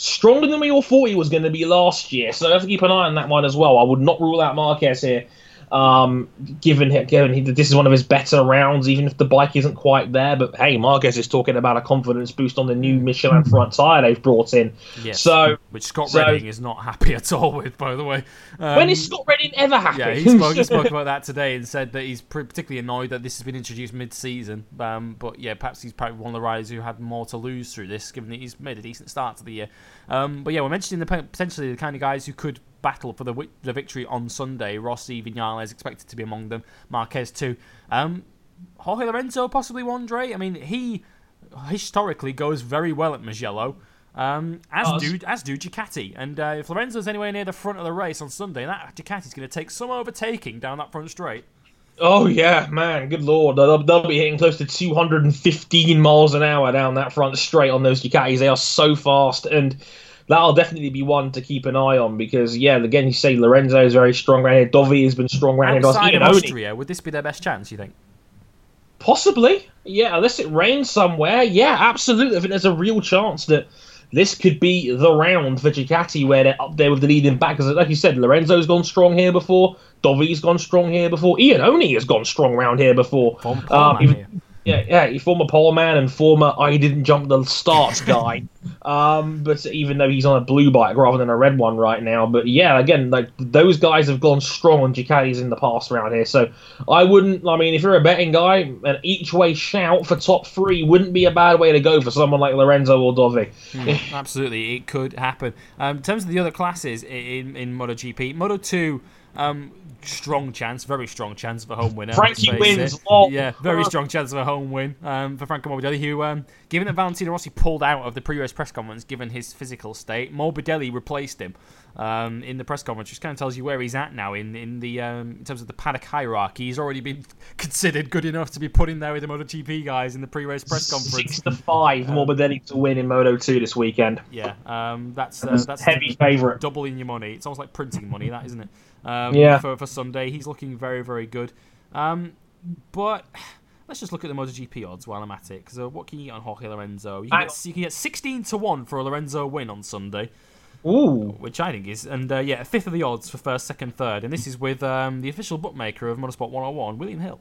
stronger than we all thought he was going to be last year. So I have to keep an eye on that one as well. I would not rule out Marquez here. Um, given given he, this is one of his better rounds, even if the bike isn't quite there. But hey, Marquez is talking about a confidence boost on the new Michelin front tire they've brought in. Yes. So which Scott so- Redding is not happy at all with, by the way. Um, when is Scott Redding ever happy? Yeah, he spoke, he spoke about that today and said that he's particularly annoyed that this has been introduced mid-season. Um, but yeah, perhaps he's probably one of the riders who had more to lose through this, given that he's made a decent start to the year. Um, but yeah, we're mentioning the potentially the kind of guys who could battle for the the victory on Sunday. Rossi, Vinales expected to be among them. Marquez too. Um, Jorge Lorenzo possibly one. Dre. I mean, he historically goes very well at Mugello. Um, as Oh, do as do Ducati, and uh, if Lorenzo's anywhere near the front of the race on Sunday, that Ducati's going to take some overtaking down that front straight. Oh yeah, man, good lord, they'll, they'll be hitting close to 215 miles an hour down that front straight on those Ducatis. They are so fast, and that'll definitely be one to keep an eye on because yeah, again, you say Lorenzo is very strong around here. Dovi has been strong around here. Outside of Austria, would this be their best chance? You think? Possibly, yeah. Unless it rains somewhere, yeah, absolutely. I think there's a real chance that this could be the round for Ducati where they're up there with the leading back. Because, like you said, Lorenzo's gone strong here before. Dovi's gone strong here before. Iannone has gone strong round here before. Um, even-. Yeah, yeah, he former pole man and former I didn't jump the starts guy. um, but even though he's on a blue bike rather than a red one right now, but yeah, again, like those guys have gone strong on Ducatis in the past around here. So I wouldn't. I mean, if you're a betting guy, an each way shout for top three wouldn't be a bad way to go for someone like Lorenzo or Dovi. Absolutely, it could happen. Um, in terms of the other classes in in MotoGP, Moto Two, um, strong chance, very strong chance of a home winner. Frankie wins. Yeah, very strong chance of a home win um, for Franco Morbidelli, who, um, given that Valentino Rossi pulled out of the pre-race press conference, given his physical state, Morbidelli replaced him um, in the press conference, which kind of tells you where he's at now in in the um, in terms of the paddock hierarchy. He's already been considered good enough to be put in there with the MotoGP guys in the pre-race press conference. Six to five, Morbidelli to win in Moto Two this weekend. Yeah, um, that's uh, that's Heavy favourite. doubling your money. It's almost like printing money, that isn't it? Um, Yeah. For, for Sunday, he's looking very very good. Um, but let's just look at the MotoGP odds while I'm at it. Because uh, what can you get on Jorge Lorenzo? You can, get, you can get 16 to one for a Lorenzo win on Sunday, Ooh, which I think is, and uh, yeah, a fifth of the odds for first, second, third, and this is with um, the official bookmaker of Motorsport 101, William Hill.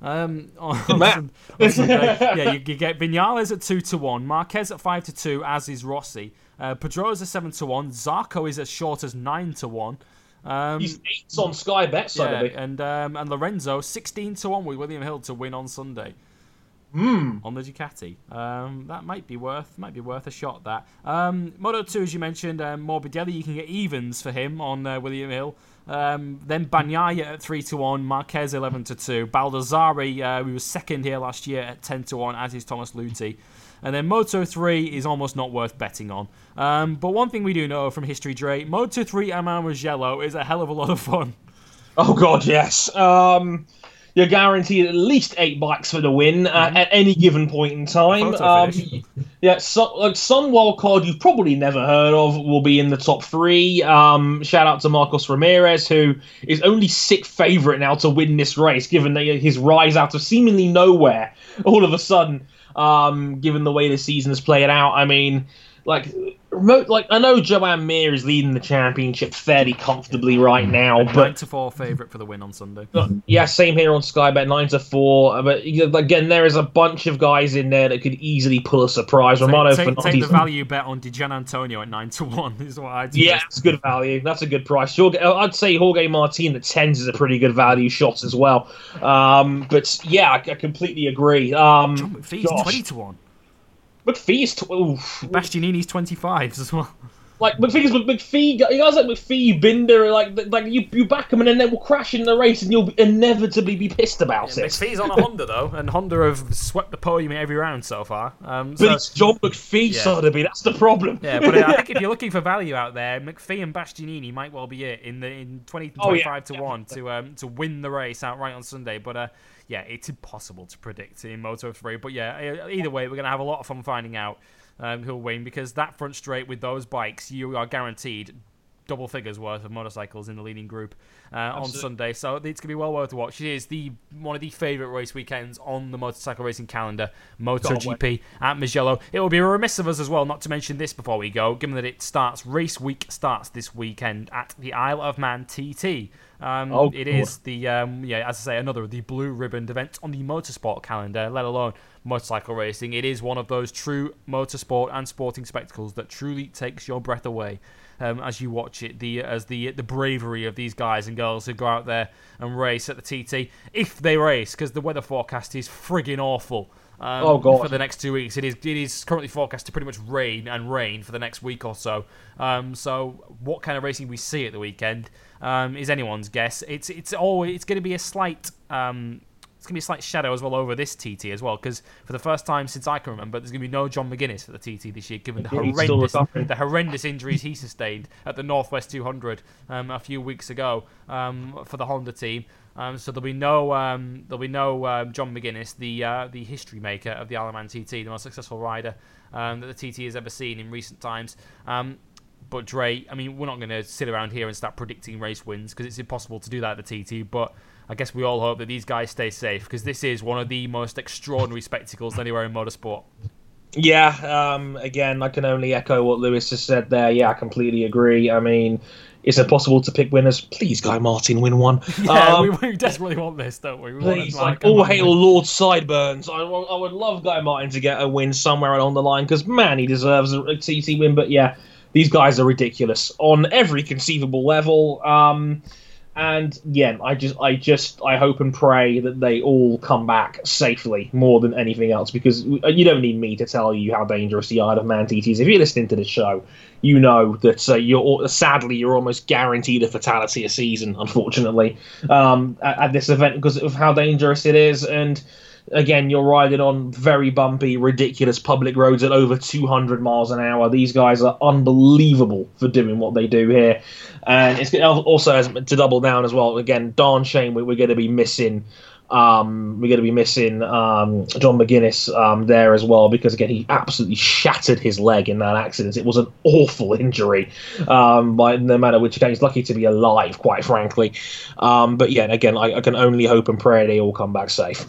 Um, on, on on Sunday, yeah, you, you get Vinales at two to one, Marquez at five to two, as is Rossi. Uh, Pedrosa at seven to one. Zarco is as short as nine to one. Um, he's eights on Sky Bet side yeah, and um, and Lorenzo sixteen to one with William Hill to win on Sunday. Hmm. On the Ducati, um, that might be worth might be worth a shot. That um, Moto two, as you mentioned, um, Morbidelli, you can get evens for him on uh, William Hill. Um, then Bagnaia at three to one, Marquez eleven to two, Baldassari, uh, who was second here last year at ten to one, as is Thomas Luthi. And then Moto 3 is almost not worth betting on. Um, but one thing we do know from history, Dre, Moto 3 Amar Mugello is a hell of a lot of fun. Oh god, yes. Um, you're guaranteed at least eight bikes for the win uh, at any given point in time. Um, yeah, so, like some wild card you've probably never heard of will be in the top three. Um, shout out to Marcos Ramirez, who is only sixth favourite now to win this race, given that his rise out of seemingly nowhere all of a sudden. Um, given the way the season is playing out, I mean, like remote, like I know Joan Mir is leading the championship fairly comfortably right now, Nine but to four favourite for the win on Sunday. yeah, same here on Sky Bet nine to four. But again, there is a bunch of guys in there that could easily pull a surprise. Romano Take, take, take the value bet on Di Giannantonio at nine to one is what I'd Yeah, suggest. that's good value. That's a good price. Jorge, I'd say Jorge Martin at tens is a pretty good value shot as well. Um, but yeah, I, I completely agree. Um, John McPhee's twenty to one. McPhee's tw- oof. Bastianini's twenty fives as well. like McPhee's McPhee. You guys like McPhee, you Binder, like like you you back them and then they will crash in the race and you'll inevitably be pissed about it. McPhee's on a Honda though, and Honda have swept the podium in every round so far. Um, But so, it's John McPhee, Yeah. Sutterby. That's the problem. yeah, but uh, I think if you're looking for value out there, McPhee and Bastianini might well be it in the in 20 Oh, yeah, 25 to one to um to win the race outright on Sunday. But uh, yeah, it's impossible to predict in Moto 3. But yeah, either way, we're gonna have a lot of fun finding out um, who'll win because that front straight with those bikes, you are guaranteed double figures worth of motorcycles in the leading group uh, on Sunday. So it's gonna be well worth a watch. It is the one of the favourite race weekends on the motorcycle racing calendar, MotoGP at Mugello. It will be remiss of us as well not to mention this before we go, given that it starts race week starts this weekend at the Isle of Man TT. Um, Oh, it is the um, yeah, as I say, another of the blue ribboned events on the motorsport calendar. Let alone motorcycle racing. It is one of those true motorsport and sporting spectacles that truly takes your breath away um, as you watch it. The as the the bravery of these guys and girls who go out there and race at the TT, if they race, because the weather forecast is frigging awful. Um, Oh, God. For the next two weeks, it is it is currently forecast to pretty much rain and rain for the next week or so. Um, so what kind of racing we see at the weekend um, is anyone's guess. It's it's always it's going to be a slight. Um, it's going to be a slight shadow as well over this TT as well, because for the first time since I can remember, there's going to be no John McGuinness for the TT this year, given the Yeah, he's still horrendous the horrendous injuries he sustained at the Northwest 200 um, a few weeks ago um, for the Honda team. Um, so there'll be no um, there'll be no um, John McGuinness, the uh, the history maker of the Isle of Man TT, the most successful rider um, that the TT has ever seen in recent times. But Dre, I mean, we're not going to sit around here and start predicting race wins because it's impossible to do that at the TT. But I guess we all hope that these guys stay safe because this is one of the most extraordinary spectacles anywhere in motorsport. Yeah, um, again, I can only echo what Lewis has said there. Yeah, I completely agree. I mean, it's impossible to pick winners. Please, Guy Martin, win one. Yeah, Um, we, we desperately want this, don't we? we Please, like, all hail win. Lord Sideburns. I, I would love Guy Martin to get a win somewhere along the line because, man, he deserves a TT win. But yeah, these guys are ridiculous on every conceivable level. Um, and yeah, I just, I just, I hope and pray that they all come back safely more than anything else because you don't need me to tell you how dangerous the Isle of Man TT is. If you're listening to the show, you know that uh, you're sadly you're almost guaranteed a fatality a season, unfortunately, um, at, at this event because of how dangerous it is. And again, you're riding on very bumpy, ridiculous public roads at over 200 miles an hour. These guys are unbelievable for doing what they do here, and it's also to double down as well. Again, darn shame we- we're going to be missing. Um, we're going to be missing um, John McGuinness um, there as well because again he absolutely shattered his leg in that accident. It was an awful injury. Um, by no matter which again, he's lucky to be alive, quite frankly. Um, but yeah, again, I, I can only hope and pray they all come back safe.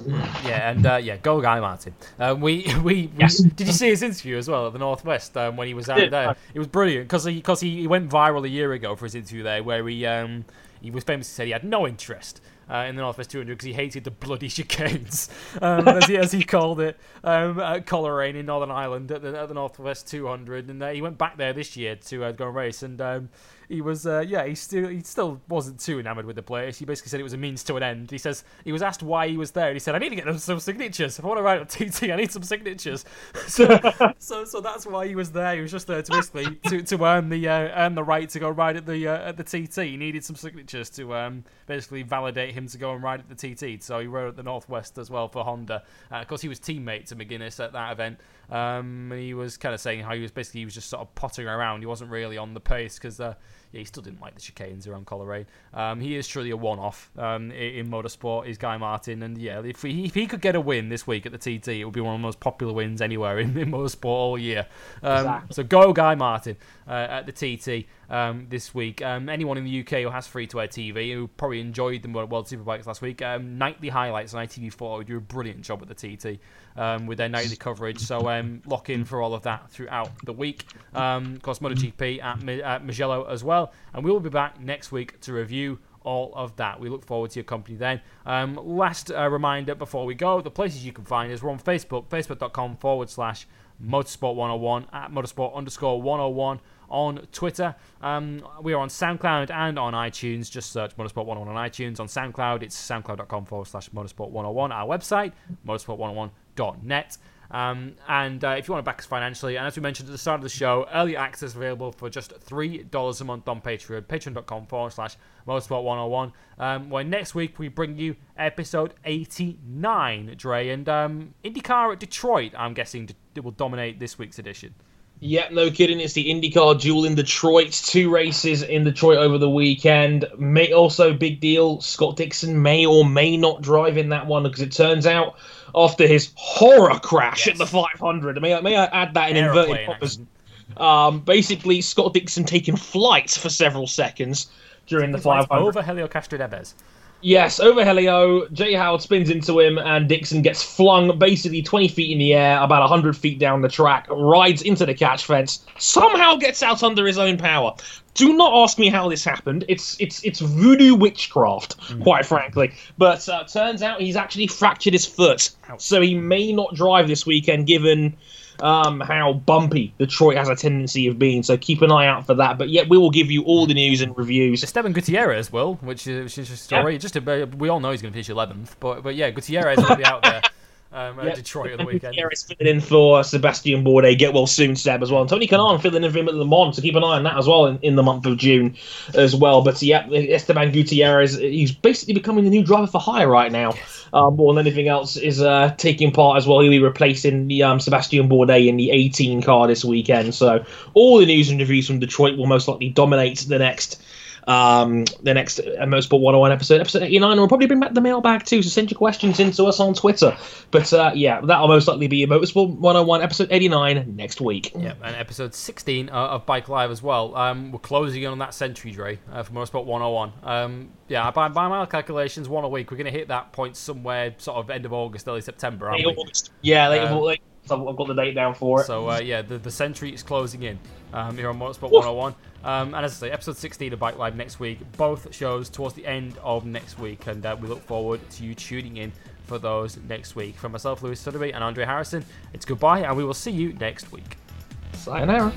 Yeah, and uh, yeah, go Guy Martin. Um, we, we, we Yes. did you see his interview as well at the Northwest um, when he was out did. there? It was brilliant because he because he, he went viral a year ago for his interview there, where he um, he was famously said he had no interest. Uh, in the Northwest 200 because he hated the bloody chicanes, um, as, he, as he called it, um, at Coleraine in Northern Ireland at the, at the Northwest 200, and uh, he went back there this year to uh, go and race, and um, he was uh, yeah he still he still wasn't too enamored with the place. He basically said it was a means to an end. He says he was asked why he was there, and he said I need to get some signatures. If I want to ride on TT, I need some signatures. so, so so that's why he was there. He was just there to basically to, to earn the uh, earn the right to go ride at the uh, at the TT. He needed some signatures to um, basically validate him to go and ride at the TT. So he rode at the Northwest as well for Honda. Uh, of course, he was teammate to McGuinness at that event. Um, and he was kind of saying how he was basically he was just sort of pottering around. He wasn't really on the pace because uh, yeah, he still didn't like the chicanes around Coleraine. Um, he is truly a one-off um, i- in motorsport. Is Guy Martin, and yeah, if he, if he could get a win this week at the TT, it would be one of the most popular wins anywhere in, in motorsport all year. Um, Exactly. So go Guy Martin uh, at the TT um, this week. Um, anyone in the UK who has free-to-air TV who probably enjoyed the World Superbikes last week, um, nightly highlights on ITV4 do a brilliant job at the TT um, with their nightly coverage. So um, lock in for all of that throughout the week. Um, of course, MotoGP at, Mi- at as well, and we will be back next week to review all of that. We look forward to your company then. Um, last uh, reminder before we go the places you can find us we're on Facebook, facebook.com forward slash motorsport 101 at motorsport underscore 101 on Twitter. Um, we are on SoundCloud and on iTunes. Just search Motorsport 101 on iTunes. On SoundCloud, it's soundcloud.com forward slash Motorsport 101. Our website, motorsport101.net. Um, and uh, if you want to back us financially, and as we mentioned at the start of the show, early access available for just $3 a month on Patreon, patreon.com forward slash motorsport101. Um, where next week we bring you episode 89, Dre. And um, IndyCar at Detroit, I'm guessing, d- will dominate this week's edition. Yeah, no kidding. It's the IndyCar duel in Detroit. Two races in Detroit over the weekend. May also big deal. Scott Dixon may or may not drive in that one because it turns out after his horror crash Yes. at the 500. May I, may I add that in inverted Aeroplane commas? accident. Um, basically, Scott Dixon taking flight for several seconds during the Flights 500. over Helio Castroneves. Yes, over Helio, Jay Howard spins into him, and Dixon gets flung basically 20 feet in the air, about 100 feet down the track, rides into the catch fence, somehow gets out under his own power. Do not ask me how this happened. It's it's it's voodoo witchcraft, quite frankly. But uh, turns out he's actually fractured his foot, so he may not drive this weekend, given um, how bumpy Detroit has a tendency of being. So keep an eye out for that. But yet we will give you all the news and reviews. Esteban Gutierrez will, which is, which is a story. Just to, we all know he's going to finish 11th, but but yeah, Gutierrez will be out there. Um, at Yep. Detroit at the weekend. Gutierrez filling in for Sebastian Bourdais. Get well soon, Seb, as well. And Tony Kanaan filling in for him at Le Mans, so keep an eye on that as well in, in the month of June as well. But yeah, Esteban Gutierrez, he's basically becoming the new driver for hire right now. Um, more than anything else, is uh, taking part as well. He'll be replacing the um, Sebastian Bourdais in the 18 car this weekend. So all the news and reviews from Detroit will most likely dominate the next um, the next uh, Motorsport 101 episode, episode 89. And we'll probably bring back the mailbag too, so send your questions in to us on Twitter. But uh, yeah, that'll most likely be your Motorsport 101 episode 89 next week. Yeah, and episode 16 uh, of Bike Live as well. Um, we're closing in on that century, Dre, uh, for Motorsport 101. Um, yeah, by, by my calculations, one a week. We're going to hit that point somewhere sort of end of August, early September, aren't Late we? August. Yeah, late, Um, late, I've I've got the date down for it. So uh, yeah, the, the century is closing in um, here on Motorsport 101. Um, and as I say, episode 16 of Bike Live next week. Both shows towards the end of next week, and uh, we look forward to you tuning in for those next week. From myself, Lewis Sutterby, and Andre Harrison, it's goodbye, and we will see you next week. Sayonara.